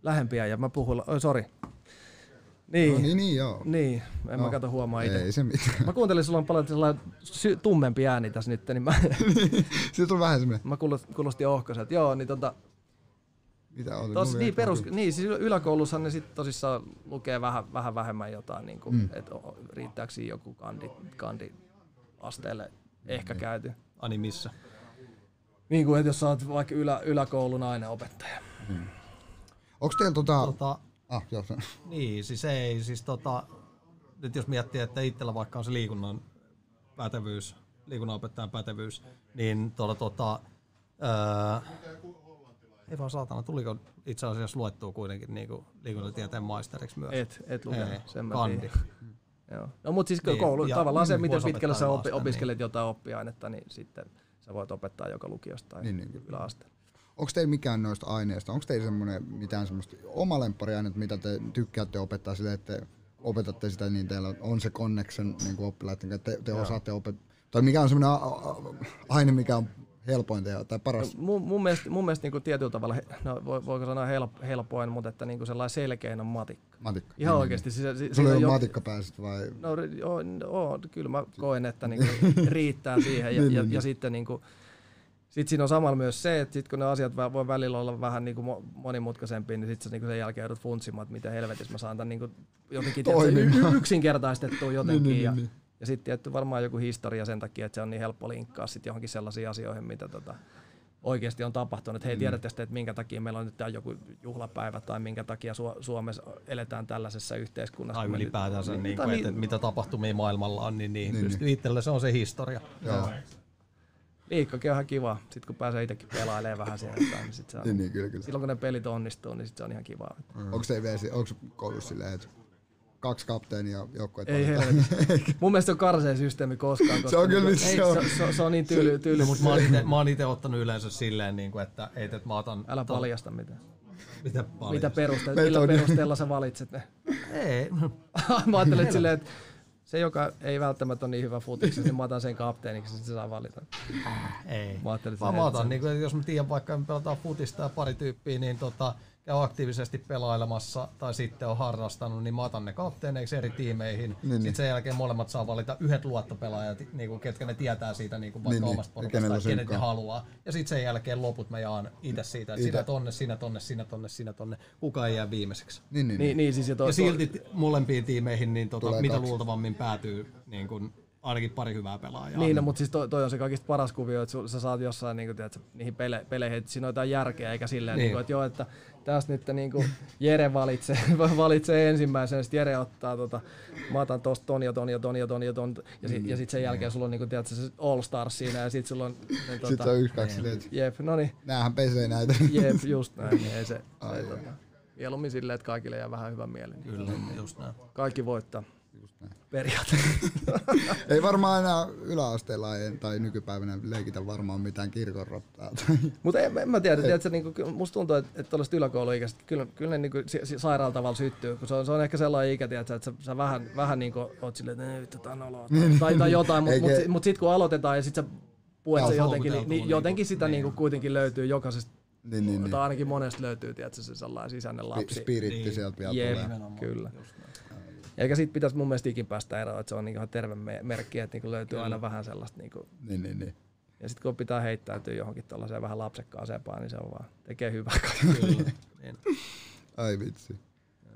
lähempiä ja mä puhun, oi sori. Niin, No niin, niin joo. niin, en No, mä kato huomaa itse. Ei se mitään. Mä kuuntelin, sulla on paljon sellainen sy- tummempi ääni tässä nyt, niin mä, Siitä on vähän semmoinen, mä kuulost- kuulostin ohkaiselta. Joo, niin tota, mitä on. Tos, niin, perus, niin, siis yläkoulussahan ne sitten tosissaan lukee vähän, vähän vähemmän jotain, niin kuin, Mm. mm. että riittääkö siinä joku kandi, kandi asteelle ehkä Niin. käyty. Ani missä? Niin kuin, että jos sä oot vaikka ylä, yläkoulun aineopettaja. Onko teillä tota... Tota, Ah, joo. Niin, siis ei, siis tota, nyt jos miettii, että itsellä vaikka on se liikunnan pätevyys, liikunnanopettajan pätevyys, niin tuolla tota, ää, ei vaan saatana, tuliko itse asiassa luettua kuitenkin niinku liikuntatieteen maisteriksi myös? Et, et lukee, Ei, sen mä kandi. tiedän. Joo. No mutta siis Niin, koulu, ja tavallaan se, miten voisi pitkälle sä opi, opiskelet jotain oppiainetta, niin sitten sä voit opettaa joka lukiosta tai Niin, niin, yläasteella. Onko teillä mikään noista aineista, onko teillä semmoinen mitään semmoista oma lemppariainetta, mitä te tykkäätte opettaa sille, että te opetatte sitä, niin teillä on se connection niin kuin oppilaiden kanssa, te, te osaatte opettaa, tai mikä on semmoinen aine, mikä on helpointa ja- tai paras? No, mun, mun mielestä, mun mielestä niin tietyllä tavalla, no, voi- voiko sanoa help, helpoin, mutta että niin sellainen selkein on matikka. Matikka. Ihan Niin, oikeasti. Siis, Sulla ei ole jo- matikka pääsit vai? No, joo, joo, kyllä mä koen, että niinku riittää siihen. Ja, Niin, ja, niin, ja niin. sitten niinku, sit siinä on samalla myös se, että sit kun ne asiat voi välillä olla vähän niinku mo- monimutkaisempia, niin sitten niinku sen jälkeen joudut funtsimaan, että miten helvetissä mä saan tämän niinku jotenkin tiedätkö, Toimimaan. y- yksinkertaistettua jotenkin. Niin, niin, ja, niin, ja sitten tietty varmaan joku historia sen takia, että se on niin helppo linkkaa sit johonkin sellaisiin asioihin, mitä tota, oikeasti on tapahtunut. Hei, Mm. tiedätte sitten, että minkä takia meillä on nyt tää joku juhlapäivä tai minkä takia Su- Suomessa eletään tällaisessa yhteiskunnassa. Tai kun me nyt- ylipäätänsä, niin, niin, tai kuin, niin- että mitä tapahtumia maailmalla on, niin, niin, Niin, niin pystyy itselle, se on se historia. Joo. Liikkakin on ihan kiva. Sitten kun pääsee itsekin pelailemaan vähän siellä niin, sit se on, Niin, niin, kyllä, kyllä. silloin kun ne pelit onnistuu, niin sit se on ihan kiva. Vielä, onko koulussa silleen, että kaksi kapteenia joukkueet Ei. Mun mielestä se on karsein systeemi koskaan. Koska on kyllä ei, se on. se, se, se, on niin tyyli, tyyli No, mutta mä oon ite- mä oon itse ottanut yleensä silleen, niin kuin, että, ei, että mä otan... Älä paljasta mitään. Mitä, Mitä paljasta? perusteella, millä Metodi. perusteella sä valitset ne? Ei, mä ajattelin että silleen, että se, joka ei välttämättä ole niin hyvä futiksessa, niin mä otan sen kapteeniksi, sitten se saa valita. ei. Mä että se- mä että otan, se- niin kuin, jos mä tiedän vaikka me pelataan futista ja pari tyyppiä, niin tota, ja aktiivisesti pelailemassa tai sitten on harrastanut, niin mä otan ne kapteeneiksi eri tiimeihin. Niin, sitten niin. sen jälkeen molemmat saa valita yhdet luottopelaajat, niin kuin, ketkä ne tietää siitä niin kuin vaikka Niin, niin. omasta porukasta, kenet ne synkkaa. haluaa. Ja sitten sen jälkeen loput mä jaan itse siitä, että sinä tonne, sinä tonne, sinä tonne, sinä tonne. Kuka ei jää viimeiseksi. Niin, niin, Niin, niin. niin siis ja, to, Ja silti molempiin tiimeihin, niin tota, mitä kaksi. luultavammin päätyy niin kuin, ainakin pari hyvää pelaajaa. Niin, no, mutta siis toi, toi, on se kaikista paras kuvio, että sä saat jossain niin kuin, tiedät, niihin pele, peleihin, että siinä on jotain järkeä, eikä silleen, niin. Niin. Niin kuin, että joo, että tästä nyt niin kuin Jere valitsee, valitsee ensimmäisen, sitten Jere ottaa, tota, mä otan tosta ton ja ton ja ton ja ton ja ton, ja, sit, ja sit sen jälkeen sulla on niin kuin, tiedät, se All Stars siinä, ja sit sulla on, niin, Sitten tota, se on yksi, kaksi silleen, että jep, no niin, näähän pesee näitä. jep, just näin, niin ei se, se Ai, tota, mieluummin silleen, että kaikille jää vähän hyvä mieli. Niin Kyllä, just näin. kaikki voittaa. Just. Periaatteessa. Ei varmaan enää yläasteella ei, tai nykypäivänä leikitä varmaan mitään kirkonrottaa. Tai... Mutta en, en mä tiedä, tiedätkö, niinku, kyllä musta tuntuu, että, että tuollaiset yläkouluikäiset, kyllä, kyllä ne niinku, si, si, sairaalla tavalla syttyy, kun se on, se on ehkä sellainen ikä, tiedätkö, että sä, sä vähän, vähän niinku, oot silleen, että vittu, tää on oloa, tai, tai, tai jotain, mutta mut, mut, mut sitten kun aloitetaan ja sitten sä puet Tää se on jotenkin, niin, niin, jotenkin sitä niin. niinku kuitenkin löytyy jokaisesta, niin, niin, niin. tai ainakin monesta löytyy, tiedätkö, se sellainen sisäinen lapsi. Spiritti Niin. sieltä vielä Jep, tulee. kyllä. Eikä siitä pitäisi mun mielestä ikin päästä eroon, että se on niinku ihan terve me- merkki, että niinku löytyy aina vähän sellaista niinku, Niin, niin, niin. ja sitten kun pitää heittäytyä johonkin tuollaiseen vähän lapsekkaasempaan, niin se on vaan, tekee hyvää Kyllä. Niin. Ai vitsi.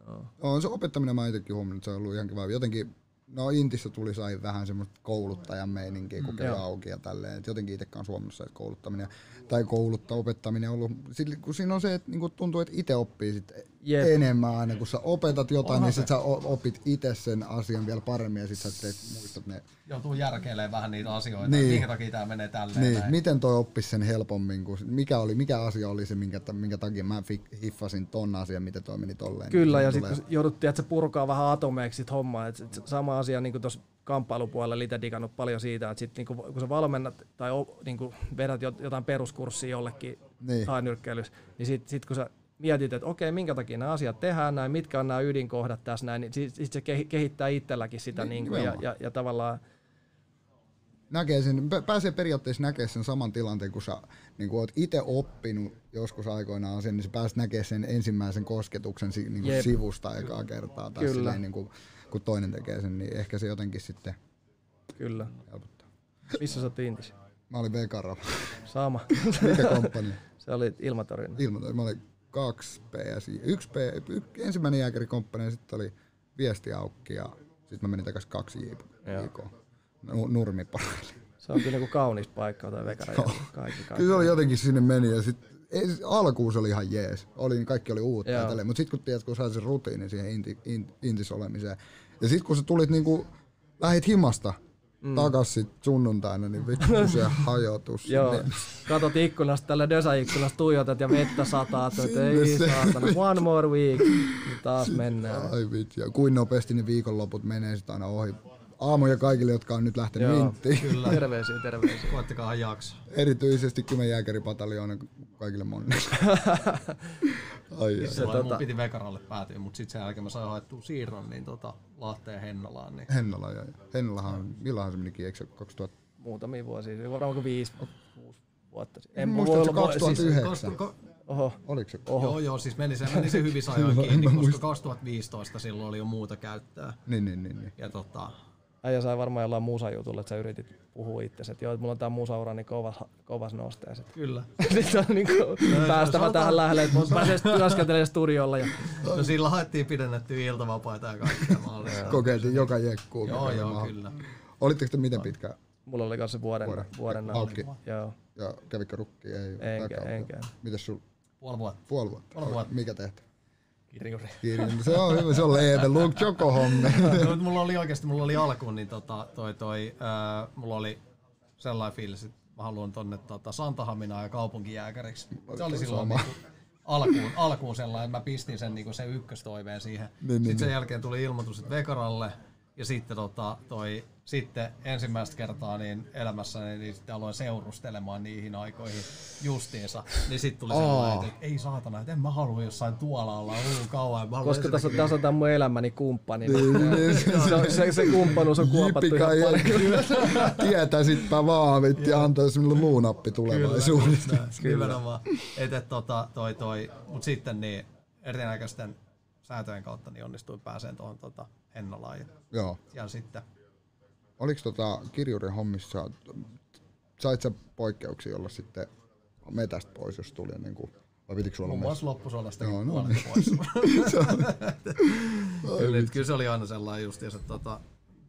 Joo. On se opettaminen mä itsekin huomannut, että se on ollut ihan kiva. Jotenkin, no Intissä tuli sai vähän semmoista kouluttajan meininkiä, kun Joo. auki ja tälleen. Et jotenkin itsekään Suomessa kouluttaminen tai kouluttaa opettaminen on ollut, kun siinä on se, että niinku tuntuu, että itse oppii sit Jep. enemmän aina, kun sä opetat jotain, Onhan niin sit sä opit itse sen asian vielä paremmin ja sit sä teet, muistat ne. Joutuu järkeilemään vähän niitä asioita, Niin. niin. minkä takia tämä menee tälleen. Niin, näin. miten toi oppisi sen helpommin, kun, mikä, oli, mikä asia oli se, minkä, minkä takia mä hiffasin ton asian, miten toi meni tolleen. Kyllä, niin ja sitten kun jouduttiin, että se purkaa vähän atomeiksi sit hommaa. Et sit sama asia niin kuin tuossa kamppailupuolella itse digannut paljon siitä, että sit, niin kuin, kun sä valmennat tai o, niin vedät jot- jotain peruskurssia jollekin Niin. hainyrkkeilyssä, niin sitten sit, kun sä mietit, että okei, minkä takia nämä asiat tehdään näin, mitkä on nämä ydinkohdat tässä näin, niin sitten sit se kehi- kehittää itselläkin sitä Niin, niin, kuin, ja, ja, ja, tavallaan näkee sen, pä- pääsee periaatteessa näkemään sen saman tilanteen, kun sä niin kun oot itse oppinut joskus aikoinaan sen, niin sä pääset näkemään sen ensimmäisen kosketuksen niin kuin Jep. sivusta ekaa kertaa. Tai Kyllä. silleen, niin kuin, kun toinen tekee sen, niin ehkä se jotenkin sitten kyllä. helpottaa. Missä sä oot? Mä olin Vekaralla. Sama. Mikä komppani? se oli ilmatorjunta. Ilmoitoin. Mä olin kaksi PSI. Yksi P, y, ensimmäinen jääkärikomppani ja sitten oli viestiaukki ja sitten mä menin takaisin kaksi. JK. Nu- Nurmiporille. Se on kyllä niinku kaunis paikka toi vekara. Kaikki, kaikki. Kyllä se oli jotenkin sinne meni ja sit ei, siis alkuun se oli ihan jees. Oli, kaikki oli uutta ja Joo. tälleen. Mutta sitten kun tiedät, kun sait sen rutiinin siihen inti, in, intis olemiseen. Ja sitten kun sä tulit niinku, lähit himasta mm. takas sit sunnuntaina, niin vittu se hajotus. Joo, katot ikkunasta, tällä Dösa-ikkunasta tuijotat ja vettä sataa, että ei saatana, one more week, niin taas mennään. Ai vittu. Ja kuin nopeasti ne viikonloput menee sit aina ohi. Aamuja kaikille, jotka on nyt lähtenyt Joo. minttiin. Kyllä. Terveisiä, terveisiä. Koettakaa jaksaa. Erityisesti Kymenjääkäripataljoona kaikille monille. Ai. Se tota... Mun piti Vekaralle päätyä, mutta sitten sen jälkeen mä sain haettua siirron niin tota, Lahteen Hennalaan. Niin Hennala ja Hennallahan, milloinhan se menikin, eikö se 2000? Muutamia vuosia, varmaan kuin viisi, kuusi vuotta sitten. En Muistatko voi olla- 2009? Koska, ko, Oho, Oliko se? oho. joo, joo, siis meni se, meni se hyvissä ajoin kiinni, koska 2015 silloin oli jo muuta käyttää. Niin, niin, niin. niin. Ja tota, Äijä sai varmaan jollain musajutulla, että sä yritit puhua itsesi, että joo, että mulla on tää musaura niin kovas, kovas nosteessa. kyllä. Sitten on niinku päästävä sanotaan- tähän lähelle, että pääsee työskentelemään studiolla. Ja... No sillä haettiin pidennettyä iltavapaita ja kaikkea mahdollista. Kokeiltiin joka jekkuu. Joo, joo, kyllä. Olitteko te miten pitkään? Mulla oli kanssa vuoden, Vuoden. vuoden, Aukki. Joo, Ja kävikö rukki? Ei. enkä, enkä. Mites sul? Puoli vuotta. Puoli vuotta. Puoli vuotta. Mikä tehtä? Kirjuri. Kirja. Se on hyvä, se on leeve. Luke Joko homme. No, mulla oli oikeasti, mulla oli alkuun, niin tota, toi, toi, ää, mulla oli sellainen fiilis, että mä haluan tonne tota, Santahaminaan ja kaupunkijääkäriksi. Se oli silloin sama. niinku, alkuun, alkuun sellainen, että mä pistin sen niinku, sen ykköstoiveen siihen. Niin, Niin, niin, sitten sen niin. jälkeen tuli ilmoitus, että Vekaralle ja sitten, tota, toi, sitten ensimmäistä kertaa niin elämässäni niin sitten aloin seurustelemaan niihin aikoihin justiinsa. Niin sitten tuli sellainen, että ei saatana, että en mä halua jossain tuolla olla ollut kauan. Mä Koska tässä on, tässä on mun elämäni kumppani. Niin, Niin, se, se, se kumppanuus on kuopattu ihan paljon. Tietäisitpä vaan, vitti, ja antaisi minulle luunappi tulevaisuudessa. Nimenomaan. Et, et, tota, toi, toi. Mut sitten niin, erinäköisten säätöjen kautta niin onnistuin pääseen tuohon tota, Hennolaan. Ja Joo. siellä sitten Oliko tota kirjurin hommissa, sait sä poikkeuksia olla sitten metästä pois, jos tuli niin kuin, vai pitikö sulla olla muun muassa loppusodasta Joo, no niin. pois. kyllä, että kyllä se oli aina sellainen just, että tota,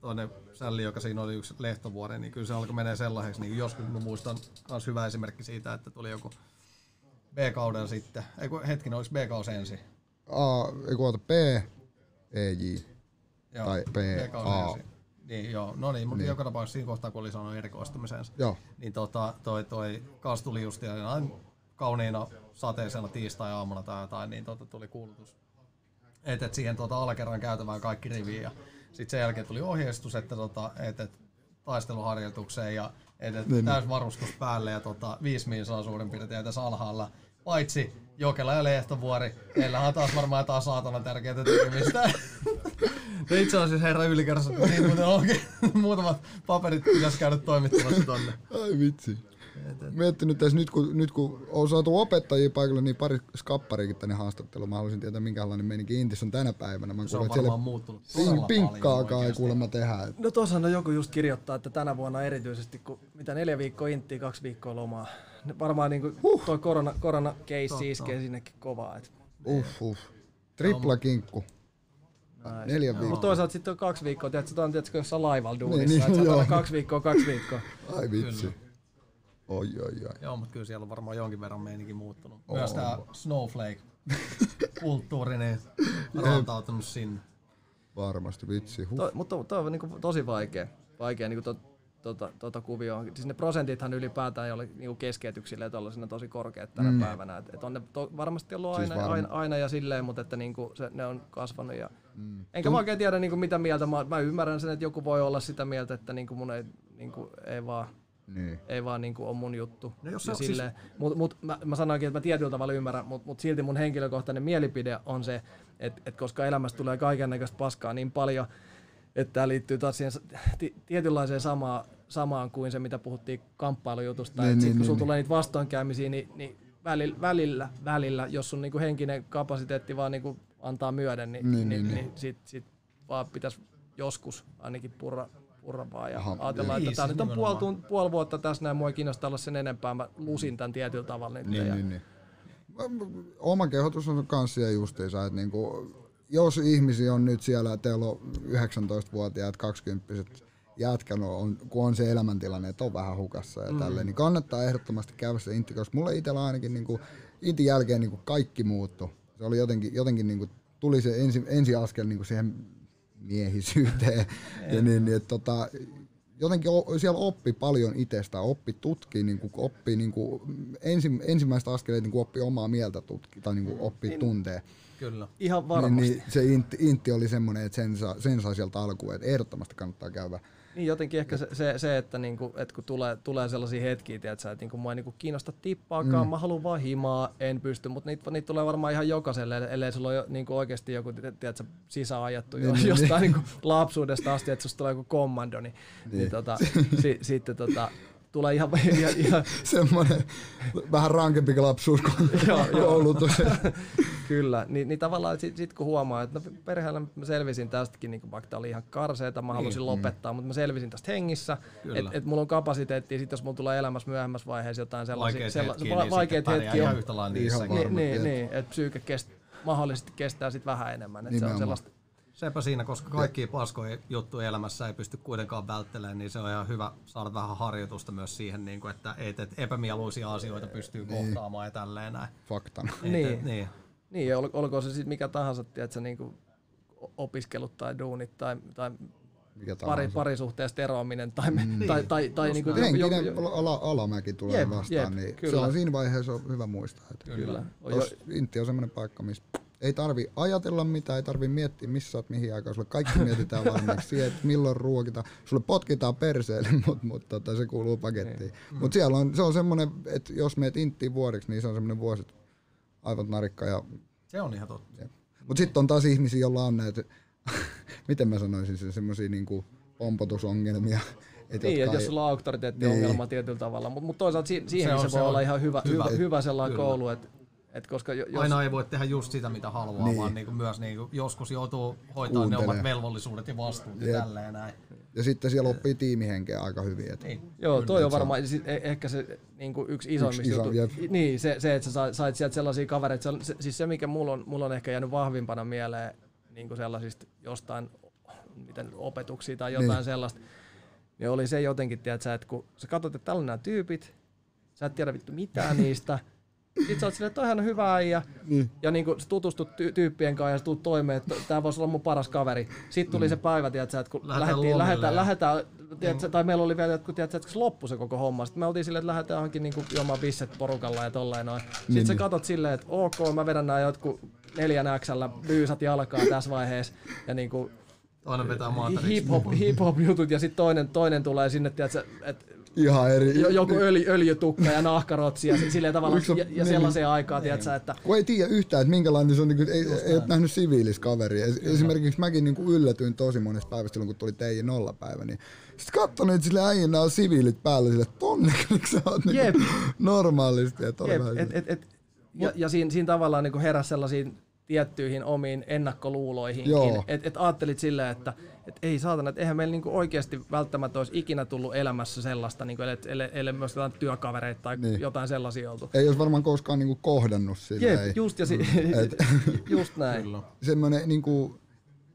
toinen sälli, joka siinä oli yksi lehtovuori, niin kyllä se alkoi menee sellaiseksi, niin joskus mä muistan myös hyvä esimerkki siitä, että tuli joku B-kauden sitten, ei kun hetkinen, oliko B-kaus ensin? A, ei kun oota, P, E, J. Joo, Tai B, B-kaus A. ensin. Niin, joo, no niin, mutta joka tapauksessa siinä kohtaa, kun oli saanut erikoistumisensa, Joo. niin tota, toi, toi kas tuli just jonain kauniina sateisena tiistai-aamuna tai jotain, niin tota, tuli kuulutus, että et siihen tota, alakerran käytävään kaikki riviin ja sitten sen jälkeen tuli ohjeistus, että tota, et, et, taisteluharjoitukseen ja et, et, Niin, täys varustus päälle ja tota, viisi miinsaa suurin piirtein tässä alhaalla. Paitsi Jokela ja Lehtovuori, heillä on taas varmaan jotain saatana tärkeää tekemistä. No itse asiassa herra ylikerrassa, niin muuten onkin. Muutamat paperit pitäisi käydä toimittamassa tonne. Ai vitsi. Miettinyt tässä nyt kun, nyt kun on saatu opettajia paikalle, niin pari skappariakin tänne haastatteluun. Mä haluaisin tietää, minkälainen meininki Intis on tänä päivänä. Mä Se on kuulen, että varmaan muuttunut pink- pinkkaakaan ei kuulemma tehdä. No tuossa on joku just kirjoittaa, että tänä vuonna erityisesti, kun mitä neljä viikkoa inttiä, kaksi viikkoa lomaa. Ne Varmaan niinku huh. toi korona, korona case iskee sinnekin kovaa. Et. Uff, uff. Tripla kinkku. Neljä Mutta viikkoa. toisaalta sitten on kaksi viikkoa, tiedätkö, on tiedätkö, jossain laivalla duunissa, Niin, niin, niin, että kaksi viikkoa, kaksi viikkoa. Ai vitsi. Oi, oi, oi. Joo, mutta kyllä siellä on varmaan jonkin verran meininki muuttunut. Myös tää snowflake-kulttuuri, niin rantautunut sinne. Varmasti, vitsi. Huh. To, mutta toi on niinku tosi vaikea, vaikea niinku to, tota, tota kuvioa. Siis ne prosentithan ylipäätään ei ole niinku keskeytyksille tuollaisena tosi korkeat tänä mm. päivänä. Et, et on ne to, varmasti ollut Siis aina, varma- aina, aina, ja silleen, mutta että niinku se, ne on kasvanut. Ja, mm. Enkä mä oikein tiedä niinku mitä mieltä. Mä, mä ymmärrän sen, että joku voi olla sitä mieltä, että niinku mun ei, niinku, ei vaan Niin. ei vaan niinku on mun juttu. No jos ja silleen, mut, mut, mä, mä sanoinkin, että mä tietyllä tavalla ymmärrän, mutta mut silti mun henkilökohtainen mielipide on se, että et koska elämästä tulee kaiken näköistä paskaa niin paljon, että tämä liittyy taas siihen ti- tietynlaiseen samaan, samaan kuin se, mitä puhuttiin kamppailujutusta. Niin, Niin, niin, niin, kun niin, sulla niin. tulee niitä vastoinkäymisiä, niin, niin välillä, välillä, välillä, jos sun niinku henkinen kapasiteetti vaan niinku antaa myöden, niin, Niin, niin, niin, niin, niin sit, sit vaan pitäisi joskus ainakin purra, purra vaan ja Aha, ajatellaan, niin, että tämä nyt on puoli, tunt- puoli vuotta tässä näin, mua ei kiinnosta olla sen enempää, mä lusin tämän tietyllä tavalla nyt. Niin, ja, niin, niin. Oma kehotus on kans siellä justiinsa, että niinku, jos ihmisiä on nyt siellä, teillä on 19-vuotiaat, 20 jätkän on, kun on se elämäntilanne, että on vähän hukassa ja mm. tälleen, niin kannattaa ehdottomasti käydä se intti, koska mulla itsellä ainakin niinku, intin jälkeen niinku kaikki muuttu. Se oli jotenkin, jotenkin niinku, tuli se ensi, ensiaskel niinku siihen miehisyyteen. ja niin, niin, että tota, jotenkin o- siellä oppi paljon itsestä, oppi tutkii, niin kuin, oppi niin kuin, ensi, ensimmäistä askeleita niin kuin oppi omaa mieltä tutki, tai niin kuin, oppi niin, tuntee. Kyllä. Ihan varmasti. Niin, niin, se intti, intti oli semmoinen, että sen, saa, sen sai sieltä alkuun, että ehdottomasti kannattaa käydä. Niin jotenkin ehkä se, se, se että, niinku, että kun tulee, tulee sellaisia hetkiä, tiedätkö, että niinku, mua ei niinku kiinnosta tippaakaan, mm. mä haluan vaan himaa, en pysty, mutta niitä, niitä tulee varmaan ihan jokaiselle, ellei sulla ole niinku oikeasti joku tiedätkö, sisäänajattu jo, Niin, niin, jostain niinku, lapsuudesta asti, että susta tulee joku kommando, niin, niin. niin tota, si, sitten tota, tulee ihan, ihan, ihan Semmoinen vähän rankempi lapsuus kuin Joo, joo. koulutus. Kyllä, niin, niin tavallaan sit, sit kun huomaa, että no perheellä mä selvisin tästäkin, niin vaikka tämä oli ihan karseeta, mä halusin lopettaa, mutta mä selvisin tästä hengissä, että et mulla on kapasiteettia, sit jos mulla tulee elämässä myöhemmässä vaiheessa jotain sellaisia Vaikeat sella, hetkiä, niin vaikeat sitten hetkiä ihan on, yhtä lailla Ihan niissäkin. niin, niin, niin että psyyke kest, mahdollisesti kestää sit vähän enemmän, että se on sellaista, Sepä siinä, koska kaikki paskoja juttuja elämässä ei pysty kuitenkaan välttelemään, niin se on ihan hyvä saada vähän harjoitusta myös siihen, niin kuin, että, et, et epämieluisia asioita pystyy kohtaamaan ja tälleen näin. Faktana. Et, Niin. et, niin. niin ja ol- olkoon se sitten mikä tahansa, tiedätkö, niin kuin opiskelut tai duunit tai, tai Mikä pari, tahansa. parisuhteesta eroaminen tai, mm. tai, tai, tai niin kuin Henkinen ala, alamäki tulee Jep, vastaan, jep, niin se kyllä. on siinä vaiheessa on hyvä muistaa. Että Kyllä. On jo, Tos, Intti on semmoinen paikka, missä ei tarvi ajatella mitään, ei tarvi miettiä missä sä oot mihin aikaan. Sulle kaikki mietitään valmiiksi siihen, että milloin ruokita. Sulle potkitaan perseelle, mutta mut, tota, se kuuluu pakettiin. Niin. Mutta siellä on, se on semmoinen, että jos meet Inttiin vuodeksi, niin se on semmoinen vuosi, että aivot narikka. Ja, Se on ihan totta. mutta sitten on taas ihmisiä, joilla on näitä, miten mä sanoisin sen, semmoisia niinku pompotusongelmia. Et Niin, jotka että jos sulla on auktoriteettiongelma niin. tietyllä tavalla, mutta mut toisaalta si- siihen Se on- se voi se on olla ihan hyvä, hyvä, hyvä. hyvä sellainen Kyllä. koulu, että Et koska jo- jos, Aina ei voi tehdä just sitä, mitä haluaa, Niin. vaan niin kuin myös niin kuin joskus joutuu hoitamaan ne omat velvollisuudet ja vastuut ja Jep. tälleen näin. Ja sitten siellä oppii tiimihenkeä aika hyvin. Et Niin. Joo, toi on varmaan e- ehkä se niin kuin yksi isoimmista iso, juttu. jep. Niin, se, se, että sä sait, sieltä sellaisia kavereita. Se, siis se, mikä mulla on, mulla on ehkä jäänyt vahvimpana mieleen niin kuin sellaisista jostain miten, opetuksia tai jotain niin. sellaista, niin oli se jotenkin, tiedätkö, että kun sä katsot, että täällä on nämä tyypit, sä et tiedä vittu mitään niistä, sit sä oot silleen, että toihan on hyvä äijä, ja niin kun sä tutustut ty- tyyppien kanssa ja sä tuut toimeen, että tää voisi olla mun paras kaveri. Sitten tuli se päivä, tiedätkö, että kun lähdettiin, lähdetään, ja- lähdetään tiedätkö, tai meillä oli vielä jotkut, tiedätkö, että se loppui se koko homma. Sitten me oltiin silleen, että lähdetään johonkin niin kuin juomaan bisset porukalla ja tolleen noin. Sitten Niin, sä niin. katot silleen, että ok, mä vedän nää jotkut neljän äksällä byysat jalkaa tässä vaiheessa. Ja niin kuin Toinen vetää hip-hop, hip-hop jutut ja sitten toinen, toinen tulee sinne, tiedätkö, että Ihan eri. jo- joku öljy, öljytukka ja nahkarotsi ja si- silleen tavallaan, Yksi on- ja, ja niin, sellaiseen aikaan, tiedätkö, että Kun ei tiedä yhtään, että minkälainen se on, niin kuin, ei, ei ole nähnyt siviilis kaveri. Esimerkiksi mäkin niin kuin yllätyin tosi monesta päivästä silloin, kun tuli teidän nollapäivä. Niin sitten katsoin, että sille äijän nämä on siviilit päällä, sille tonne, sä oot niin Jep. normaalisti. Että Jep, et, et, et, ja, ja siinä, siinä tavallaan niin heräsi sellaisiin tiettyihin omiin ennakkoluuloihinkin. Joo. Että et ajattelit silleen, että et ei saatana, että eihän meillä niinku oikeasti välttämättä olisi ikinä tullut elämässä sellaista, niinku, ellei, ellei, ellei myös jotain työkavereita tai Niin. niin. jotain sellaisia oltu. ei olisi varmaan koskaan niin kuin kohdannut silleen. Jep, just, ja si- just näin. Kyllä. semmoinen niin kuin,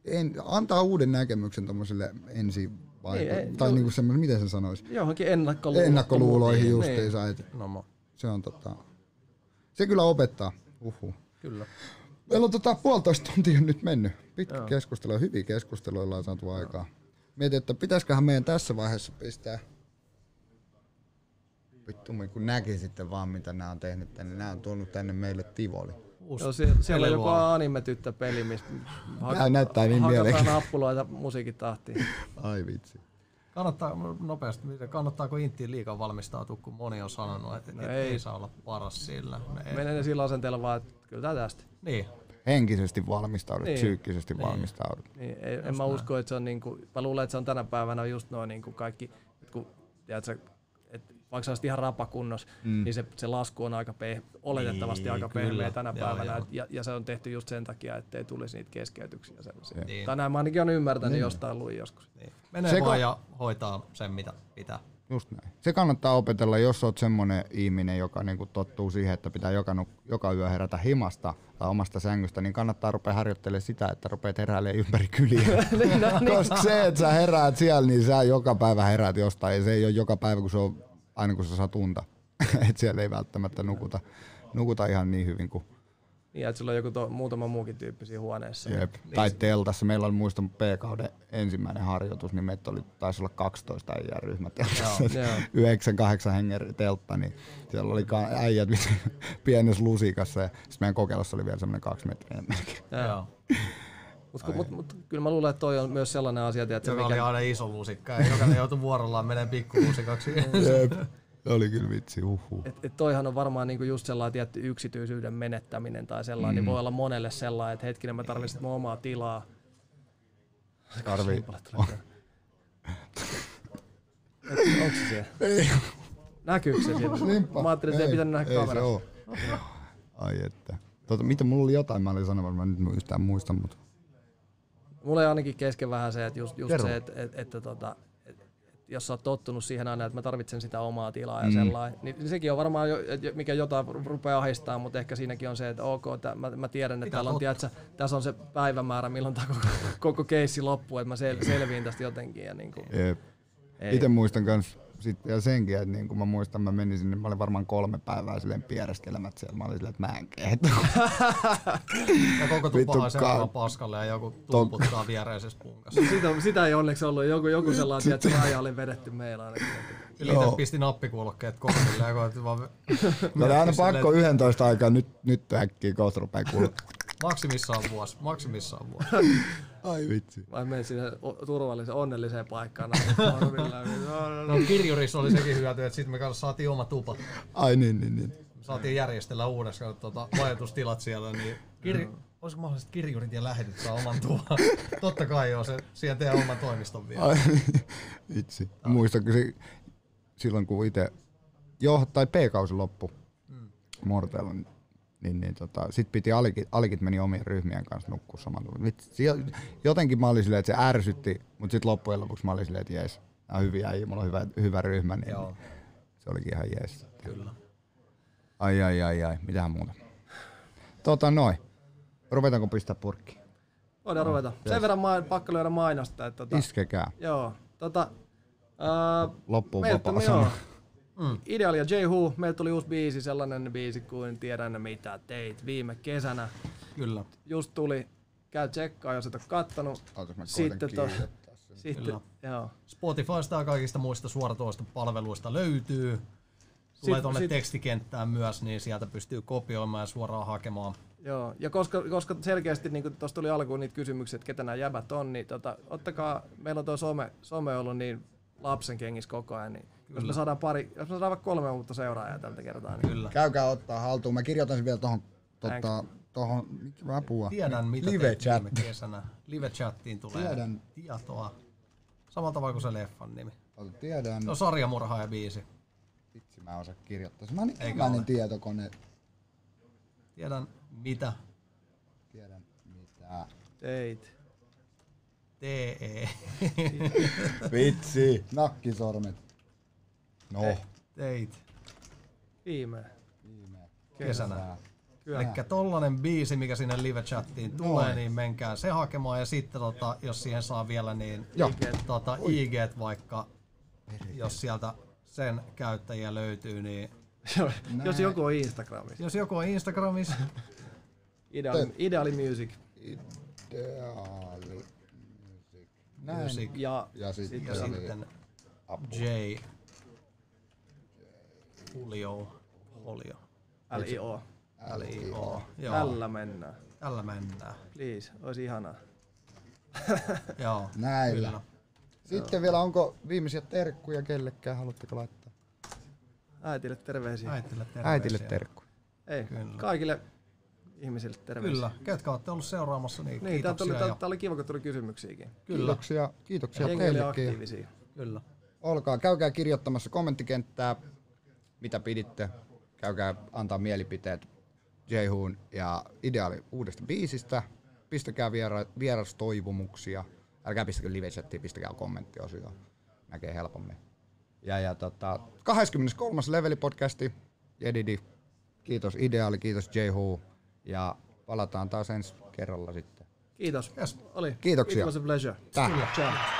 en, antaa uuden näkemyksen tuommoiselle ensi vai, Niin, ei, tai joo. niin kuin semmoinen, miten sen sanoisi, Johonkin ennakkoluuloihin. ennakkoluuloihin Niin, justiinsa, että No, mo. se on tota, se kyllä opettaa. Uhu. Kyllä. Meillä on tota, puolitoista tuntia nyt mennyt. Pitkä keskustelu, hyviä keskusteluja ollaan saatu aikaa. Mietin, että pitäisiköhän meidän tässä vaiheessa pistää Vittu, kun näkisitte vaan mitä nämä on tehnyt tänne. Nämä on tuonut tänne meille Tivoli. Uusi Joo, siellä, siellä on joku Elevoa. anime-tyttöpeli, missä Tää näyttää niin hakataan nappuloita musiikin tahtiin. Ai vitsi. Kannattaa nopeasti, miten- kannattaako Inttiin liikaa valmistautua, kun moni on sanonut, että No no ei. ei. saa olla paras sillä. Ne ei. Menen ne sillä asenteella vaan, että kyllä tää tästä. Niin. Henkisesti valmistaudut, Niin. psyykkisesti valmistaudut. Niin, ei, en mä usko, että se on niinku, mä luulen, että se on tänä päivänä just noin niinku kaikki, et kun, tiedätkö, et vaikka sä olisit ihan rapakunnos, mm. niin se, se lasku on aika peh, oletettavasti Niin, aika kyllä. pehmeä tänä Joo, päivänä, joo. ja, ja, se on tehty just sen takia, ettei tulisi niitä keskeytyksiä sellaisia. Niin. Tai näin mä ainakin on ymmärtänyt niin. jostain luin joskus. niin. Menee Se vaan ja hoitaa sen, mitä pitää. Just näin. Se kannattaa opetella, jos oot semmonen ihminen, joka niinku tottuu siihen, että pitää joka, joka yö herätä himasta tai omasta sängystä, niin kannattaa rupea harjoittelemaan sitä, että rupeat heräilemään ympäri kyliä. Koska se, että sä heräät siellä, niin sä joka päivä heräät jostain. Ja se ei ole joka päivä, kun se on aina kun sä saat unta. Et siellä ei välttämättä nukuta, nukuta ihan niin hyvin kuin Niin, että sulla on joku to, muutama muukin tyyppi siinä huoneessa. Jep. Tai teltassa. Meillä oli muistan P-kauden ensimmäinen harjoitus, niin meitä oli, taisi olla 12 äijää ryhmä teltassa. Joo. 9-8 hengen teltta, niin siellä oli ka- äijät pienessä lusikassa ja sitten meidän kokeilussa oli vielä semmoinen kaksi metriä melkein. Joo. Mutta mut, mut, kyllä mä luulen, että toi on myös sellainen asia, että Joka oli mikä, aina iso lusikka ja jokainen joutui vuorollaan menee pikkulusikaksi. Oli kyllä vitsi, uhu. et, et toihan on varmaan niinku just sellainen tietty yksityisyyden menettäminen tai sellainen, mm. niin voi olla monelle sellainen, että hetkinen mä tarvitsen mun omaa tilaa. Tarvii. Onks se siellä? Ei, Näkyykö se siellä? niinpä. Mä ajattelin, että ei, pitänyt nähdä ei se kamerasta. oo. Ai että. Tota, mitä mulla oli jotain, mä olin sanomassa, mä en nyt yhtään muista, mutta Mulla ei ainakin kesken vähän se, että just, just Kerro. se, että, että, että, tota, että, että jos sä oot tottunut siihen aina, että mä tarvitsen sitä omaa tilaa ja mm. sellainen, niin, niin sekin on varmaan, jo, mikä jotain rupeaa ahdistaa, mutta ehkä siinäkin on se, että ok, että mä, mä tiedän, että Pitää täällä on, tiedätkö, tässä on se päivämäärä, milloin tämä koko, koko keissi loppuu, että mä sel, selviin tästä jotenkin. Ja niin kuin. Itse muistan kans sit vielä senkin, että niin kun mä muistan, mä menin sinne, mä olin varmaan kolme päivää silleen piereskelemättä siellä. Mä olin silleen, että mä en kehto. Ja koko Vittu tupa on seuraava ka- paskalle ja joku tumputtaa viereisessä punkassa. sitä, sitä ei onneksi ollut. Joku, joku sellainen, että se raja oli vedetty meillä ainakin. Itse pisti nappikuulokkeet korville ja koitin vaan... Mä olin aina pakko 11 aikaa, nyt, nyt äkkiä kohta rupee kuulua. Maksimissaan vuosi, maksimissaan vuosi. Ai vitsi. Vai menen sinne turvalliseen, onnelliseen paikkaan. No kirjurissa oli sekin hyöty, että sitten me kanssa saatiin oma tupa. Ai niin, niin, niin. Saatiin järjestellä uudestaan tuota, majoitustilat siellä, niin kirj... Olisiko mahdollista kirjurit ja lähetyt saa oman tuvan? Totta kai joo, se siihen tehdään oman toimiston vielä. Ai, vitsi. Muistatko se, silloin kun itse, jo, tai P-kausi loppu, Mortella, niin niin, niin tota, sit piti alikit, alikit meni omien ryhmien kanssa nukkua jo- Jotenkin mä olin silleen, että se ärsytti, mutta sitten loppujen lopuksi mä olin silleen, että jees, nämä on hyviä äijä, mulla on hyvä, hyvä ryhmä, niin Joo, se olikin ihan jees. kyllä. Ai ai ai ai, mitähän muuta. Tota noin. Ruvetaanko pistää purkki? Voidaan ruveta. Sen verran main, pakko lyödä mainosta, että tota, Iskekää. joo, tota, ää, Loppuun meiltä vapaa joo. Mm. Ideal ja J. Who, meiltä tuli uusi biisi, sellainen biisi kuin Tiedän mitä teit viime kesänä. Kyllä. Just tuli, käy tsekkaa, jos et ole mä Sitten to-. Sitten, Kyllä. joo. Spotifysta ja kaikista muista suoratoistopalveluista löytyy. Tulee Sit- tuonne sit- tekstikenttään myös, niin sieltä pystyy kopioimaan ja suoraan hakemaan. Joo, ja koska, koska selkeästi niin tuossa tuli alkuun niitä kysymyksiä, että ketä nämä jäbät on, niin tota, ottakaa, meillä on tuo some, some ollut niin lapsen kengissä koko ajan, niin jos me saadaan pari, jos me saadaan vaikka kolme uutta seuraajaa tältä kertaa, niin Kyllä. Käykää ottaa haltuun. Mä kirjoitan sen vielä tohon, tota, tohon, mikä apua? Tiedän, mitä Live chat. viime kesänä. Live-chattiin tulee Tiedän. tietoa. Samalla tavalla kuin se leffan nimi. Tiedän. Se on sarjamurhaaja biisi. Vitsi, mä osaan kirjoittaa. sen. Mä oon niin Eikä tällainen ole. tietokone. Tiedän mitä. Tiedän mitä. teit. TE. Vitsi. Nakkisormet. No. Teit Viime. Viime kesänä. Kyllä. Eli tollanen biisi, mikä sinne live-chattiin tulee, Noin. niin menkää se hakemaan. Ja sitten tota, jos siihen saa vielä niin Joo. tota, IG vaikka, jos sieltä sen käyttäjiä löytyy, niin jos joku on Instagramissa. jos joku on Instagramissa, Ideali, ideali Music. Ideaali. Music. Näin. music, Ja Ja sitten ja sitten. J. Julio. Holio. LIO. L-I-O. Joo, Tällä mennään. tällä mennään. Please, olisi ihanaa. Joo, Näillä. kyllä. Sitten vielä onko viimeisiä terkkuja kellekään? Haluatteko laittaa? Äitille terveisiä. Äitille terveisiä. Äitille terkkuja. Ei, Kyllä. kaikille ihmisille terveisiä. Kyllä, ketkä olette ollut seuraamassa, niin, Niin, tää kiitoksia. oli, ja, tää oli kiva, kun tuli kysymyksiäkin. kyllä, Kiitoksia, kiitoksia teillekin. aktiivisia. kyllä. Olkaa, käykää kirjoittamassa kommenttikenttää, mitä piditte. Käykää antaa mielipiteet Jehun ja ideaali uudesta biisistä. Pistäkää viera, vierastoivomuksia. Älkää pistäkö live-chattiin, pistäkää kommenttiosioon. Näkee helpommin. Ja, ja tota, 23. leveli-podcasti. Jedidi. Kiitos Ideaali, kiitos Jehu. Ja palataan taas ensi kerralla sitten. Kiitos. Yes. Oli. Kiitoksia. It was a pleasure. Tää. Ciao.